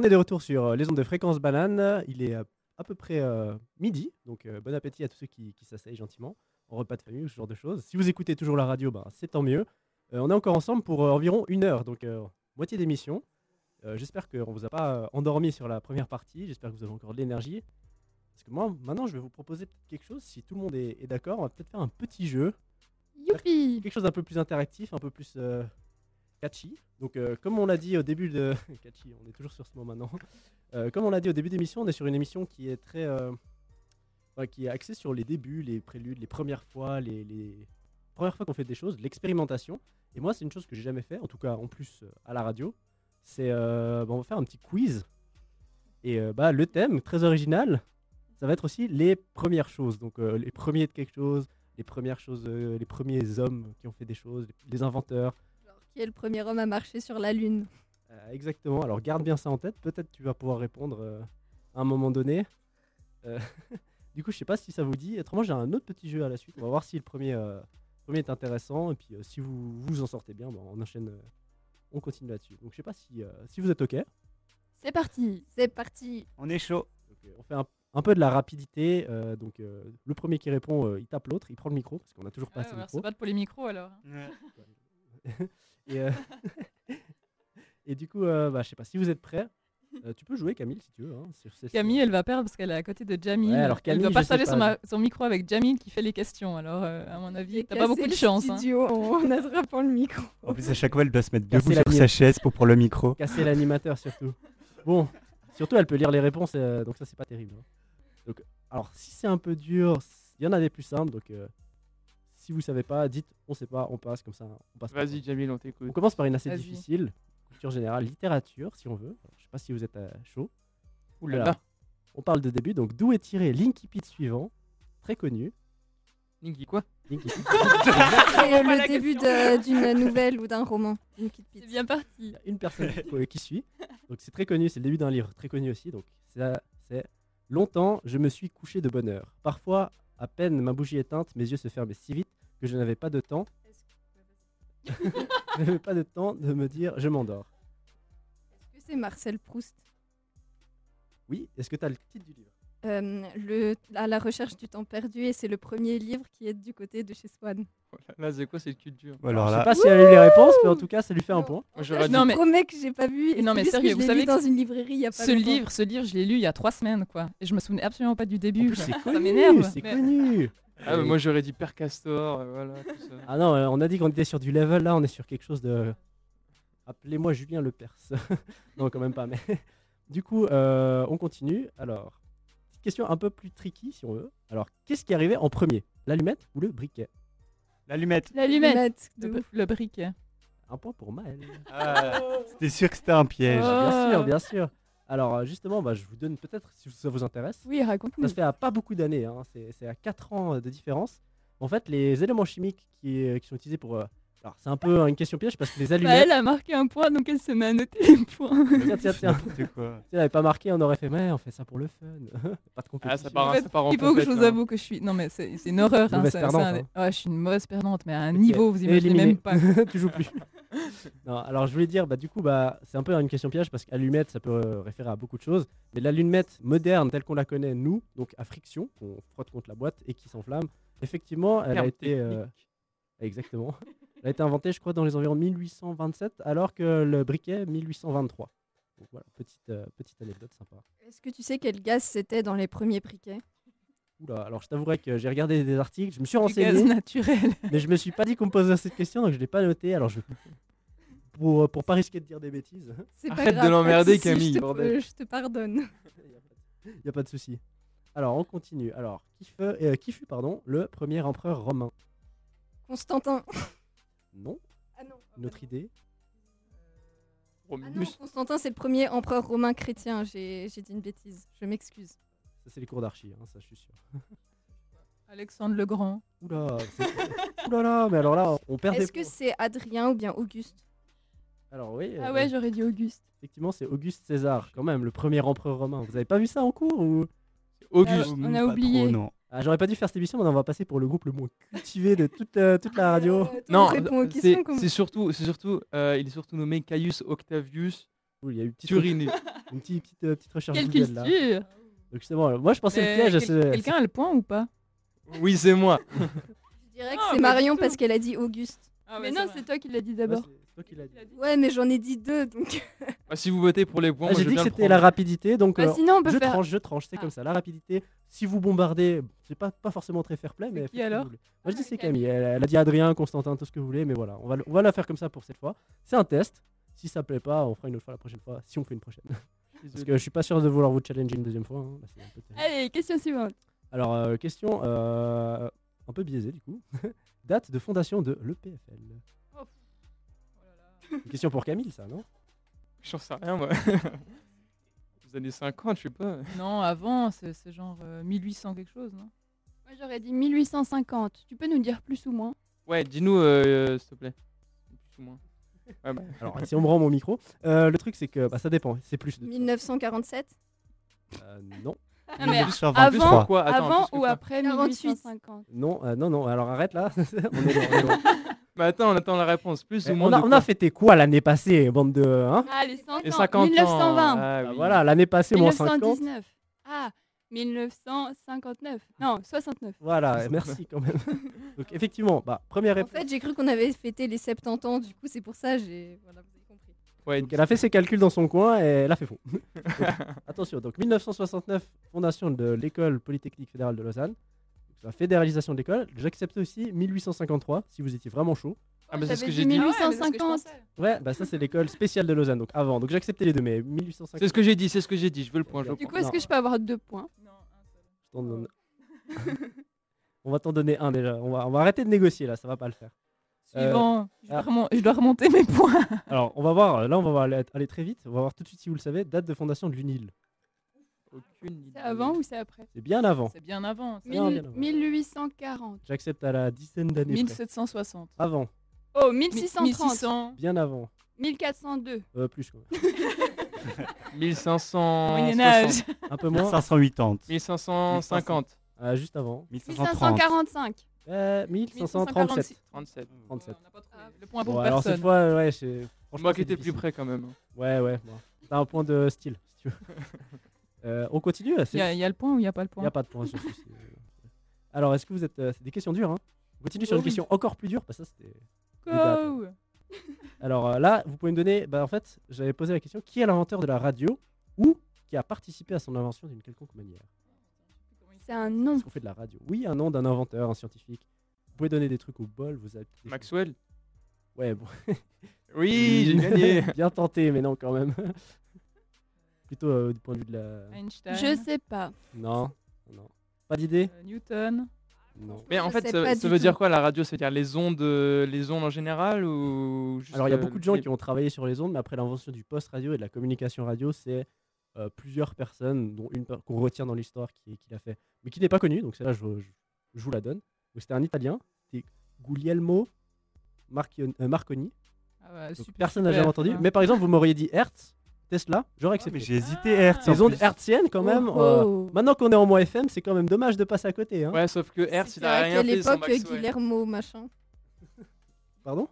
On est de retour sur euh, les ondes de fréquence banane. Il est euh, à peu près euh, midi, donc euh, bon appétit à tous ceux qui, qui s'asseyent gentiment en repas de famille ou ce genre de choses. Si vous écoutez toujours la radio, ben, c'est tant mieux. Euh, on est encore ensemble pour environ une heure, donc moitié d'émission. J'espère qu'on vous a pas endormi sur la première partie. J'espère que vous avez encore de l'énergie. Parce que moi, maintenant, je vais vous proposer quelque chose. Si tout le monde est, est d'accord, on va peut-être faire un petit jeu. Youpi Quelque chose d'un peu plus interactif, un peu plus catchy. Donc, euh, comme on l'a dit au début de. catchy, on est toujours sur ce maintenant. Euh, comme on l'a dit au début d'émission, on est sur une émission qui est très. euh, qui est axée sur les débuts, les préludes, les premières fois, les, premières fois qu'on fait des choses, l'expérimentation. Et moi, c'est une chose que j'ai jamais fait, en tout cas en plus à la radio. C'est. bah, on va faire un petit quiz. Et bah, le thème, très original, ça va être aussi les premières choses. Donc, les premiers de quelque chose, les premières choses, les premiers hommes qui ont fait des choses, les inventeurs. Qui est le premier homme à marcher sur la Lune Euh, exactement. Alors, garde bien ça en tête. Peut-être tu vas pouvoir répondre euh, à un moment donné. Euh, du coup, je sais pas si ça vous dit. Autrement, j'ai un autre petit jeu à la suite. On va voir si le premier, euh, premier est intéressant. Et puis, euh, si vous vous en sortez bien, bon, on enchaîne. euh, on continue là-dessus. Donc, je sais pas si, euh, si vous êtes OK. C'est parti C'est parti On est chaud. Donc, on fait un, un peu de la rapidité. euh, donc, euh, le premier qui répond, euh, il tape l'autre. Il prend le micro parce qu'on a toujours pas Ouais, assez de micro. battre pour les micros alors. et, euh, et du coup, euh, bah, je sais pas si vous êtes prêts. euh, tu peux jouer, Camille, si tu veux. hein, sur. Camille, elle va perdre parce qu'elle est à côté de Jamil. Ouais, alors elle Camille, doit partager sais son, pas. ma- son micro avec Jamil qui fait les questions. Alors, euh, à mon avis, J'ai t'as pas beaucoup de chance. hein. en attrapant le micro. En plus, à chaque fois, elle doit se mettre Casser debout sur sa chaise pour prendre le micro. Casser l'animateur surtout. Bon, surtout elle peut lire les réponses, euh, donc ça c'est pas terrible. hein. Donc, alors si c'est un peu dur, il y en a des plus simples, donc euh, si vous savez pas, dites on sait pas, on passe comme ça. On passe pas. Vas-y, Jamil, on On t'écoute. commence par une assez difficile, culture générale, littérature si on veut. Alors, je sais pas si vous êtes euh, chaud. Ouh là là. Alors, On parle de début, donc d'où est tiré l'incipit suivant, très connu. Ninky, quoi? C'est euh, le début d'une nouvelle ou d'un roman. Une petite C'est bien parti une personne qui, qui suit. Donc c'est très connu, c'est le début d'un livre très connu aussi. Donc ça, c'est longtemps, je me suis couché de bonne heure. Parfois, à peine ma bougie éteinte, mes yeux se fermaient si vite que je n'avais pas de temps. je n'avais pas de temps de me dire je m'endors. Est-ce que c'est Marcel Proust? Oui, est-ce que tu as le titre du livre? Euh, le, À la recherche du temps perdu et c'est le premier livre qui est du côté de chez Swan. Là c'est quoi cette culture alors Je sais pas si elle a eu les réponses, mais en tout cas, ça lui fait un point. Dit- Non, Je mais- promets que j'ai pas vu. et Non, mais sérieux, je vous savez dans une librairie il y a pas Ce longtemps. livre, ce livre, je l'ai lu il y a trois semaines, quoi. Et je me souvenais absolument pas du début. plus, c'est Ça connu, m'énerve. c'est mais- connu. Ah, mais moi, j'aurais dit Père Castor, euh, voilà, tout ça. Ah non, euh, on a dit qu'on était sur du level, là on est sur quelque chose de... Appelez-moi Julien Le Perse. non, quand même pas, mais... du coup, euh, on continue. Alors, petite question un peu plus tricky si on veut. Alors, qu'est-ce qui arrivait en premier L'allumette ou le briquet? L'allumette. L'allumette Le, ouf. le briquet. Un point pour Maël. Ah, C'était sûr que c'était un piège. Oh. Bien sûr, bien sûr. Alors, euh, justement, bah, je vous donne peut-être, si ça vous intéresse, Oui, raconte-nous. Ça se fait à pas beaucoup d'années, hein. c'est c'est à 4 ans euh, de différence. En fait, les éléments chimiques qui, euh, qui sont utilisés pour... euh, alors, c'est un peu une question piège parce que les Bah, allumettes... elle a marqué un point, donc elle se met à noter les points. Tiens, tiens, tiens. Quoi. Si elle n'avait pas marqué, on aurait fait, mais on fait ça pour le fun. pas de compétition. Ah, ça part, En fait, ça part en Il faut que je vous avoue que je suis. Non, mais c'est c'est une horreur. hein, Mauvaise c'est- perdante, c'est un- hein. Ouais, je suis une mauvaise perdante, mais à un niveau, vous imaginez Éliminé. même pas. tu joues plus. non, alors je voulais dire, bah, du coup, bah, c'est un peu une question piège parce qu'allumette, ça peut euh, référer à beaucoup de choses. Mais l'allumette moderne, telle qu'on la connaît, nous, donc à friction, qu'on frotte contre la boîte et qui s'enflamme, effectivement, elle a été. euh, exactement. Elle a été inventée, je crois, dans les environs 1827, alors que le briquet, 1823. Donc voilà, petite, euh, petite anecdote sympa. Est-ce que tu sais quel gaz c'était dans les premiers briquets? Oula, alors je t'avouerai que j'ai regardé des articles, je me suis Du gaz renseigné, naturel. mais je me suis pas dit qu'on me posait cette question, donc je l'ai pas noté. Alors je pour, pour pas risquer de dire des bêtises, C'est pas Arrête de pas l'emmerder, Camille, Je te, bordel. euh, je te pardonne. il y a pas de souci. Alors on continue. Alors qui fut, euh, qui fut pardon le premier empereur romain? Constantin. Non, Ah non. une autre idée. Ah non, Romulus. Constantin, c'est le premier empereur romain chrétien. J'ai dit une bêtise. Je m'excuse. Ça c'est les cours d'archi, hein, ça je suis sûr. Alexandre le Grand. Oula, Oula là, mais alors là on perd des Est-ce que c'est Adrien ou bien Auguste? Alors oui. Ah euh, ouais, j'aurais dit Auguste. effectivement c'est Auguste César, quand même, le premier empereur romain. Vous avez pas vu ça en cours ou? Auguste. on a oublié. trop, non. Ah, J'aurais pas dû faire cette émission, mais on va passer pour le groupe le moins cultivé de toute, euh, toute la radio. Euh, toi, Non, c'est comme- surtout, c'est surtout, euh, il est surtout nommé Caius Octavius Cool, Il y a eu une petite, une petite, petite, euh, petite recherche Quelle Google là. Donc c'est bon. Moi je pensais Mais le piège. quel- c'est- Quelqu'un a le point ou pas? Oui, c'est moi. Je dirais que Ah, c'est pas Marion parce qu'elle a dit Auguste. Mais non, c'est toi qui l'as dit Ouais, d'abord. Toi qui l'as dit. Ouais, mais j'en ai dit deux, donc. Bah, si vous votez pour les points, Ah, moi, J'ai je dit que c'était la prendre. rapidité, donc Bah, euh, sinon, on peut je faire. tranche, je tranche, c'est Ah. comme ça. La rapidité, si vous bombardez, c'est pas, pas forcément très fair play, mais. qui faites ce que alors vous voulez. Moi je dis Ah, c'est Camille. Camille, elle, elle a dit Adrien, Constantin, tout ce que vous voulez, mais voilà, on va, le- on va la faire comme ça pour cette fois. C'est un test. Si ça plaît pas, on fera une autre fois la prochaine fois, si on fait une prochaine. Parce que je suis pas sûr de vouloir vous challenger une deuxième fois. hein. Bah, c'est un peu terrible. Allez, question suivante. Alors, euh, question euh, un peu biaisée du coup. Date de fondation de l'EPFL. Une question pour Camille, ça, non? J'en sais rien, moi. Les années 50, je sais pas. Non, avant, c'est genre euh, 1800 quelque chose, non? Moi, j'aurais dit 1850. Tu peux nous dire plus ou moins? Ouais, dis-nous, euh, s'il te plaît. Plus ou moins. Ouais, bah, Alors, si on me rend mon micro, euh, le truc c'est que bah, ça dépend. C'est plus de. 1947 Euh, non, Ah, mais 1823. avant, quoi Attends, avant ou après 48. 1850 non, euh, non, non. Alors arrête là. on est on est Mais attends, on attend la réponse. Plus ou moins. on, a, on fêté quoi l'année passée, bande de. Hein Ah, les 100 ans. Et 50 ans. 1920. Ah, Bah, oui. Voilà, l'année passée, moins 50. 1919. Ah, 1959. Non, 69. Voilà, merci quand même. Donc effectivement, bah, première En réponse. fait, j'ai cru qu'on avait fêté les 70 ans, du coup, c'est pour ça, j'ai. Voilà, vous avez compris. Ouais, Donc elle a fait ses calculs dans son coin et elle a fait faux. Donc, attention, donc 1969, fondation de l'école polytechnique fédérale de Lausanne. La fédéralisation de l'école. J'accepte aussi 1853 si vous étiez vraiment chaud. Ah, bah, c'est ce que j'ai dit dit. Ah ouais, mais c'est ce que je 1850. pensais. Ouais, bah ça c'est l'école spéciale de Lausanne, donc avant. Donc j'acceptais les deux, mais 1850. C'est ce que j'ai dit, c'est ce que j'ai dit. Je veux le point. Je veux le Du coup, est-ce que je peux avoir deux points? Non, un seul. je t'en donne- on va t'en donner un déjà. On va, on va arrêter de négocier là, ça va pas le faire. Euh, Suivant, je, dois ah. remon- je dois remonter mes points. Alors on va voir, là on va voir aller, aller très vite. On va voir tout de suite si vous le savez, date de fondation de l'UNIL. Aucune idée. C'est avant ou c'est après? C'est bien avant. C'est bien avant. c'est Bien, Mille- avant. 1840. J'accepte à la dizaine d'années. près. 1760. Avant, Oh, Mi- 1630. 1600. bien avant. 1402. Euh, plus quoi. 1560. Moyen Âge. Un peu moins. 580. 1550. Euh, juste avant. 1530. 1545. Euh, 1537. 37. 37. On n'a pas trouvé. Le point pour Bon, alors personne. cette fois, ouais, c'est. franchement, Moi qui c'est étais plus difficile. près quand même. Ouais, ouais. Bon. T'as un point de style, si tu veux. Euh, on continue Il y, a- il y a le point ou il n'y a pas le Il point n'y a pas de point sur ceci. Alors, est-ce que vous êtes. euh, c'est des questions dures, hein On continue sur une question encore plus dure, parce que ça c'était. Go Alors euh, là, vous pouvez me donner. Bah, en fait, j'avais posé la question qui est l'inventeur de la radio ou qui a participé à son invention d'une quelconque manière? C'est un nom. Est-ce qu'on fait de la radio? Oui, un nom d'un inventeur, un scientifique. Vous pouvez donner des trucs au bol, vous avez. des Maxwell. Ouais, bon. Oui, j'ai gagné. Bien tenté, mais non, quand même. Plutôt euh, du point de vue de la. Einstein. Je sais pas. Non, non. Pas d'idée euh, Newton. Non. Mais en Je fait, sais ça, pas ça du veut tout. dire quoi la radio? C'est-à-dire les ondes, euh, les ondes en général ou juste, Alors, il y a euh, beaucoup de gens les- qui ont travaillé sur les ondes, mais après l'invention du post radio et de la communication radio, c'est euh, plusieurs personnes, dont une per- qu'on retient dans l'histoire qui, qui l'a fait, mais qui n'est pas connue. Donc, celle-là, je, je- je vous la donne. Donc, C'était un Italien, c'était Guglielmo Marchion- euh, Marconi. Ah ouais, Donc, super, personne n'a super, jamais entendu. hein. Mais par exemple, vous m'auriez dit Hertz, Tesla, j'aurais Mais accepté. j'ai hésité, Hertz. en Ces ondes hertziennes, quand même. Oh, euh, oh. maintenant qu'on est en moins FM, c'est quand même dommage de passer à côté. Hein. Ouais, sauf que Hertz, il C'était a à rien quelle fait sans époque Maxwell. Guillermo machin Pardon?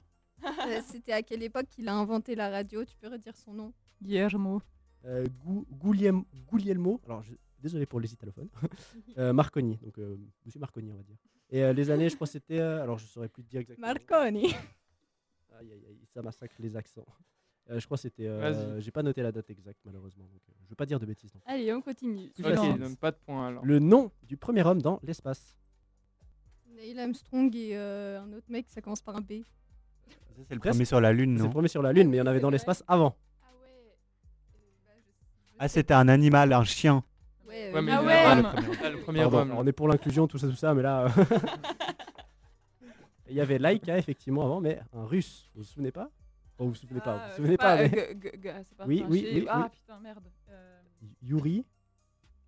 Euh, C'était à quelle époque qu'il a inventé la radio? Tu peux redire son nom? Guillermo. euh, Gu- Guglielmo, Guglielmo, alors je- désolé pour les italophones, euh, Marconi, donc euh, Monsieur Marconi on va dire. Et euh, les années, je crois que c'était, euh, alors je saurais plus te dire exactement. Marconi. Aïe, aïe, aïe, ça massacre les accents. Euh, je crois que c'était, euh, j'ai pas noté la date exacte malheureusement, donc euh, je veux pas dire de bêtises. non. Allez, on continue. Plus Ok, facile. il donne pas de points alors. Le nom du premier homme dans l'espace. Neil Armstrong et euh, un autre mec, ça commence par un B. C'est le premier sur la Lune, C'est le non premier sur la Lune, mais il y en avait dans l'espace avant. Ah ouais. Ah, c'était un animal, un chien. Ouais, Ouais, mais Ah ouais. ah, le premier- ah, le premier Pardon, homme. on est pour l'inclusion, tout ça, tout ça, mais là. euh, Il y avait Laika effectivement avant, mais un russe. Vous vous souvenez pas? Oh, Vous vous souvenez pas, vous Ah, vous c'est souvenez pas, euh, mais G- G- G- c'est pas Oui, oui, oui, Ah oui. putain, merde. Euh, Yuri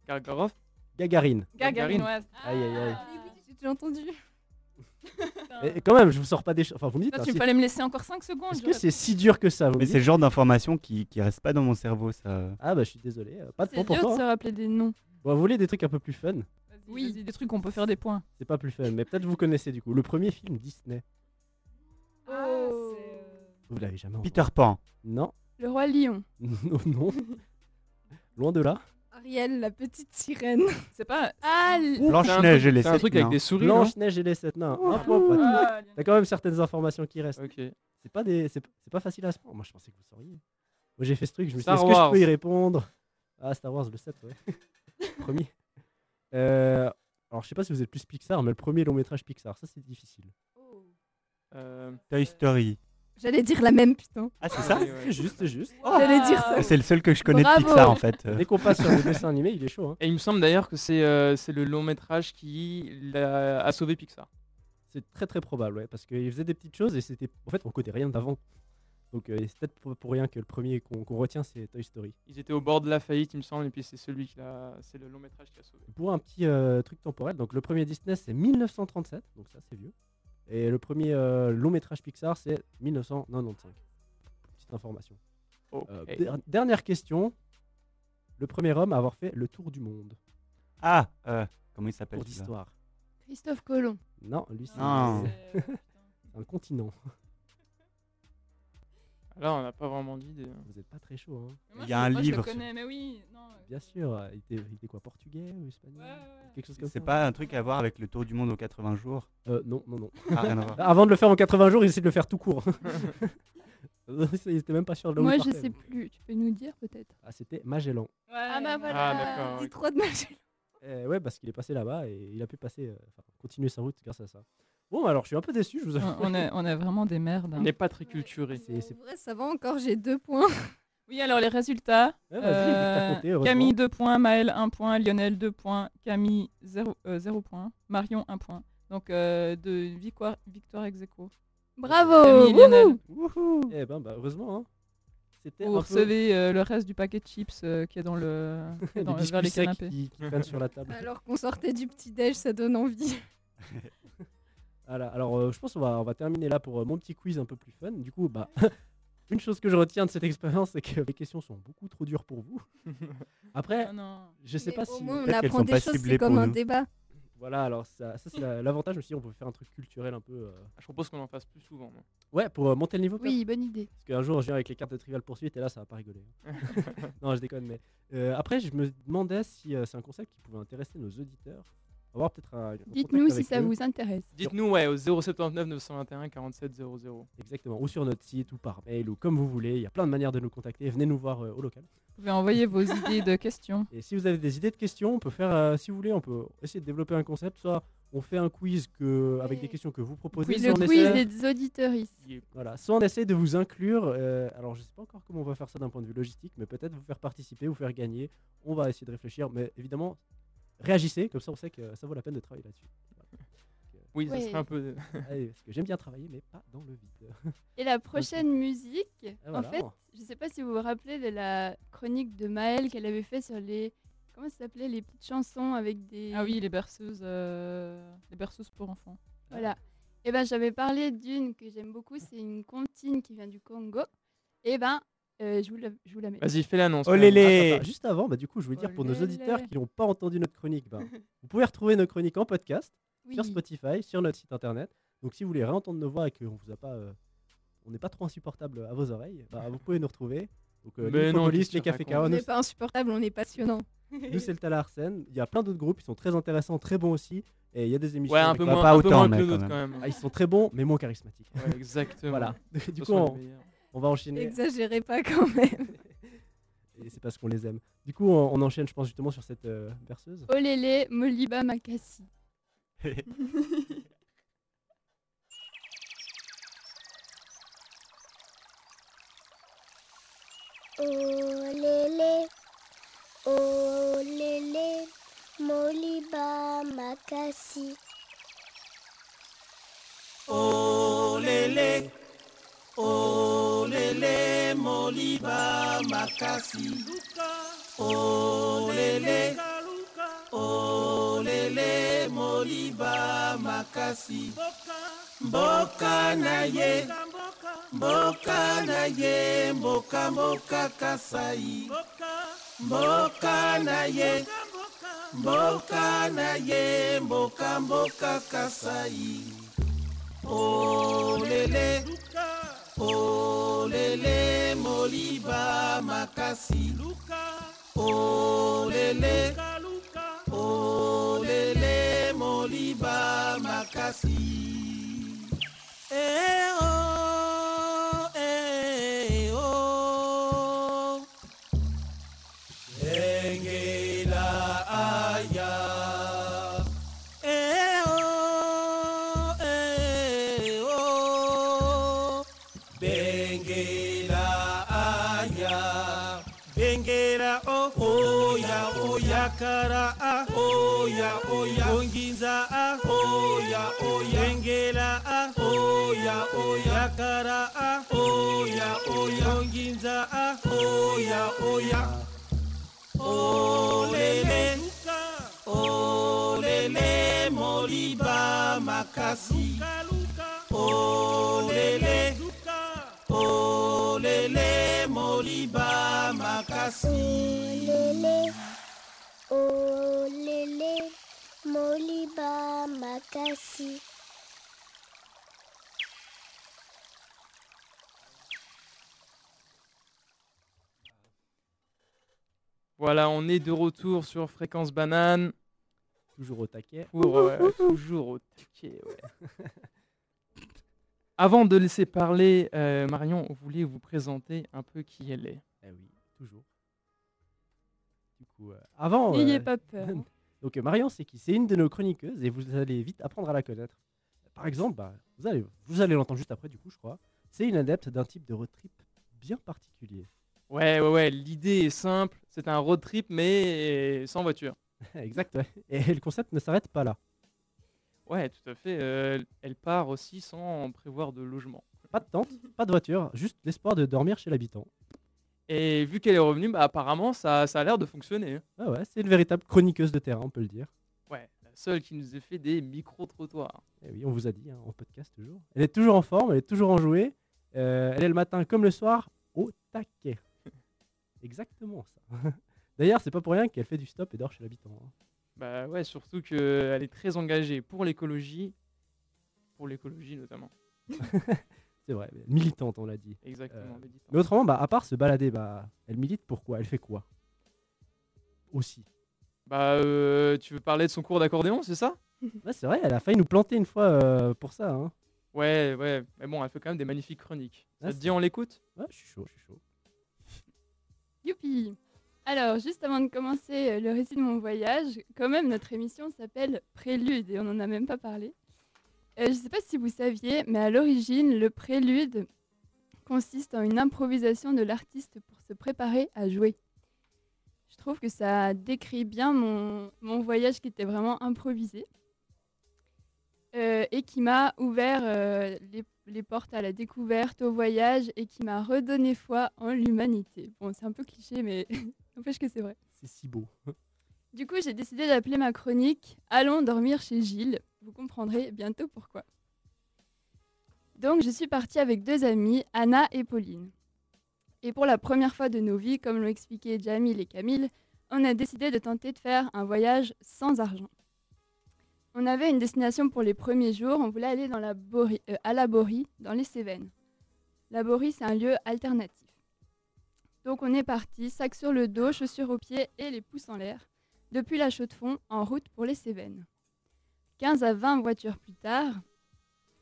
Gargarov Gagarine. Gagarine, ouais. Aïe, aïe, aïe. Ah, oui, oui, j'ai déjà entendu. Et quand même, je vous sors pas des choses. Enfin, vous me dites. Putain, hein, tu si- fallait me laisser encore 5 secondes. Est-ce que c'est si dur que ça vous Mais c'est le genre d'information qui, qui reste pas dans mon cerveau, ça. Ah bah je suis désolé, euh, pas de C'est point pour dur de toi. se rappeler des noms. Bon, vous voulez des trucs un peu plus fun Vas-y, Oui. vas-y, des trucs où on peut faire des points. C'est pas plus fun, mais peut-être vous connaissez du coup. Le premier film Disney. Ah, Oh. Vous l'avez jamais entendu Peter Pan. Non. Le roi lion. non, non. Loin de là. Ariel, la petite sirène. C'est pas. Ah, l- Blanche-Neige et les C'est un sept truc avec nains. des souris, non Blanche-Neige et les sept nains. Un point, Pat. Ah, T'as quand même certaines informations qui restent. Ok. C'est pas, des... c'est c'est pas facile à se prendre. Moi, je pensais que vous sauriez. Moi, j'ai fait ce truc. Je me suis dit, Star est-ce que je Wars. peux y répondre? Ah, Star Wars, le 7, ouais. premier. Euh, Alors, je sais pas si vous êtes plus Pixar, mais le premier long métrage Pixar, ça, c'est difficile. Euh, Toy Story. J'allais dire la même, putain. Ah, c'est ça. C'est juste, c'est juste. J'allais dire ça. Ah, C'est le seul que je connais Bravo. de Pixar en fait. Dès qu'on passe sur le dessin animé, il est chaud. hein. Et il me semble d'ailleurs que c'est euh, c'est le long métrage qui l'a- a sauvé Pixar. C'est très très probable, ouais, parce qu'il faisait des petites choses et c'était. En fait, on connaît rien d'avant. Donc, euh, c'est peut-être pour, pour rien que le premier qu'on qu'on retient, c'est Toy Story. Ils étaient au bord de la faillite, il me semble, et puis c'est celui qui l'a, c'est le long métrage qui a sauvé. Pour un petit euh, truc temporel, donc le premier Disney, c'est 1937, donc ça, c'est vieux. Et le premier euh, long métrage Pixar, c'est 1995. Petite information. Euh, der- dernière question. Le premier homme à avoir fait le tour du monde. Ah, euh, comment il s'appelle Pour celui-là? d'histoire. Christophe Colomb. Non, lui, c'est un continent. Là, on n'a pas vraiment d'idée. hein. Vous n'êtes pas très chaud, hein. Moi, Il y je- a un moi, je le livre connais, mais oui. Non, Bien sûr. euh, Il était, il était quoi, portugais ou espagnol Ouais, ouais, ouais. Quelque chose comme ça. C'est pas un truc à voir avec le tour du monde aux 80 jours Euh, non, non, non. Ah, rien à voir. Avant de le faire en 80 jours, il essaie de le faire tout court. il était même pas sûr de là où Moi, je sais plus. Tu peux nous dire peut-être? Ah, c'était Magellan. Ouais, Ah bah voilà. Ah, d'accord. Dis ok. trop de magie. Eh ouais, parce qu'il est passé là-bas et il a pu passer, euh, enfin, continuer sa route grâce à ça. Bon, alors je suis un peu déçu, je vous avoue. On, on est, on est vraiment des merdes. On hein. n'est pas très culturé. C'est- c'est- En vrai, ça va encore, j'ai deux points. Oui, alors les résultats. Ouais, vas-y, vu que t'as Euh, compté, heureusement. Camille 2 points, Maël 1 point, Lionel 2 points, Camille 0, point, Marion 1 point. Donc euh, de victoire, victoire ex aequo. Bravo Camille et Lionel. wouhou Eh ben, bah, heureusement. hein. C'était Vous un peu recevez euh, le reste du paquet de chips euh, qui est dans le, qui est des dans, vers biscuits les secs canapés. qui, qui traînent sur la table. Alors qu'on sortait du petit-déj, ça donne envie. Voilà, alors euh, je pense qu'on va, on va terminer là pour euh, mon petit quiz un peu plus fun. Du coup, bah, une chose que je retiens de cette expérience, c'est que les questions sont beaucoup trop dures pour vous. Après, Ah je sais Mais pas au si. moins, on Peut-être qu'elles apprend sont des pas choses, ciblées c'est comme un nous. débat. Voilà, alors ça, ça, c'est la- l'avantage aussi, on peut faire un truc culturel un peu. euh, Je propose qu'on en fasse plus souvent. moi. Ouais, pour euh, monter le niveau. peut-être Oui, bonne idée. Parce qu'un jour, je viens avec les cartes de Trivial Poursuite et là, ça va pas rigoler. hein. non, je déconne, mais. euh, après, je me demandais si euh, c'est un concept qui pouvait intéresser nos auditeurs. Avoir peut-être un. un Dites-nous si ça eux. vous intéresse. Dites-nous, ouais, au 079 921 47 00. Exactement, ou sur notre site, ou par mail, ou comme vous voulez. Il y a plein de manières de nous contacter. Venez nous voir euh, au local. Vous pouvez envoyer vos idées de questions. Et si vous avez des idées de questions, on peut faire, euh, si vous voulez, on peut essayer de développer un concept. Soit on fait un quiz que, avec des questions que vous proposez. Soit Le on quiz essaie- des auditeurs ici. Voilà, soit on essaie de vous inclure. euh, alors, je sais pas encore comment on va faire ça d'un point de vue logistique, mais peut-être vous faire participer, vous faire gagner. On va essayer de réfléchir, mais évidemment, réagissez, comme ça on sait que ça vaut la peine de travailler là-dessus. Oui, ça serait un peu. Allez, parce que j'aime bien travailler, mais pas dans le vide. Et la prochaine musique, voilà. en fait, je sais pas si vous vous rappelez de la chronique de Maëlle qu'elle avait fait sur les. Comment ça s'appelait Les petites chansons avec des. Ah oui, les berceuses, euh, les berceuses pour enfants. Voilà. Et ben j'avais parlé d'une que j'aime beaucoup, c'est une comptine qui vient du Congo. Et ben euh, je, vous la, je vous la mets. Vas-y, fais l'annonce. Oh les les Attends, attends, juste avant, bah, du coup, je voulais dire pour nos Olélé. auditeurs qui n'ont pas entendu notre chronique, bah, vous pouvez retrouver nos chroniques en podcast Oui. sur Spotify, sur notre site internet. Donc, si vous voulez réentendre nos voix et qu'on vous a pas, euh, on n'est pas trop insupportable à vos oreilles, bah, vous pouvez nous retrouver. Donc, euh, Mais les non, Micropolis, qu'est-ce que les tu Cafés racontes On nous, n'est pas insupportable, on est passionnant. nous, c'est le Tala Arsène. Il y a plein d'autres groupes, ils sont très intéressants, très bons aussi. Et il y a des émissions. Ouais, un avec- peu Bah, moins, pas un peu autant, moins mais que le quand nôtre quand même. même. Ah, ils sont très bons, mais moins charismatiques. Ouais, exactement. voilà. Ce du coup, sont les on, meilleurs. On va enchaîner. N'exagérez pas quand même. Et c'est parce qu'on les aime. Du coup, on, on enchaîne, je pense, justement sur cette euh, berceuse. Olélé, Moliba Makassi. Oh lélé, oh lélé, Moliba Makassi. Oh lélé, Moliba Makasi. Lélé, oh lélé, Moliba Makasi. Mboka na ye, mboka na ye, mboka mboka kasai. Mboka na ye, mboka na ye, mboka mboka kasai. Lélé, oh mo moliba makasi. Olele. Olele moliba makasi. Eh ya, oh ya. Olele, olele, moliba makasi. Olele, olele, moliba makasi. Olele, olele, moliba makasi. Voilà, on est de retour sur Fréquence Banane. Toujours au taquet. Pour, euh, toujours au taquet, ouais. Avant de laisser parler euh, Marion, vous voulez vous présenter un peu qui elle est Eh oui, toujours. Du coup, euh, avant. N'ayez euh, pas peur. Donc euh, Marion, c'est qui? C'est une de nos chroniqueuses et vous allez vite apprendre à la connaître. Par exemple, bah, vous allez, vous allez l'entendre juste après, du coup, je crois. C'est une adepte d'un type de road trip bien particulier. Ouais, ouais, ouais, l'idée est simple. C'est un road trip, mais sans voiture. exact, ouais. Et le concept ne s'arrête pas là. Ouais, tout à fait. euh, elle part aussi sans prévoir de logement. Pas de tente, pas de voiture, juste l'espoir de dormir chez l'habitant. Et vu qu'elle est revenue, bah, apparemment, ça, ça a l'air de fonctionner. Ah ouais, c'est une véritable chroniqueuse de terrain, on peut le dire. Ouais, la seule qui nous ait fait des micro-trottoirs. Eh oui, on vous a dit, hein, en podcast toujours. Elle est toujours en forme, elle est toujours enjouée. Euh, elle est le matin comme le soir au taquet. Exactement ça. D'ailleurs, c'est pas pour rien qu'elle fait du stop et dort chez l'habitant. hein. Bah ouais, surtout qu'elle est très engagée pour l'écologie. Pour l'écologie notamment. C'est vrai, militante, on l'a dit. Exactement, Euh, militante. mais autrement, bah, à part se balader, bah, elle milite pourquoi? Elle fait quoi? Aussi. Bah, euh, tu veux parler de son cours d'accordéon, c'est ça? Ouais, c'est vrai, elle a failli nous planter une fois euh, pour ça. Hein. Ouais, ouais. Mais bon, elle fait quand même des magnifiques chroniques. Ah, Ça te c'est- dit, on l'écoute? Ouais, je suis chaud, je suis chaud. Youpi Alors, juste avant de commencer euh, le récit de mon voyage, quand même, notre émission s'appelle Prélude et on n'en a même pas parlé. Euh, je ne sais pas si vous saviez, mais à l'origine, le prélude consiste en une improvisation de l'artiste pour se préparer à jouer. Je trouve que ça décrit bien mon, mon voyage qui était vraiment improvisé euh, et qui m'a ouvert les, les portes à la découverte, au voyage et qui m'a redonné foi en l'humanité. Bon, c'est un peu cliché, mais n'empêche que c'est vrai. C'est si beau. Du coup, j'ai décidé d'appeler ma chronique Allons dormir chez Gilles. Vous comprendrez bientôt pourquoi. Donc, je suis partie avec deux amies, Anna et Pauline. Et pour la première fois de nos vies, comme l'ont expliqué Jamil et Camille, on a décidé de tenter de faire un voyage sans argent. On avait une destination pour les premiers jours, on voulait aller euh, à la Borie, dans les Cévennes. La Borie, c'est un lieu alternatif. Donc on est parti, sac sur le dos, chaussures aux pieds et les pouces en l'air, depuis la Chaux-de-Fonds, en route pour les Cévennes. 15 à 20 voitures plus tard,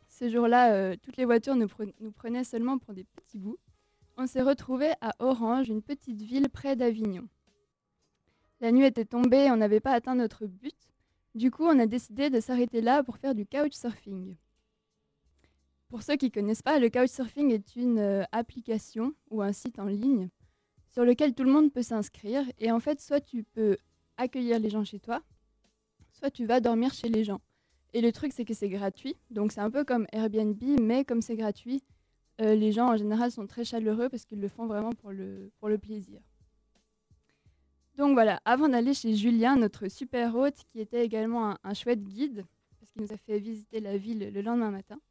ce jour-là, euh, toutes les voitures nous, pre- nous prenaient seulement pour des petits bouts. On s'est retrouvé à Orange, une petite ville près d'Avignon. La nuit était tombée, on n'avait pas atteint notre but. Du coup, on a décidé de s'arrêter là pour faire du couchsurfing. Pour ceux qui ne connaissent pas, le couchsurfing est une euh, application ou un site en ligne sur lequel tout le monde peut s'inscrire. Et en fait, soit tu peux accueillir les gens chez toi, soit tu vas dormir chez les gens. Et le truc, c'est que c'est gratuit. Donc, c'est un peu comme Airbnb, mais comme c'est gratuit, euh, les gens en général sont très chaleureux parce qu'ils le font vraiment pour le, pour le plaisir. Donc voilà, avant d'aller chez Julien, notre super hôte, qui était également un, chouette guide, parce qu'il nous a fait visiter la ville le lendemain matin,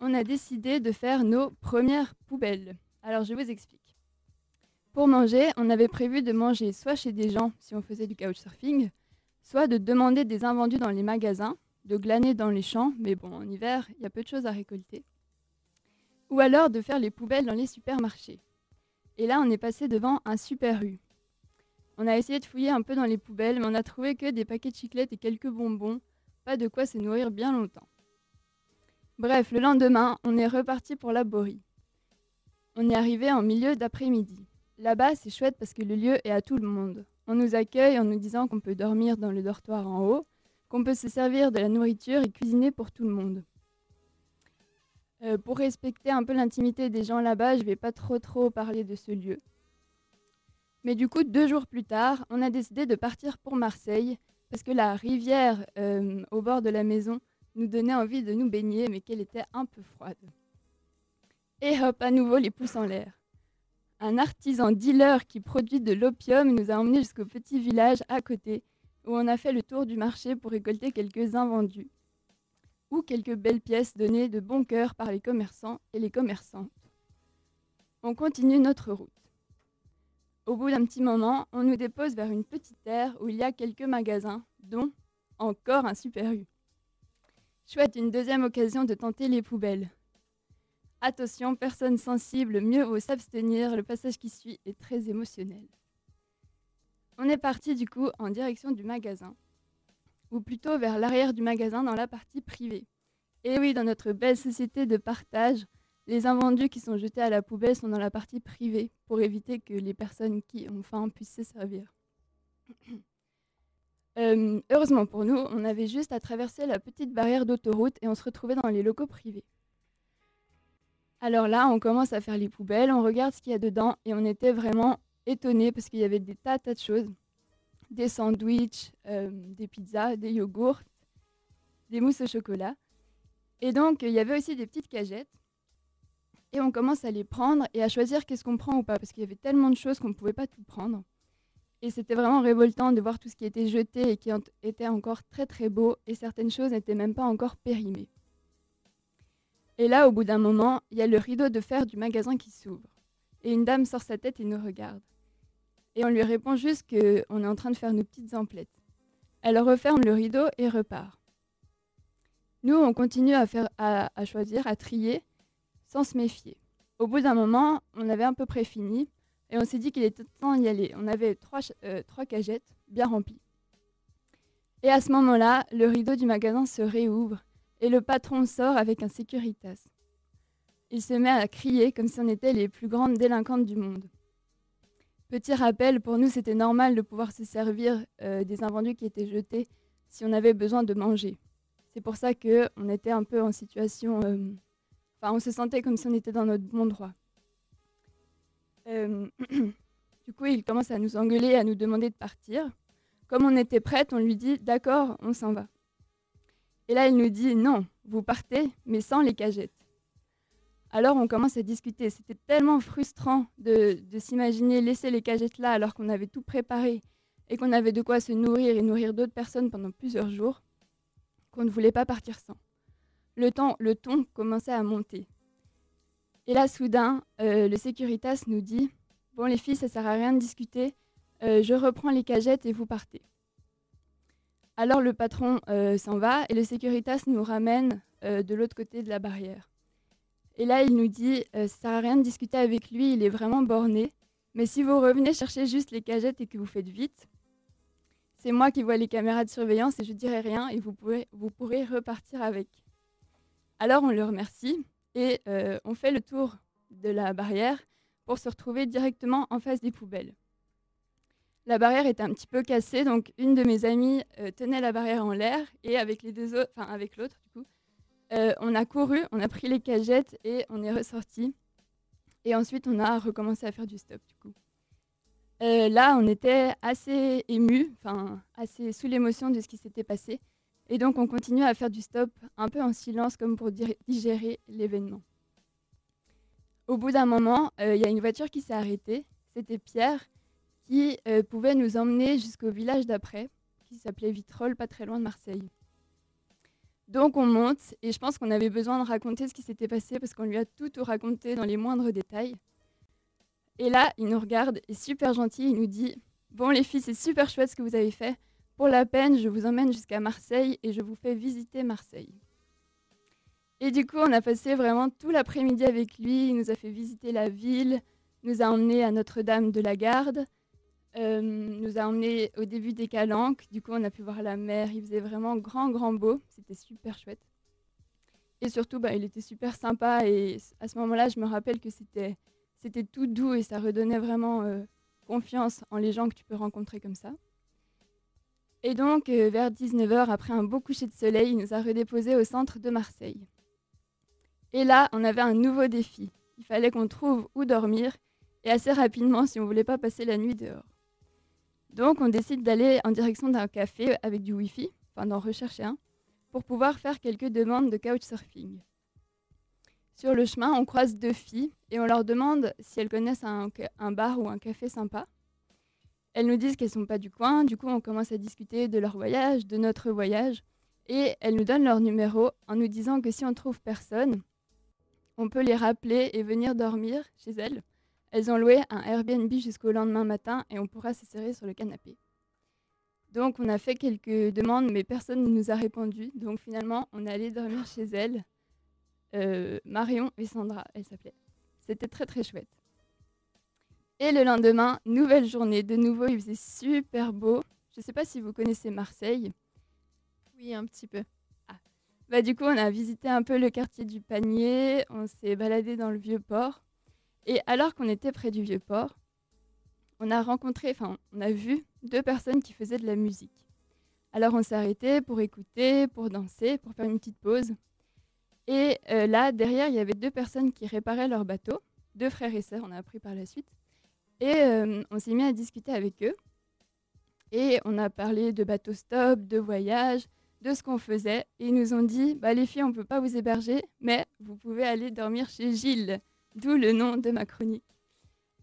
on a décidé de faire nos premières poubelles. Alors je vous explique. Pour manger, on avait prévu de manger soit chez des gens si on faisait du couchsurfing, soit de demander des invendus dans les magasins, de glaner dans les champs, mais bon, en hiver, il y a peu de choses à récolter. Ou alors de faire les poubelles dans les supermarchés. Et là, on est passé devant un super U. On a essayé de fouiller un peu dans les poubelles, mais on a trouvé que des paquets de chiclettes et quelques bonbons. Pas de quoi se nourrir bien longtemps. Bref, le lendemain, on est reparti pour la Borie. On est arrivé en milieu d'après-midi. Là-bas, c'est chouette parce que le lieu est à tout le monde. On nous accueille en nous disant qu'on peut dormir dans le dortoir en haut, qu'on peut se servir de la nourriture et cuisiner pour tout le monde. Euh, pour respecter un peu l'intimité des gens là-bas, je ne vais pas trop trop parler de ce lieu. Mais du coup, deux jours plus tard, on a décidé de partir pour Marseille parce que la rivière euh, au bord de la maison nous donnait envie de nous baigner, mais qu'elle était un peu froide. Et hop, à nouveau les pouces en l'air. Un artisan dealer qui produit de l'opium nous a emmenés jusqu'au petit village à côté, où on a fait le tour du marché pour récolter quelques invendus, ou quelques belles pièces données de bon cœur par les commerçants et les commerçantes. On continue notre route. Au bout d'un petit moment, on nous dépose vers une petite terre où il y a quelques magasins, dont encore un super U. Chouette, une deuxième occasion de tenter les poubelles. Attention, personne sensible, mieux vaut s'abstenir, le passage qui suit est très émotionnel. On est parti du coup en direction du magasin, ou plutôt vers l'arrière du magasin dans la partie privée. Et oui, dans notre belle société de partage, les invendus qui sont jetés à la poubelle sont dans la partie privée pour éviter que les personnes qui ont faim puissent se servir. Euh, heureusement pour nous, on avait juste à traverser la petite barrière d'autoroute et on se retrouvait dans les locaux privés. Alors là, on commence à faire les poubelles, on regarde ce qu'il y a dedans et on était vraiment étonnés parce qu'il y avait des tas, tas de choses. Des sandwichs, euh, des pizzas, des yogourts, des mousses au chocolat. Et donc, il y avait aussi des petites cagettes. Et on commence à les prendre et à choisir qu'est-ce qu'on prend ou pas parce qu'il y avait tellement de choses qu'on ne pouvait pas tout prendre. Et c'était vraiment révoltant de voir tout ce qui était jeté et qui était encore très très beau et certaines choses n'étaient même pas encore périmées. Et là, au bout d'un moment, il y a le rideau de fer du magasin qui s'ouvre. Et une dame sort sa tête et nous regarde. Et on lui répond juste qu'on est en train de faire nos petites emplettes. Elle referme le rideau et repart. Nous, on continue à, faire, à choisir, à trier, sans se méfier. Au bout d'un moment, on avait à peu près fini et on s'est dit qu'il était temps d'y aller. On avait trois, euh, trois cagettes bien remplies. Et à ce moment-là, le rideau du magasin se réouvre et le patron sort avec un Securitas. Il se met à crier comme si on était les plus grandes délinquantes du monde. Petit rappel, pour nous, c'était normal de pouvoir se servir euh, des invendus qui étaient jetés si on avait besoin de manger. C'est pour ça qu'on était un peu en situation... euh, On se sentait comme si on était dans notre bon droit. Euh, du coup, il commence à nous engueuler, à nous demander de partir. Comme on était prête, on lui dit D'accord, on s'en va. Et là, il nous dit Non, vous partez, mais sans les cagettes. Alors, on commence à discuter. C'était tellement frustrant de s'imaginer laisser les cagettes là alors qu'on avait tout préparé et qu'on avait de quoi se nourrir et nourrir d'autres personnes pendant plusieurs jours qu'on ne voulait pas partir sans. Le, temps, le ton commençait à monter. Et là, soudain, euh, le Securitas nous dit Bon, les filles, ça sert à rien de discuter. Euh, je reprends les cagettes et vous partez. Alors le patron euh, s'en va et le Securitas nous ramène de l'autre côté de la barrière. Et là, il nous dit Ça sert à rien de discuter avec lui, il est vraiment borné. Mais si vous revenez chercher juste les cagettes et que vous faites vite, c'est moi qui vois les caméras de surveillance et je dirai rien et vous pourrez repartir avec. Alors on le remercie et euh, on fait le tour de la barrière pour se retrouver directement en face des poubelles. La barrière était un petit peu cassée, donc une de mes amies euh, tenait la barrière en l'air et avec les deux autres, enfin avec l'autre du coup, euh, on a couru, on a pris les cagettes et on est ressorti. Et ensuite on a recommencé à faire du stop du coup. Là, on était assez ému, enfin assez sous l'émotion de ce qui s'était passé. Et donc, on continue à faire du stop un peu en silence, comme pour digérer l'événement. Au bout d'un moment, euh, il y a une voiture qui s'est arrêtée. C'était Pierre qui euh, pouvait nous emmener jusqu'au village d'après, qui s'appelait Vitrolles, pas très loin de Marseille. Donc, on monte et je pense qu'on avait besoin de raconter ce qui s'était passé parce qu'on lui a tout, tout raconté dans les moindres détails. Et là, il nous regarde, et super gentil, il nous dit Bon, les filles, c'est super chouette ce que vous avez fait. Pour la peine, je vous emmène jusqu'à Marseille et je vous fais visiter Marseille. Et du coup, on a passé vraiment tout l'après-midi avec lui. Il nous a fait visiter la ville, nous a emmenés à Notre-Dame de la Garde, euh, nous a emmenés au début des Calanques. Du coup, on a pu voir la mer. Il faisait vraiment grand, grand beau. C'était super chouette. Et surtout, bah, il était super sympa. Et à ce moment-là, je me rappelle que c'était, c'était tout doux et ça redonnait vraiment euh, confiance en les gens que tu peux rencontrer comme ça. Et donc, euh, vers 19h, après un beau coucher de soleil, il nous a redéposés au centre de Marseille. Et là, on avait un nouveau défi. Il fallait qu'on trouve où dormir et assez rapidement si on voulait pas passer la nuit dehors. Donc, on décide d'aller en direction d'un café avec du Wi-Fi, enfin d'en rechercher un, pour pouvoir faire quelques demandes de couchsurfing. Sur le chemin, on croise deux filles et on leur demande si elles connaissent un, un bar ou un café sympa. Elles nous disent qu'elles sont pas du coin, du coup on commence à discuter de leur voyage, de notre voyage, et elles nous donnent leur numéro en nous disant que si on trouve personne, on peut les rappeler et venir dormir chez elles. Elles ont loué un Airbnb jusqu'au lendemain matin et on pourra se serrer sur le canapé. Donc on a fait quelques demandes, mais personne ne nous a répondu. Donc finalement, on est allé dormir chez elles. Euh, Marion et Sandra, elles s'appelaient. C'était très très chouette. Et le lendemain, nouvelle journée. De nouveau, il faisait super beau. Je ne sais pas si vous connaissez Marseille. Oui, un petit peu. Bah, du coup, on a visité un peu le quartier du Panier, on s'est baladé dans le vieux port. Et alors qu'on était près du vieux port, on a rencontré, enfin, on a vu deux personnes qui faisaient de la musique. Alors on s'est arrêté pour écouter, pour danser, pour faire une petite pause. Et euh, là, derrière, il y avait deux personnes qui réparaient leur bateau, deux frères et sœurs, on a appris par la suite. Et euh, on s'est mis à discuter avec eux. Et on a parlé de bateau stop, de voyage, de ce qu'on faisait. Et ils nous ont dit, bah, les filles, on ne peut pas vous héberger, mais vous pouvez aller dormir chez Gilles, d'où le nom de ma.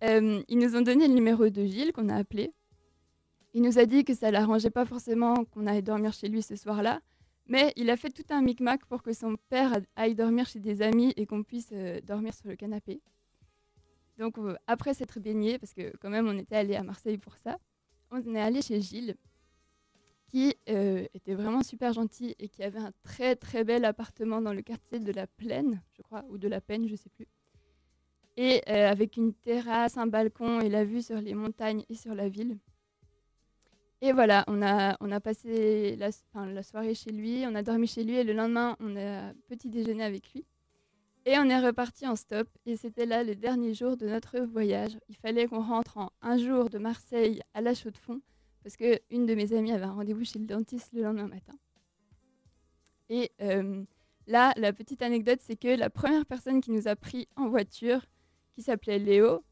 Euh, ils nous ont donné le numéro de Gilles qu'on a appelé. Il nous a dit que ça l'arrangeait pas forcément qu'on aille dormir chez lui ce soir-là, mais il a fait tout un micmac pour que son père aille dormir chez des amis et qu'on puisse euh, dormir sur le canapé. Donc euh, après s'être baigné, parce que quand même on était allé à Marseille pour ça, on est allé chez Gilles, qui euh, était vraiment super gentil et qui avait un très très bel appartement dans le quartier de la Plaine, je crois, ou de la Peine, je sais plus. Et euh, avec une terrasse, un balcon et la vue sur les montagnes et sur la ville. Et voilà, on a, on a passé la soirée chez lui, on a dormi chez lui et le lendemain, on a petit déjeuner avec lui. Et on est reparti en stop et c'était là le dernier jour de notre voyage. Il fallait qu'on rentre en un jour de Marseille à La Chaux-de-Fonds parce qu'une de mes amies avait un rendez-vous chez le dentiste le lendemain matin. Et euh, là, la petite anecdote, c'est que la première personne qui nous a pris en voiture, qui s'appelait Léo,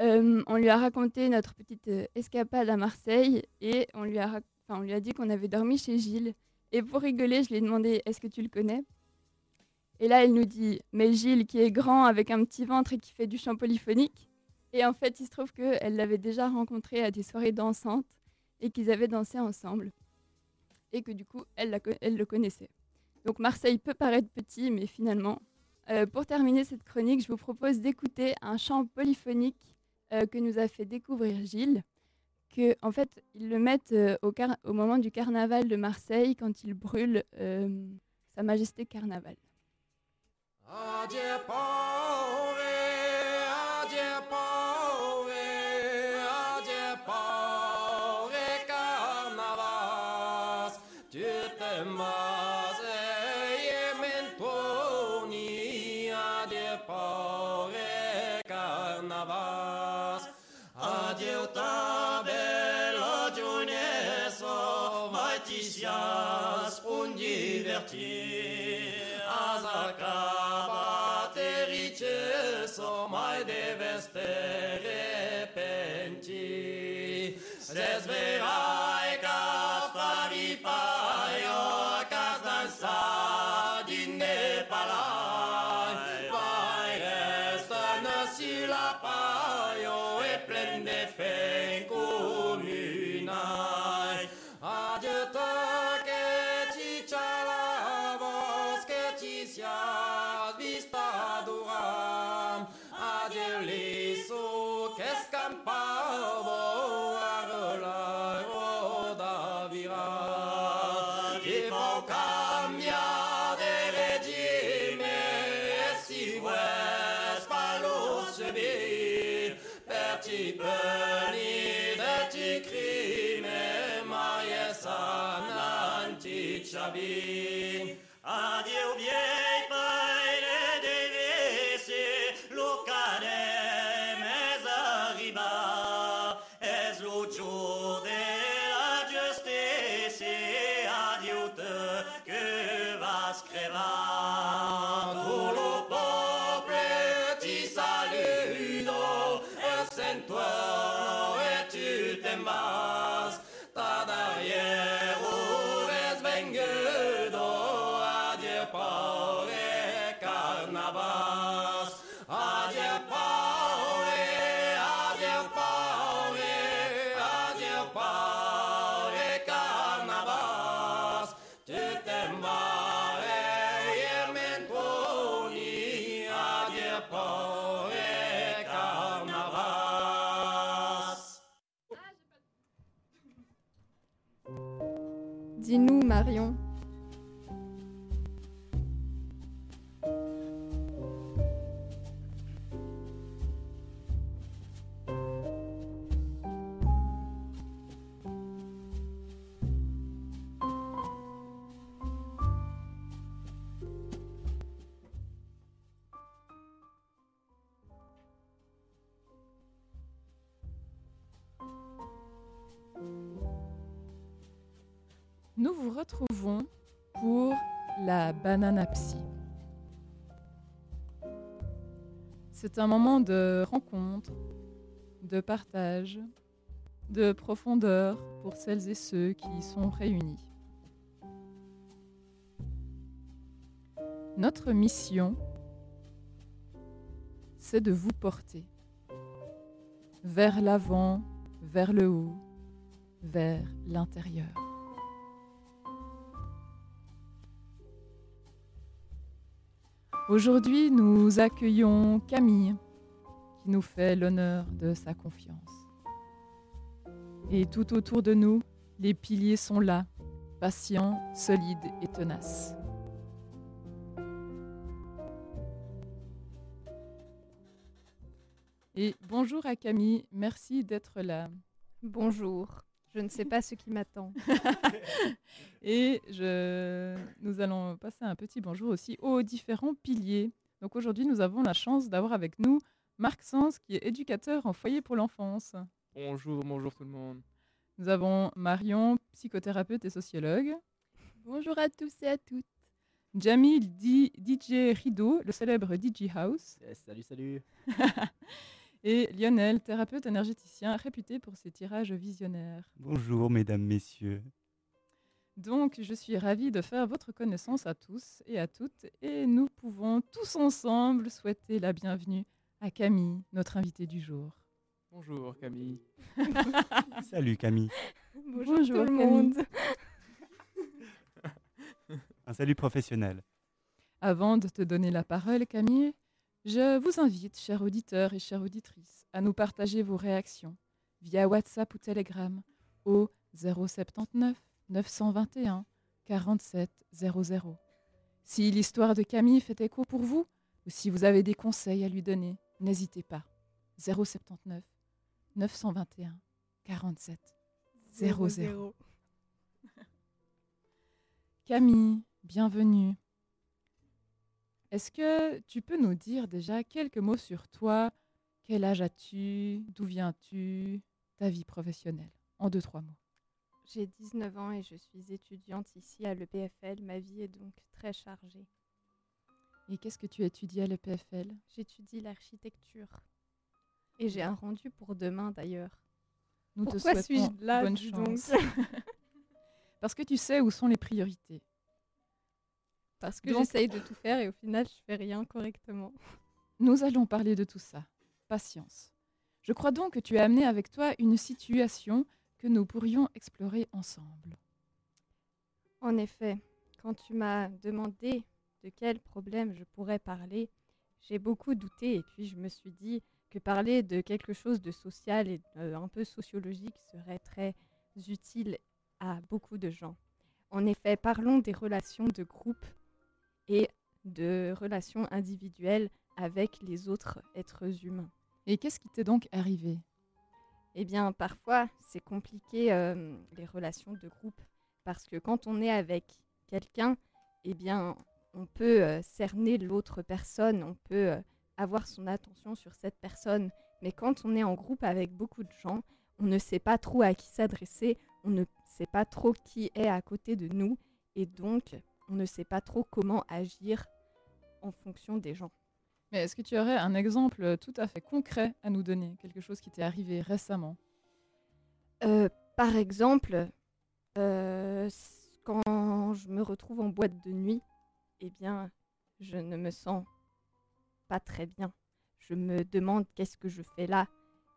euh, on lui a raconté notre petite euh, escapade à Marseille et on lui a dit qu'on avait dormi chez Gilles. Et pour rigoler, je lui ai demandé Est-ce que tu le connais? Et là, elle nous dit Mais Gilles, qui est grand avec un petit ventre et qui fait du chant polyphonique. Et en fait, il se trouve qu'elle l'avait déjà rencontré à des soirées dansantes et qu'ils avaient dansé ensemble. Et que du coup, elle, le connaissait. Donc Marseille peut paraître petit, mais finalement, euh, pour terminer cette chronique, je vous propose d'écouter un chant polyphonique euh, que nous a fait découvrir Gilles. Que, en fait, ils le mettent euh, au, au moment du carnaval de Marseille quand il brûle Sa Majesté Carnaval. Adzie Pan. vatipeni vetikrime maiesanan tichabim. Retrouvons pour la banana psy. C'est un moment de rencontre, de partage, de profondeur pour celles et ceux qui y sont réunis. Notre mission, c'est de vous porter vers l'avant, vers le haut, vers l'intérieur. Aujourd'hui, nous accueillons Camille, qui nous fait l'honneur de sa confiance. Et tout autour de nous, les piliers sont là, patients, solides et tenaces. Et bonjour à Camille, merci d'être là. bonjour. Je ne sais pas ce qui m'attend. Et je... nous allons passer un petit bonjour aussi aux différents piliers. Donc aujourd'hui, nous avons la chance d'avoir avec nous Marc Sens, qui est éducateur en foyer pour l'enfance. Bonjour, bonjour tout le monde. Nous avons Marion, psychothérapeute et sociologue. Bonjour à tous et à toutes. Jamil D- DJ Rideau, le célèbre DJ House. Yes, salut, salut. Et Lionel, thérapeute énergéticien réputé pour ses tirages visionnaires. Bonjour, mesdames, messieurs. Donc, je suis ravie de faire votre connaissance à tous et à toutes. Et nous pouvons tous ensemble souhaiter la bienvenue à Camille, notre invitée du jour. Bonjour Camille. Salut, Camille. Bonjour, Bonjour, tout le Camille. monde. Un salut professionnel. Avant de te donner la parole, Camille, je vous invite, chers auditeurs et chères auditrices, à nous partager vos réactions via WhatsApp ou Telegram au 079 921 47 00. Si l'histoire de Camille fait écho pour vous, ou si vous avez des conseils à lui donner, n'hésitez pas. 079 921 47 00. Camille, bienvenue. Est-ce que tu peux nous dire déjà quelques mots sur toi? Quel âge as-tu? D'où viens-tu? Ta vie professionnelle En deux, trois mots. J'ai 19 ans et je suis étudiante ici à l'EPFL. Ma vie est donc très chargée. Et qu'est-ce que tu étudies à l'EPFL J'étudie l'architecture. Et j'ai un rendu pour demain d'ailleurs. Nous te Pourquoi souhaitons suis-je là, bonne chance. Parce que tu sais où sont les priorités. Parce que Donc- j'essaye de tout faire et au final, je fais rien correctement. Nous allons parler de tout ça. Patience. Je crois donc que tu as amené avec toi une situation que nous pourrions explorer ensemble. En effet, quand tu m'as demandé de quel problème je pourrais parler, j'ai beaucoup douté et puis je me suis dit que parler de quelque chose de social et euh, un peu sociologique serait très utile à beaucoup de gens. En effet, parlons des relations de groupe et de relations individuelles avec les autres êtres humains. Et qu'est-ce qui t'est donc arrivé? Eh bien, parfois, c'est compliqué euh, les relations de groupe parce que quand on est avec quelqu'un, eh bien, on peut euh, cerner l'autre personne, on peut euh, avoir son attention sur cette personne. Mais quand on est en groupe avec beaucoup de gens, on ne sait pas trop à qui s'adresser, on ne sait pas trop qui est à côté de nous, et donc on ne sait pas trop comment agir en fonction des gens. Mais est-ce que tu aurais un exemple euh, tout à fait concret à nous donner Quelque chose qui t'est arrivé récemment? Euh, par exemple, euh, quand je me retrouve en boîte de nuit, eh bien, je ne me sens pas très bien. Je me demande qu'est-ce que je fais là.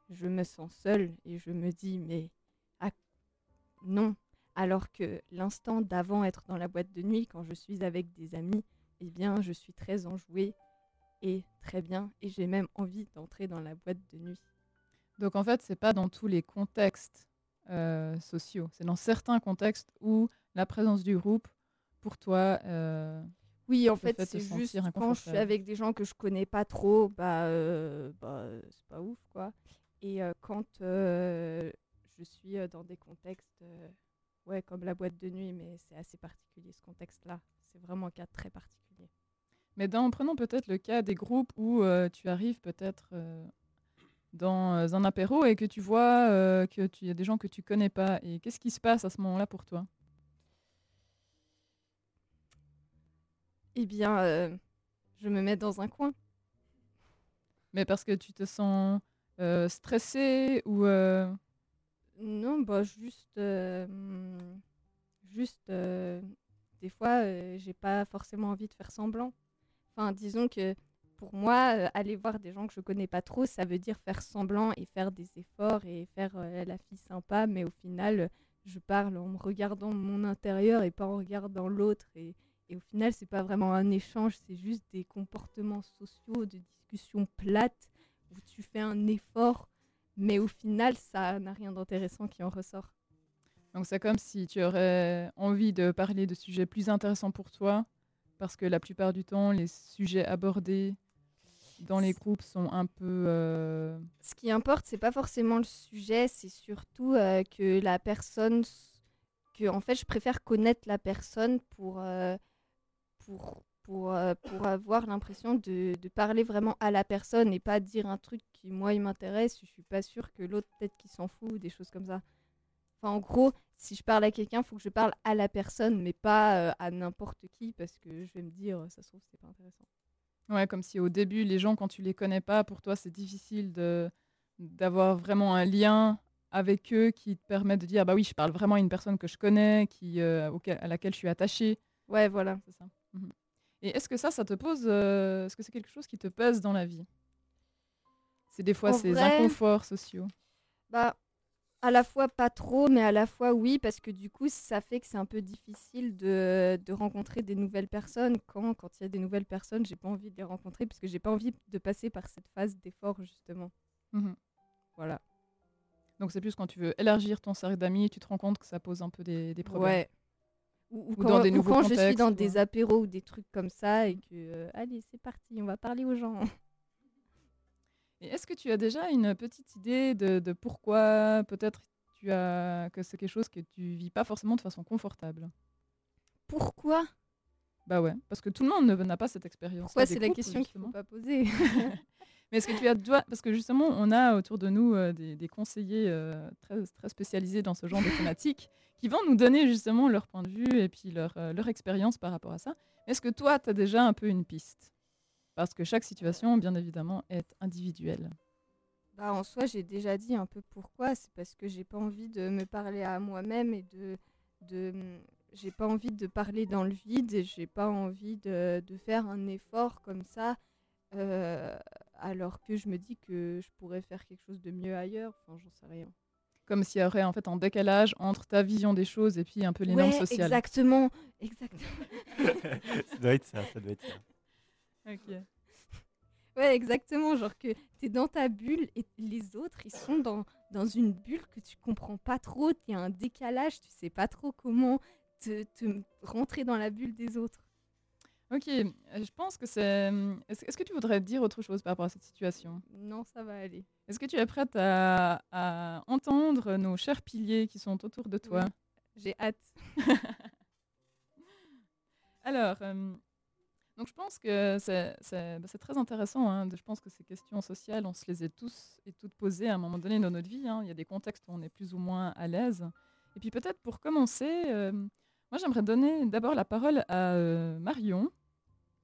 Je me sens seule et je me dis, mais ah, non. Alors que l'instant d'avant être dans la boîte de nuit, quand je suis avec des amis, eh bien, je suis très enjouée et très bien. Et j'ai même envie d'entrer dans la boîte de nuit. Donc en fait, c'est pas dans tous les contextes euh, sociaux. C'est dans certains contextes où la présence du groupe, pour toi, euh, Oui, en fait, c'est juste quand je suis avec des gens que je connais pas trop, bah, euh, bah c'est pas ouf, quoi. Et euh, quand je suis dans des contextes, ouais, comme la boîte de nuit, mais c'est assez particulier ce contexte-là. C'est vraiment un cas très particulier. Mais dans, prenons peut-être le cas des groupes où euh, tu arrives peut-être euh, dans euh, un apéro et que tu vois euh, que tu y a des gens que tu connais pas. Et qu'est-ce qui se passe à ce moment-là pour toi? Eh bien, je me mets dans un coin. Mais parce que tu te sens euh, stressé ou Non, bah juste, euh, juste, euh, des fois, euh, j'ai pas forcément envie de faire semblant. Enfin, disons que pour moi, aller voir des gens que je connais pas trop, ça veut dire faire semblant et faire des efforts et faire la fille sympa, mais au final, je parle en me regardant mon intérieur et pas en regardant l'autre. Et, et au final, c'est pas vraiment un échange, c'est juste des comportements sociaux, de discussions plates où tu fais un effort mais au final, ça n'a rien d'intéressant qui en ressort. donc c'est comme si tu aurais envie de parler de sujets plus intéressants pour toi parce que la plupart du temps, les sujets abordés dans les groupes sont un peu euh, Ce qui importe, c'est pas forcément le sujet, c'est surtout euh, que la personne, que en fait, je préfère connaître la personne pour euh, pour pour euh, pour avoir l'impression de, de parler vraiment à la personne et pas dire un truc qui moi il m'intéresse. Je suis pas sûre que l'autre peut-être qu'il s'en fout ou des choses comme ça. Enfin, en gros, si je parle à quelqu'un, faut que je parle à la personne, mais pas euh, à n'importe qui, parce que je vais me dire, ça se trouve, c'est pas intéressant. Ouais, comme si au début, les gens, quand tu les connais pas, pour toi, c'est difficile de d'avoir vraiment un lien avec eux qui te permet de dire, bah oui, je parle vraiment à une personne que je connais, qui, euh, auquel- à laquelle je suis attachée. Ouais, voilà. C'est ça. Mhm. Et est-ce que ça, ça te pose, euh, est-ce que c'est quelque chose qui te pèse dans la vie? C'est des fois En ces vrai- inconforts sociaux. Bah, à la fois pas trop, mais à la fois oui, parce que du coup, ça fait que c'est un peu difficile de, de rencontrer des nouvelles personnes. Quand quand il y a des nouvelles personnes, j'ai pas envie de les rencontrer, parce que j'ai pas envie de passer par cette phase d'effort, justement. Mhm. Voilà. Donc c'est plus quand tu veux élargir ton cercle d'amis, tu te rends compte que ça pose un peu des, des problèmes. Ouais. Ou, ou Ou quand, ou je suis dans des apéros ou des trucs comme ça, et que, euh, allez, c'est parti, on va parler aux gens. Est-ce que tu as déjà une petite idée de, de pourquoi peut-être tu as que c'est quelque chose que tu vis pas forcément de façon confortable? Pourquoi? Bah ouais, parce que tout le monde n'a pas cette expérience. Pourquoi c'est la question qu'il faut pas poser? Mais est-ce que tu as parce que justement on a autour de nous euh, des, conseillers euh, très, très spécialisés dans ce genre de thématiques qui vont nous donner justement leur point de vue et puis leur, euh, leur expérience par rapport à ça. Est-ce que toi tu as déjà un peu une piste? Parce que chaque situation bien évidemment est individuelle. Bah, en soi, j'ai déjà dit un peu pourquoi. C'est parce que j'ai pas envie de me parler à moi-même et de. de j'ai pas envie de parler dans le vide et j'ai pas envie de, de faire un effort comme ça. Alors que je me dis que je pourrais faire quelque chose de mieux ailleurs. Enfin, j'en sais rien. Comme s'il y aurait en fait un décalage entre ta vision des choses et puis un peu les normes Ouais, sociales. exactement. Exactement. ça doit être ça, ça doit être ça. Ok. Ouais, exactement. Genre que tu es dans ta bulle et les autres, ils sont dans, dans une bulle que tu comprends pas trop. Il y a un décalage, tu sais pas trop comment te, te rentrer dans la bulle des autres. Ok, euh, je pense que c'est. Est-ce est-ce que tu voudrais dire autre chose par rapport à cette situation? Non, ça va aller. Est-ce que tu es prête à, à entendre nos chers piliers qui sont autour de toi? Oui. J'ai hâte. Alors, euh, donc je pense que c'est bah, très intéressant. hein, de- je pense que ces questions sociales, on se les est tous et toutes posées à un moment donné dans notre vie. hein. Il y a des contextes où on est plus ou moins à l'aise. Et puis peut-être pour commencer, euh, moi j'aimerais donner d'abord la parole à euh, Marion,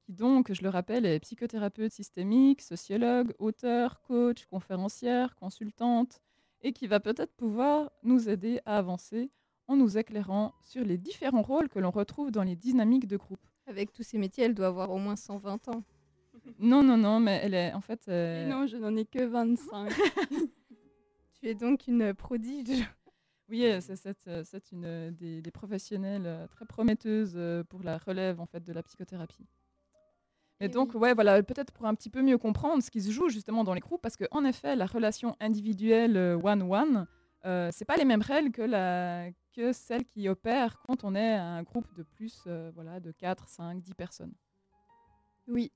qui donc, je le rappelle, est psychothérapeute systémique, sociologue, auteur, coach, conférencière, consultante, et qui va peut-être pouvoir nous aider à avancer en nous éclairant sur les différents rôles que l'on retrouve dans les dynamiques de groupe. Avec tous ces métiers, elle doit avoir au moins 120 ans. Non, non, non, mais elle est en fait. euh, non, je n'en ai que 25. Tu es donc une prodige. Oui, euh, c'est euh, c'est une des, des professionnels euh, très prometteuses pour la relève en fait de la psychothérapie. Et Eh donc, oui. ouais, voilà, peut-être pour un petit peu mieux comprendre ce qui se joue justement dans les groupes, parce que en effet, la relation individuelle euh, one-one, euh, c'est pas les mêmes règles que, la, que celles qui opèrent quand on est un groupe de plus, euh, voilà, de 4, 5, 10 personnes. Oui,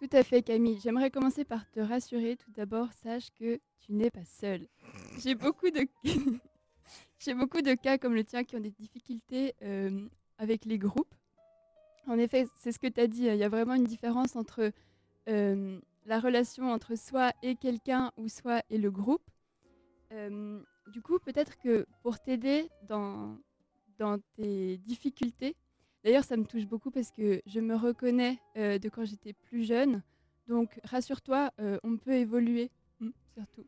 tout à fait Camille. J'aimerais commencer par te rassurer. Tout d'abord, sache que tu n'es pas seule. J'ai beaucoup de j'ai beaucoup de cas comme le tien qui ont des difficultés euh, avec les groupes. En effet, c'est ce que tu as dit. Il y a vraiment une différence entre euh, la relation entre soi et quelqu'un ou soi et le groupe. Euh, du coup, peut-être que pour t'aider dans, dans tes difficultés, D'ailleurs, ça me touche beaucoup parce que je me reconnais euh, de quand j'étais plus jeune. Donc, rassure-toi, euh, on peut évoluer, hmm, surtout.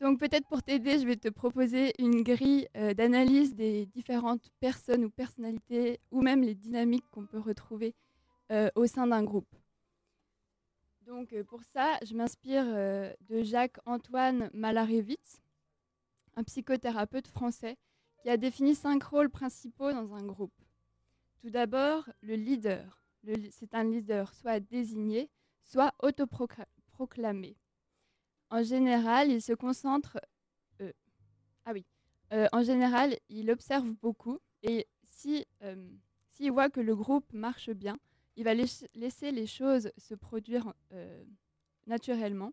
Donc, peut-être pour t'aider, je vais te proposer une grille euh, d'analyse des différentes personnes ou personnalités, ou même les dynamiques qu'on peut retrouver euh, au sein d'un groupe. Donc, euh, pour ça, je m'inspire de Jacques-Antoine Malarevitz, un psychothérapeute français qui a défini cinq rôles principaux dans un groupe. Tout d'abord, le leader. C'est un leader soit désigné, soit autoproclamé. En général, il se concentre. euh, ah oui. Euh, en général, il observe beaucoup et si euh, s'il voit que le groupe marche bien, il va laiss- laisser les choses se produire naturellement.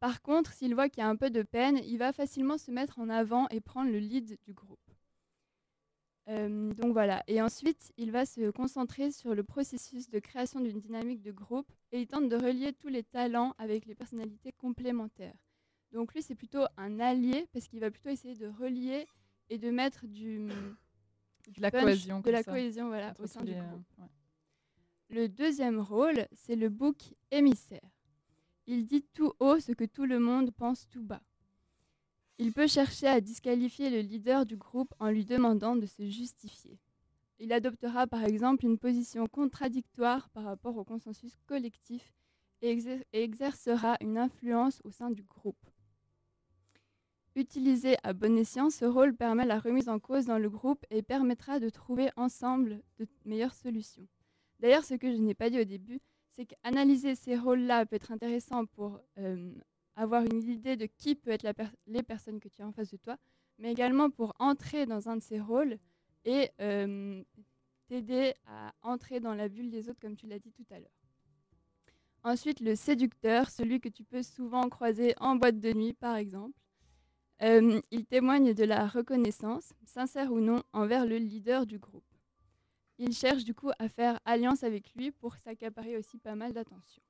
Par contre, s'il voit qu'il y a un peu de peine, il va facilement se mettre en avant et prendre le lead du groupe. Euh, donc voilà. Et ensuite, il va se concentrer sur le processus de création d'une dynamique de groupe et il tente de relier tous les talents avec les personnalités complémentaires. Donc lui, c'est plutôt un allié parce qu'il va plutôt essayer de relier et de mettre du, De la punch, cohésion. de la ça, cohésion voilà, entre au sein du les, euh, groupe. ouais. Le deuxième rôle, c'est le bouc émissaire. Il dit tout haut ce que tout le monde pense tout bas. Il peut chercher à disqualifier le leader du groupe en lui demandant de se justifier. Il adoptera par exemple une position contradictoire par rapport au consensus collectif et, exer- et exercera une influence au sein du groupe. Utilisé à bon escient, ce rôle permet la remise en cause dans le groupe et permettra de trouver ensemble de meilleures solutions. D'ailleurs, ce que je n'ai pas dit au début, c'est qu'analyser ces rôles-là peut être intéressant pour euh, avoir une idée de qui peut être les personnes que tu as en face de toi, mais également pour entrer dans un de ces rôles et euh, t'aider à entrer dans la bulle des autres, comme tu l'as dit tout à l'heure. Ensuite, le séducteur, celui que tu peux souvent croiser en boîte de nuit, par exemple. Euh, il témoigne de la reconnaissance, sincère ou non, envers le leader du groupe. Il cherche du coup à faire alliance avec lui pour s'accaparer aussi pas mal d'attention.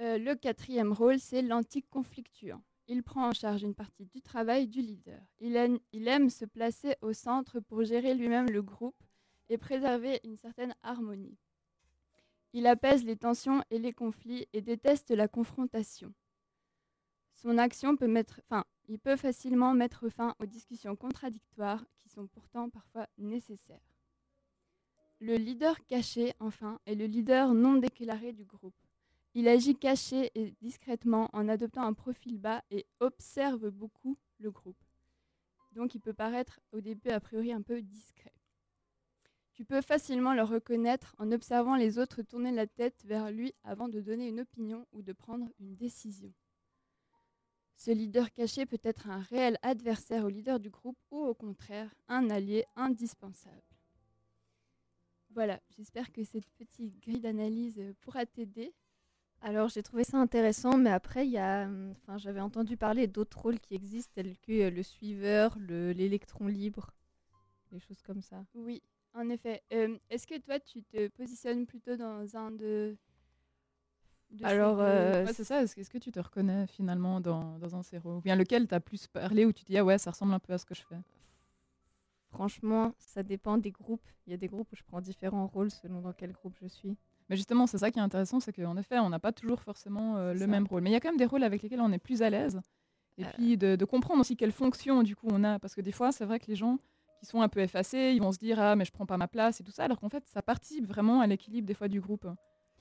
Euh, le quatrième rôle, c'est l'anti-conflictuant. Il prend en charge une partie du travail du leader. Il aime, se placer au centre pour gérer lui-même le groupe et préserver une certaine harmonie. Il apaise les tensions et les conflits et déteste la confrontation. Son action peut mettre, enfin, il peut facilement mettre fin aux discussions contradictoires qui sont pourtant parfois nécessaires. Le leader caché, enfin, est le leader non déclaré du groupe. Il agit caché et discrètement en adoptant un profil bas et observe beaucoup le groupe. Donc il peut paraître au début a priori un peu discret. Tu peux facilement le reconnaître en observant les autres tourner la tête vers lui avant de donner une opinion ou de prendre une décision. Ce leader caché peut être un réel adversaire au leader du groupe ou au contraire un allié indispensable. Voilà, j'espère que cette petite grille d'analyse pourra t'aider. Alors j'ai trouvé ça intéressant, mais après il y a, hum, enfin j'avais entendu parler d'autres rôles qui existent tels que euh, le suiveur, le- l'électron libre, des choses comme ça. Oui, en effet. Euh, Est-ce que toi, tu te positionnes plutôt dans un de... de Alors, euh, Ouais, c'est ça. Est-ce que, tu te reconnais finalement dans, dans un séro Ou bien lequel t'as plus parlé où tu te dis ah ouais ça ressemble un peu à ce que je fais? Franchement, ça dépend des groupes. Il y a des groupes où je prends différents rôles selon dans quel groupe je suis. Mais justement, c'est ça qui est intéressant, c'est qu'en effet, on n'a pas toujours forcément euh, le ça. même rôle. Mais il y a quand même des rôles avec lesquels on est plus à l'aise. Et Euh. puis de, de comprendre aussi quelle fonction du coup on a. Parce que des fois, c'est vrai que les gens qui sont un peu effacés, ils vont se dire ah mais je prends pas ma place et tout ça, alors qu'en fait, ça participe vraiment à l'équilibre des fois du groupe.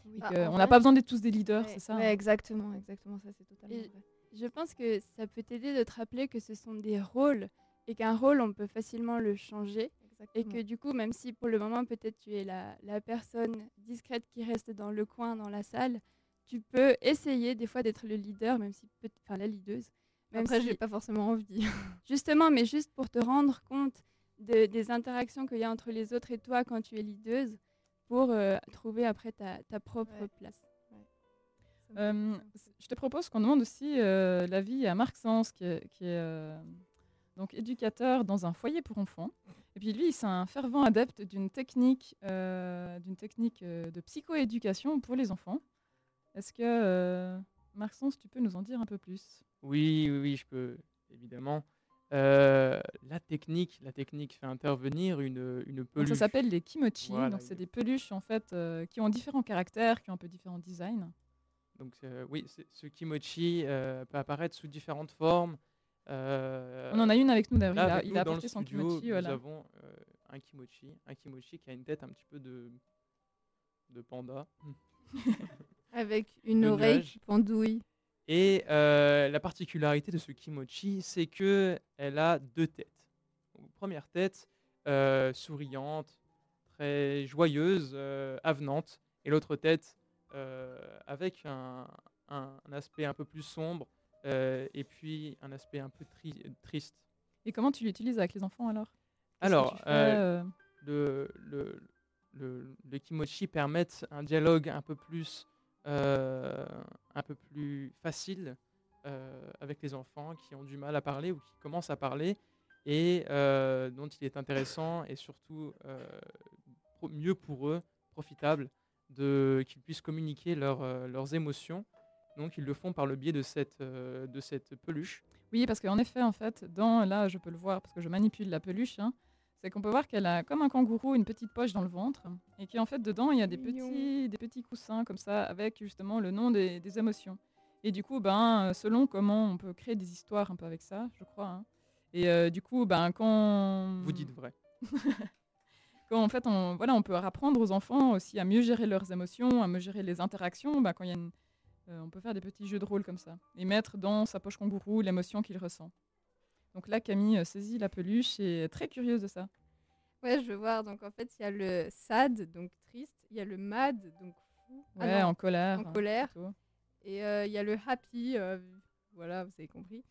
Oui. Ah, que en on n'a vrai- pas besoin d'être tous des leaders, Ouais, c'est ça. Ouais, exactement, exactement, ça c'est totalement Et- vrai. Je pense que ça peut t'aider de te rappeler que ce sont des rôles et qu'un rôle, on peut facilement le changer. Et que du coup, même si pour le moment, peut-être tu es la, la personne discrète qui reste dans le coin, dans la salle, tu peux essayer des fois d'être le leader, même si peut enfin la leaduse. Même Après, si- j'ai pas forcément envie. Justement, mais juste pour te rendre compte de- des interactions qu'il y a entre les autres et toi quand tu es leaduse, pour euh, trouver après ta, ta propre Ouais. place. Euh, je te propose qu'on demande aussi euh, l'avis à Marc Sens, qui est, qui est, euh, donc éducateur dans un foyer pour enfants. Et puis lui, c'est un fervent adepte d'une technique, euh, d'une technique euh, de psychoéducation pour les enfants. Est-ce que euh, tu peux nous en dire un peu plus? Oui, oui, oui, je peux, évidemment. Euh, la technique, la technique fait intervenir une, une Donc, peluche. Ça s'appelle les kimochi. Voilà, donc c'est des peluches en fait euh, qui ont différents caractères, qui ont un peu différents designs. Donc euh, oui, ce kimochi peut apparaître sous différentes formes. Euh, On en a une avec nous d'ailleurs. Il a, il a apporté son studio, kimochi. Nous Voilà. avons euh, un kimochi, un kimochi qui a une tête un petit peu de, de panda. Avec une Le oreille nuage. qui pendouille. Et euh, la particularité de ce kimochi, c'est que elle a deux têtes. Donc, première tête, euh, souriante, très joyeuse, euh, avenante, et l'autre tête euh, avec un, un- un aspect un peu plus sombre, et puis un aspect un peu tri- triste. Et comment tu l'utilises avec les enfants alors? Alors, fais, euh, euh, le, le, le, le kimochi permettent un dialogue un peu plus, euh, un peu plus facile euh, avec les enfants qui ont du mal à parler ou qui commencent à parler et euh, dont il est intéressant et surtout euh, mieux pour eux, profitable, de, qu'ils puissent communiquer leurs, euh, leurs émotions. Donc ils le font par le biais de cette, euh, de cette peluche. Oui, parce qu'en effet, en fait, dans là, je peux le voir parce que je manipule la peluche. hein, c'est qu'on peut voir qu'elle a comme un kangourou une petite poche dans le ventre et qu'en fait dedans il y a des Mignon. petits, des petits coussins comme ça avec justement le nom des, des émotions. Et du coup, ben, selon comment on peut créer des histoires un peu avec ça, je crois. hein. Et euh, du coup, ben, quand Vous dites vrai. quand en fait on, voilà, on peut apprendre aux enfants aussi à mieux gérer leurs émotions, à mieux gérer les interactions, bah, quand il y a une- euh, on peut faire des petits jeux de rôle comme ça et mettre dans sa poche kangourou l'émotion qu'il ressent. Donc là, Camille euh, saisit la peluche et est très curieuse de ça. Ouais, je veux voir. Donc en fait, il y a le sad, donc triste. Il y a le mad, donc fou. Ah Ouais, non, en colère. en colère. plutôt. Et euh, il y a le happy. euh, voilà, vous avez compris.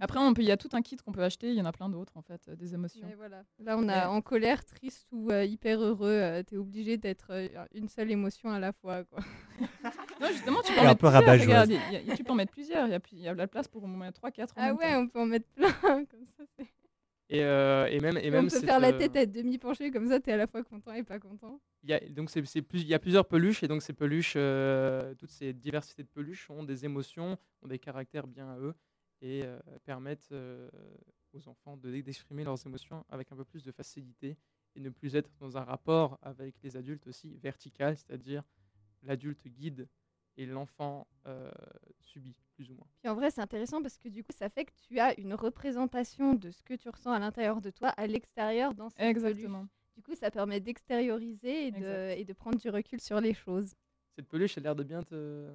Après, on peut, il y a tout un kit qu'on peut acheter. Il y en a plein d'autres en fait, euh, des émotions. Mais voilà. Là, on a en colère, triste ou euh, hyper heureux. euh, T'es obligé d'être euh, une seule émotion à la fois, quoi. Non, justement, tu peux en un mettre peu. Regarde, il y a- tu peux en mettre plusieurs. Il y a, plus- il y a de la place pour au moins 3, 4 Ah ouais, on peut en mettre plein. comme ça, Et, euh, et même, et on même peut cette, faire la tête à demi penchée, comme ça, t'es à la fois content et pas content. Il y a, donc c'est, c'est plus, il y a plusieurs peluches et donc ces peluches, euh, toutes ces diversités de peluches ont des émotions, ont des caractères bien à eux et euh, permettent euh, aux enfants de, d'exprimer leurs émotions avec un peu plus de facilité et ne plus être dans un rapport avec les adultes aussi vertical, c'est-à-dire l'adulte guide et l'enfant euh, subit plus ou moins. Puis en vrai, c'est intéressant parce que du coup, ça fait que tu as une représentation de ce que tu ressens à l'intérieur de toi, à l'extérieur dans peluche. Exactement. Du coup, ça permet d'extérioriser et de, et de prendre du recul sur les choses. Cette peluche a l'air de bien te...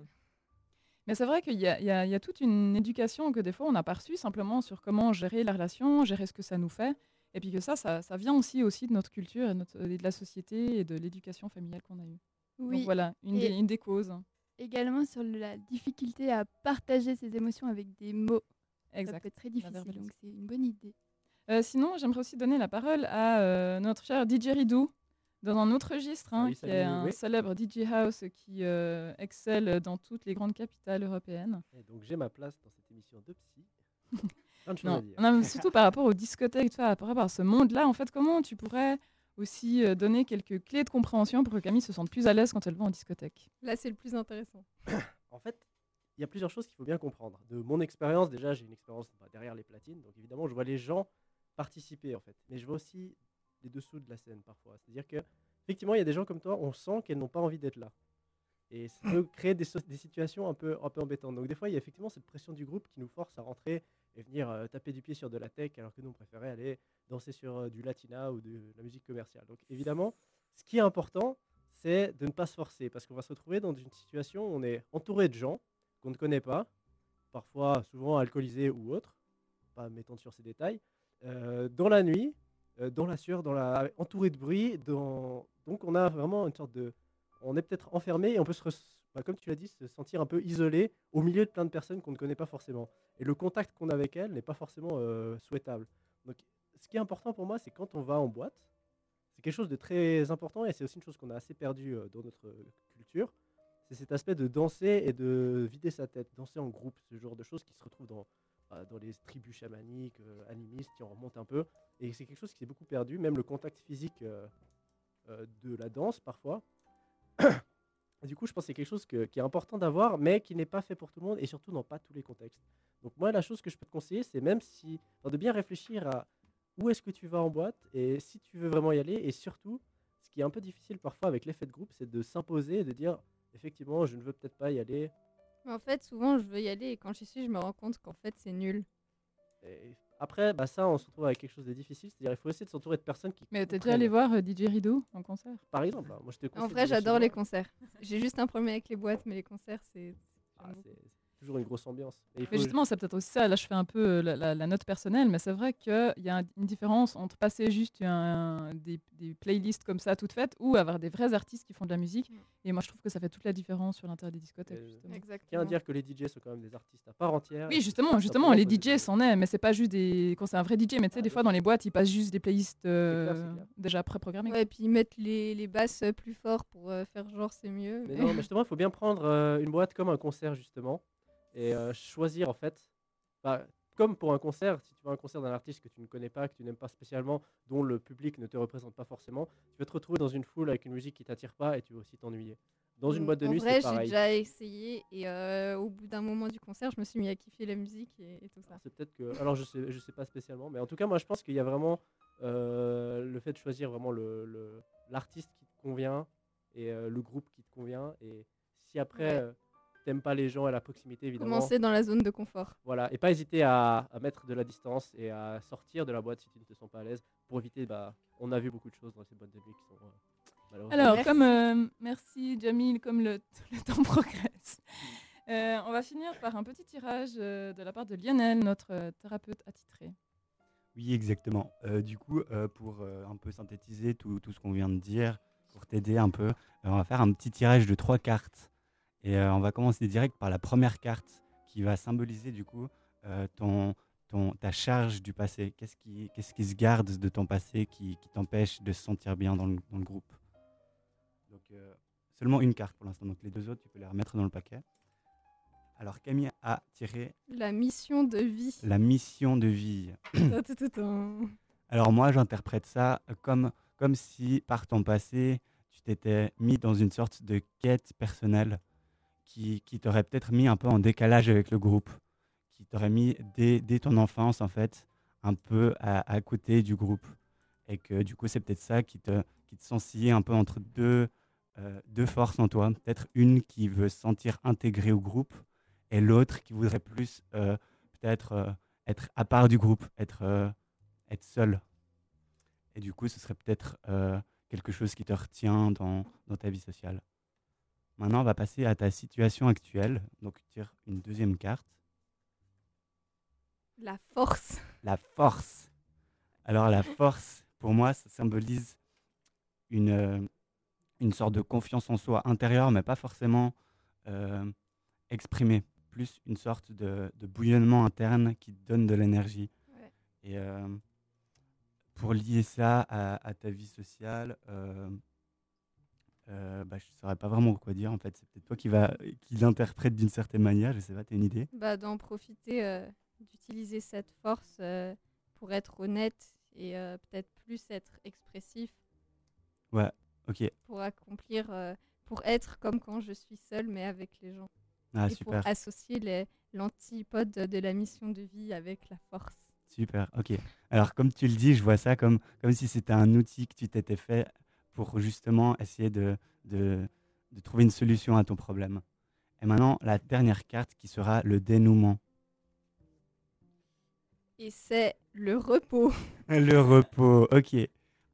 Mais c'est vrai qu'il y, a- y y toute une éducation que des fois on n'a pas reçue simplement sur comment gérer la relation, gérer ce que ça nous fait. Et puis que ça, ça, ça vient aussi, aussi de notre culture et, notre- et de la société et de l'éducation familiale qu'on a eue. Oui. Donc voilà, une, des, une des causes. Également sur la difficulté à partager ses émotions avec des mots. Ça Exact. peut être très difficile, donc c'est une bonne idée. Euh, sinon, j'aimerais aussi donner la parole à euh, notre cher DJ Ridou. Dans un autre registre, hein, Salut, qui est un oui. célèbre DJ House qui euh, excelle dans toutes les grandes capitales européennes. Et donc j'ai ma place dans cette émission de psy. Non, surtout par rapport aux discothèques, par rapport à ce monde-là, en fait, comment tu pourrais aussi euh, donner quelques clés de compréhension pour que Camille se sente plus à l'aise quand elle va en discothèque? Là, c'est le plus intéressant. En fait, il y a plusieurs choses qu'il faut bien comprendre. De mon expérience, déjà, j'ai une expérience bah, derrière les platines, donc évidemment, je vois les gens participer en fait. Mais je vois aussi les dessous de la scène parfois. C'est-à-dire que, effectivement, il y a des gens comme toi, on sent qu'elles n'ont pas envie d'être là. Et ça peut créer des, so- des situations un peu, un peu embêtantes. Donc, des fois, il y a effectivement cette pression du groupe qui nous force à rentrer et venir euh, taper du pied sur de la tech, alors que nous, on préférait aller danser sur euh, du latina ou de la musique commerciale. Donc, évidemment, ce qui est important, c'est de ne pas se forcer, parce qu'on va se retrouver dans une situation où on est entouré de gens qu'on ne connaît pas, parfois souvent alcoolisés ou autres, pas m'étendre sur ces détails, euh, dans la nuit, dans la sueur, dans la, entouré de bruit. Donc on a vraiment une sorte de... On est peut-être enfermé et on peut, se bah, comme tu l'as dit, se sentir un peu isolé au milieu de plein de personnes qu'on ne connaît pas forcément. Et le contact qu'on a avec elles n'est pas forcément euh, souhaitable. Donc ce qui est important pour moi, c'est quand on va en boîte, c'est quelque chose de très important et c'est aussi une chose qu'on a assez perdu euh, dans notre euh, culture. C'est cet aspect de danser et de vider sa tête, danser en groupe, ce genre de choses qui se retrouvent dans, dans les tribus chamaniques, euh, animistes, qui en remontent un peu. Et c'est quelque chose qui s'est beaucoup perdu, même le contact physique euh, euh, de la danse parfois. Du coup, je pense que c'est quelque chose qui est important d'avoir, mais qui n'est pas fait pour tout le monde et surtout dans pas tous les contextes. Donc moi, la chose que je peux te conseiller, c'est même si de bien réfléchir à où est-ce que tu vas en boîte et si tu veux vraiment y aller. Et surtout, ce qui est un peu difficile parfois avec l'effet de groupe, c'est de s'imposer et de dire effectivement, je ne veux peut-être pas y aller. Mais en fait, souvent, je veux y aller et quand j'y suis, je me rends compte qu'en fait, c'est nul. Et après, bah, ça, on se retrouve avec quelque chose de difficile. C'est-à-dire, il faut essayer de s'entourer de personnes qui. Mais t'es déjà allé voir euh, DJ Rideau en concert? Par exemple, hein, moi je te En vrai, j'adore les concerts. J'ai juste un problème avec les boîtes, mais les concerts, c'est. Ah, c'est toujours une grosse ambiance. Et il Mais justement, c'est peut-être aussi ça. Là, je fais un peu euh, la, la- la note personnelle, mais c'est vrai qu'il y a un- une différence entre passer juste un- des, des playlists comme ça, toutes faites, ou avoir des vrais artistes qui font de la musique. Mm. Et moi, je trouve que ça fait toute la différence sur l'intérieur des discothèques. Euh, justement. Je tiens à dire que les DJ sont quand même des artistes à part entière. Oui, justement, justement, les DJ c'en est, mais c'est pas juste des. Quand c'est un vrai DJ, mais tu sais, des fois dans les boîtes, ils passent juste des playlists euh, clair. déjà pré-programmées. Ouais, et puis mettre les, les basses euh, plus fort pour euh, faire genre c'est mieux. Mais non, mais justement, il faut bien prendre euh, une boîte comme un concert, justement, et euh, choisir, en fait, bah, comme pour un concert, si tu vas à un concert d'un artiste que tu ne connais pas, que tu n'aimes pas spécialement, dont le public ne te représente pas forcément, tu vas te retrouver dans une foule avec une musique qui t'attire pas et tu vas aussi t'ennuyer. Dans une Mm, boîte de en nuit, vrai, c'est j'ai pareil. déjà essayé et euh, au bout d'un moment du concert, je me suis mis à kiffer la musique et, et tout ça. C'est peut-être que. Alors, je sais, je sais pas spécialement, mais en tout cas, moi, je pense qu'il y a vraiment euh, le fait de choisir vraiment le- le- l'artiste qui te convient et euh, le groupe qui te convient. Et si après, Ouais. T'aimes pas les gens à la proximité, évidemment. Commencer dans la zone de confort. Voilà, et pas hésiter à, à mettre de la distance et à sortir de la boîte si tu ne te sens pas à l'aise pour éviter. Bah, on a vu beaucoup de choses dans ces boîtes de nuit qui sont euh. Alors, comme euh, merci Jamil, comme le, le temps progresse, euh, on va finir par un petit tirage euh, de la part de Lionel, notre thérapeute attitré. Oui, exactement. Euh, du coup, euh, pour euh, un peu synthétiser tout, tout ce qu'on vient de dire, pour t'aider un peu, euh, on va faire un petit tirage de trois cartes. Et euh, on va commencer direct par la première carte qui va symboliser du coup euh, ton, ton, ta charge du passé. Qu'est-ce qui, qu'est-ce qui se garde de ton passé qui, qui t'empêche de se sentir bien dans le, dans le groupe? Donc, euh, seulement une carte pour l'instant. Donc, les deux autres, tu peux les remettre dans le paquet. Alors, Camille a tiré La mission de vie. la mission de vie. Alors moi, j'interprète ça comme, comme si par ton passé, tu t'étais mis dans une sorte de quête personnelle qui, t'aurait peut-être mis un peu en décalage avec le groupe, qui t'aurait mis dès, ton enfance, en fait, un peu à, côté du groupe. Et que du coup, c'est peut-être ça qui te, qui te un peu entre deux, euh, deux forces en toi. Peut-être une qui veut se sentir intégrée au groupe et l'autre qui voudrait plus euh, peut-être euh, être à part du groupe, être, être seul. Et du coup, ce serait peut-être quelque chose qui te retient dans, dans ta vie sociale. Maintenant, on va passer à ta situation actuelle. Donc, tire une deuxième carte. La force. La force. Alors, la force, pour moi, ça symbolise une, euh, une sorte de confiance en soi intérieure, mais pas forcément euh, exprimée. Plus une sorte de, de bouillonnement interne qui donne de l'énergie. Ouais. Et euh, pour lier ça à, à ta vie sociale, euh, euh, bah, je saurais pas vraiment quoi dire en fait. C'est peut-être toi qui va qui l'interprète d'une certaine manière. Je sais pas, t'as une idée? Bah, d'en profiter, euh, d'utiliser cette force euh, pour être honnête et peut-être plus être expressif Ouais, ok. pour accomplir, pour être comme quand je suis seule mais avec les gens. Ah et super, pour associer les- l'antipode de la mission de vie avec la force. super, ok. Alors comme tu le dis, je vois ça comme comme si c'était un outil que tu t'étais fait pour justement essayer de, de de trouver une solution à ton problème. Et maintenant la dernière carte qui sera le dénouement. Et c'est le repos. Le repos, ok.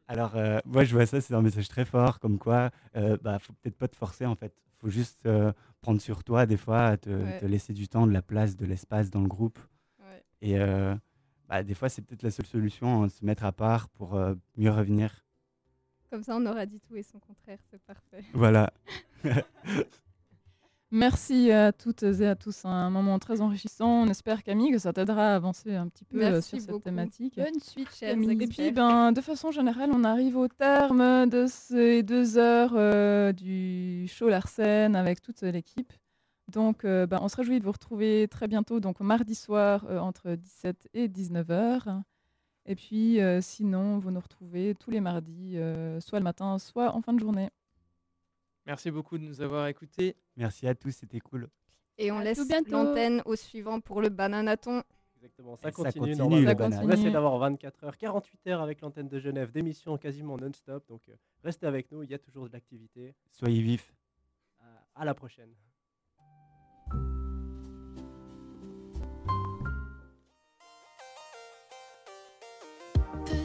Alors, euh, moi, je vois ça, c'est un message très fort, comme quoi, euh, bah, faut peut-être pas te forcer, en fait. faut juste euh, prendre sur toi, des fois, te, Ouais. te laisser du temps, de la place, de l'espace dans le groupe. Ouais. Et euh, bah, des fois, c'est peut-être la seule solution, hein, se mettre à part pour mieux revenir. Comme ça, on aura dit tout et son contraire, c'est parfait. Voilà. Merci à toutes et à tous. Un moment très enrichissant. On espère, Camille, que ça t'aidera à avancer un petit peu euh, Merci sur cette beaucoup. thématique. Bonne suite, chers Camille. Et puis, ben, de façon générale, on arrive au terme de ces deux heures euh, du show Larsen avec toute l'équipe. Donc, euh, ben, on se réjouit de vous retrouver très bientôt, donc mardi soir euh, entre 17 et 19 h Et puis, euh, sinon, vous nous retrouvez tous les mardis, euh, soit le matin, soit en fin de journée. Merci beaucoup de nous avoir écoutés. Merci à tous, c'était cool. Et on À laisse l'antenne au suivant pour le bananaton. Exactement, Et ça ça continue. continue, normalement. le Ça banane. On continue. essaie d'avoir 24 heures, 48 heures avec l'antenne de Genève, d'émissions quasiment non-stop. Donc euh, restez avec nous, il y a toujours de l'activité. Soyez vifs. À- à la prochaine.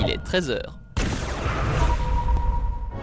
Il est 13h.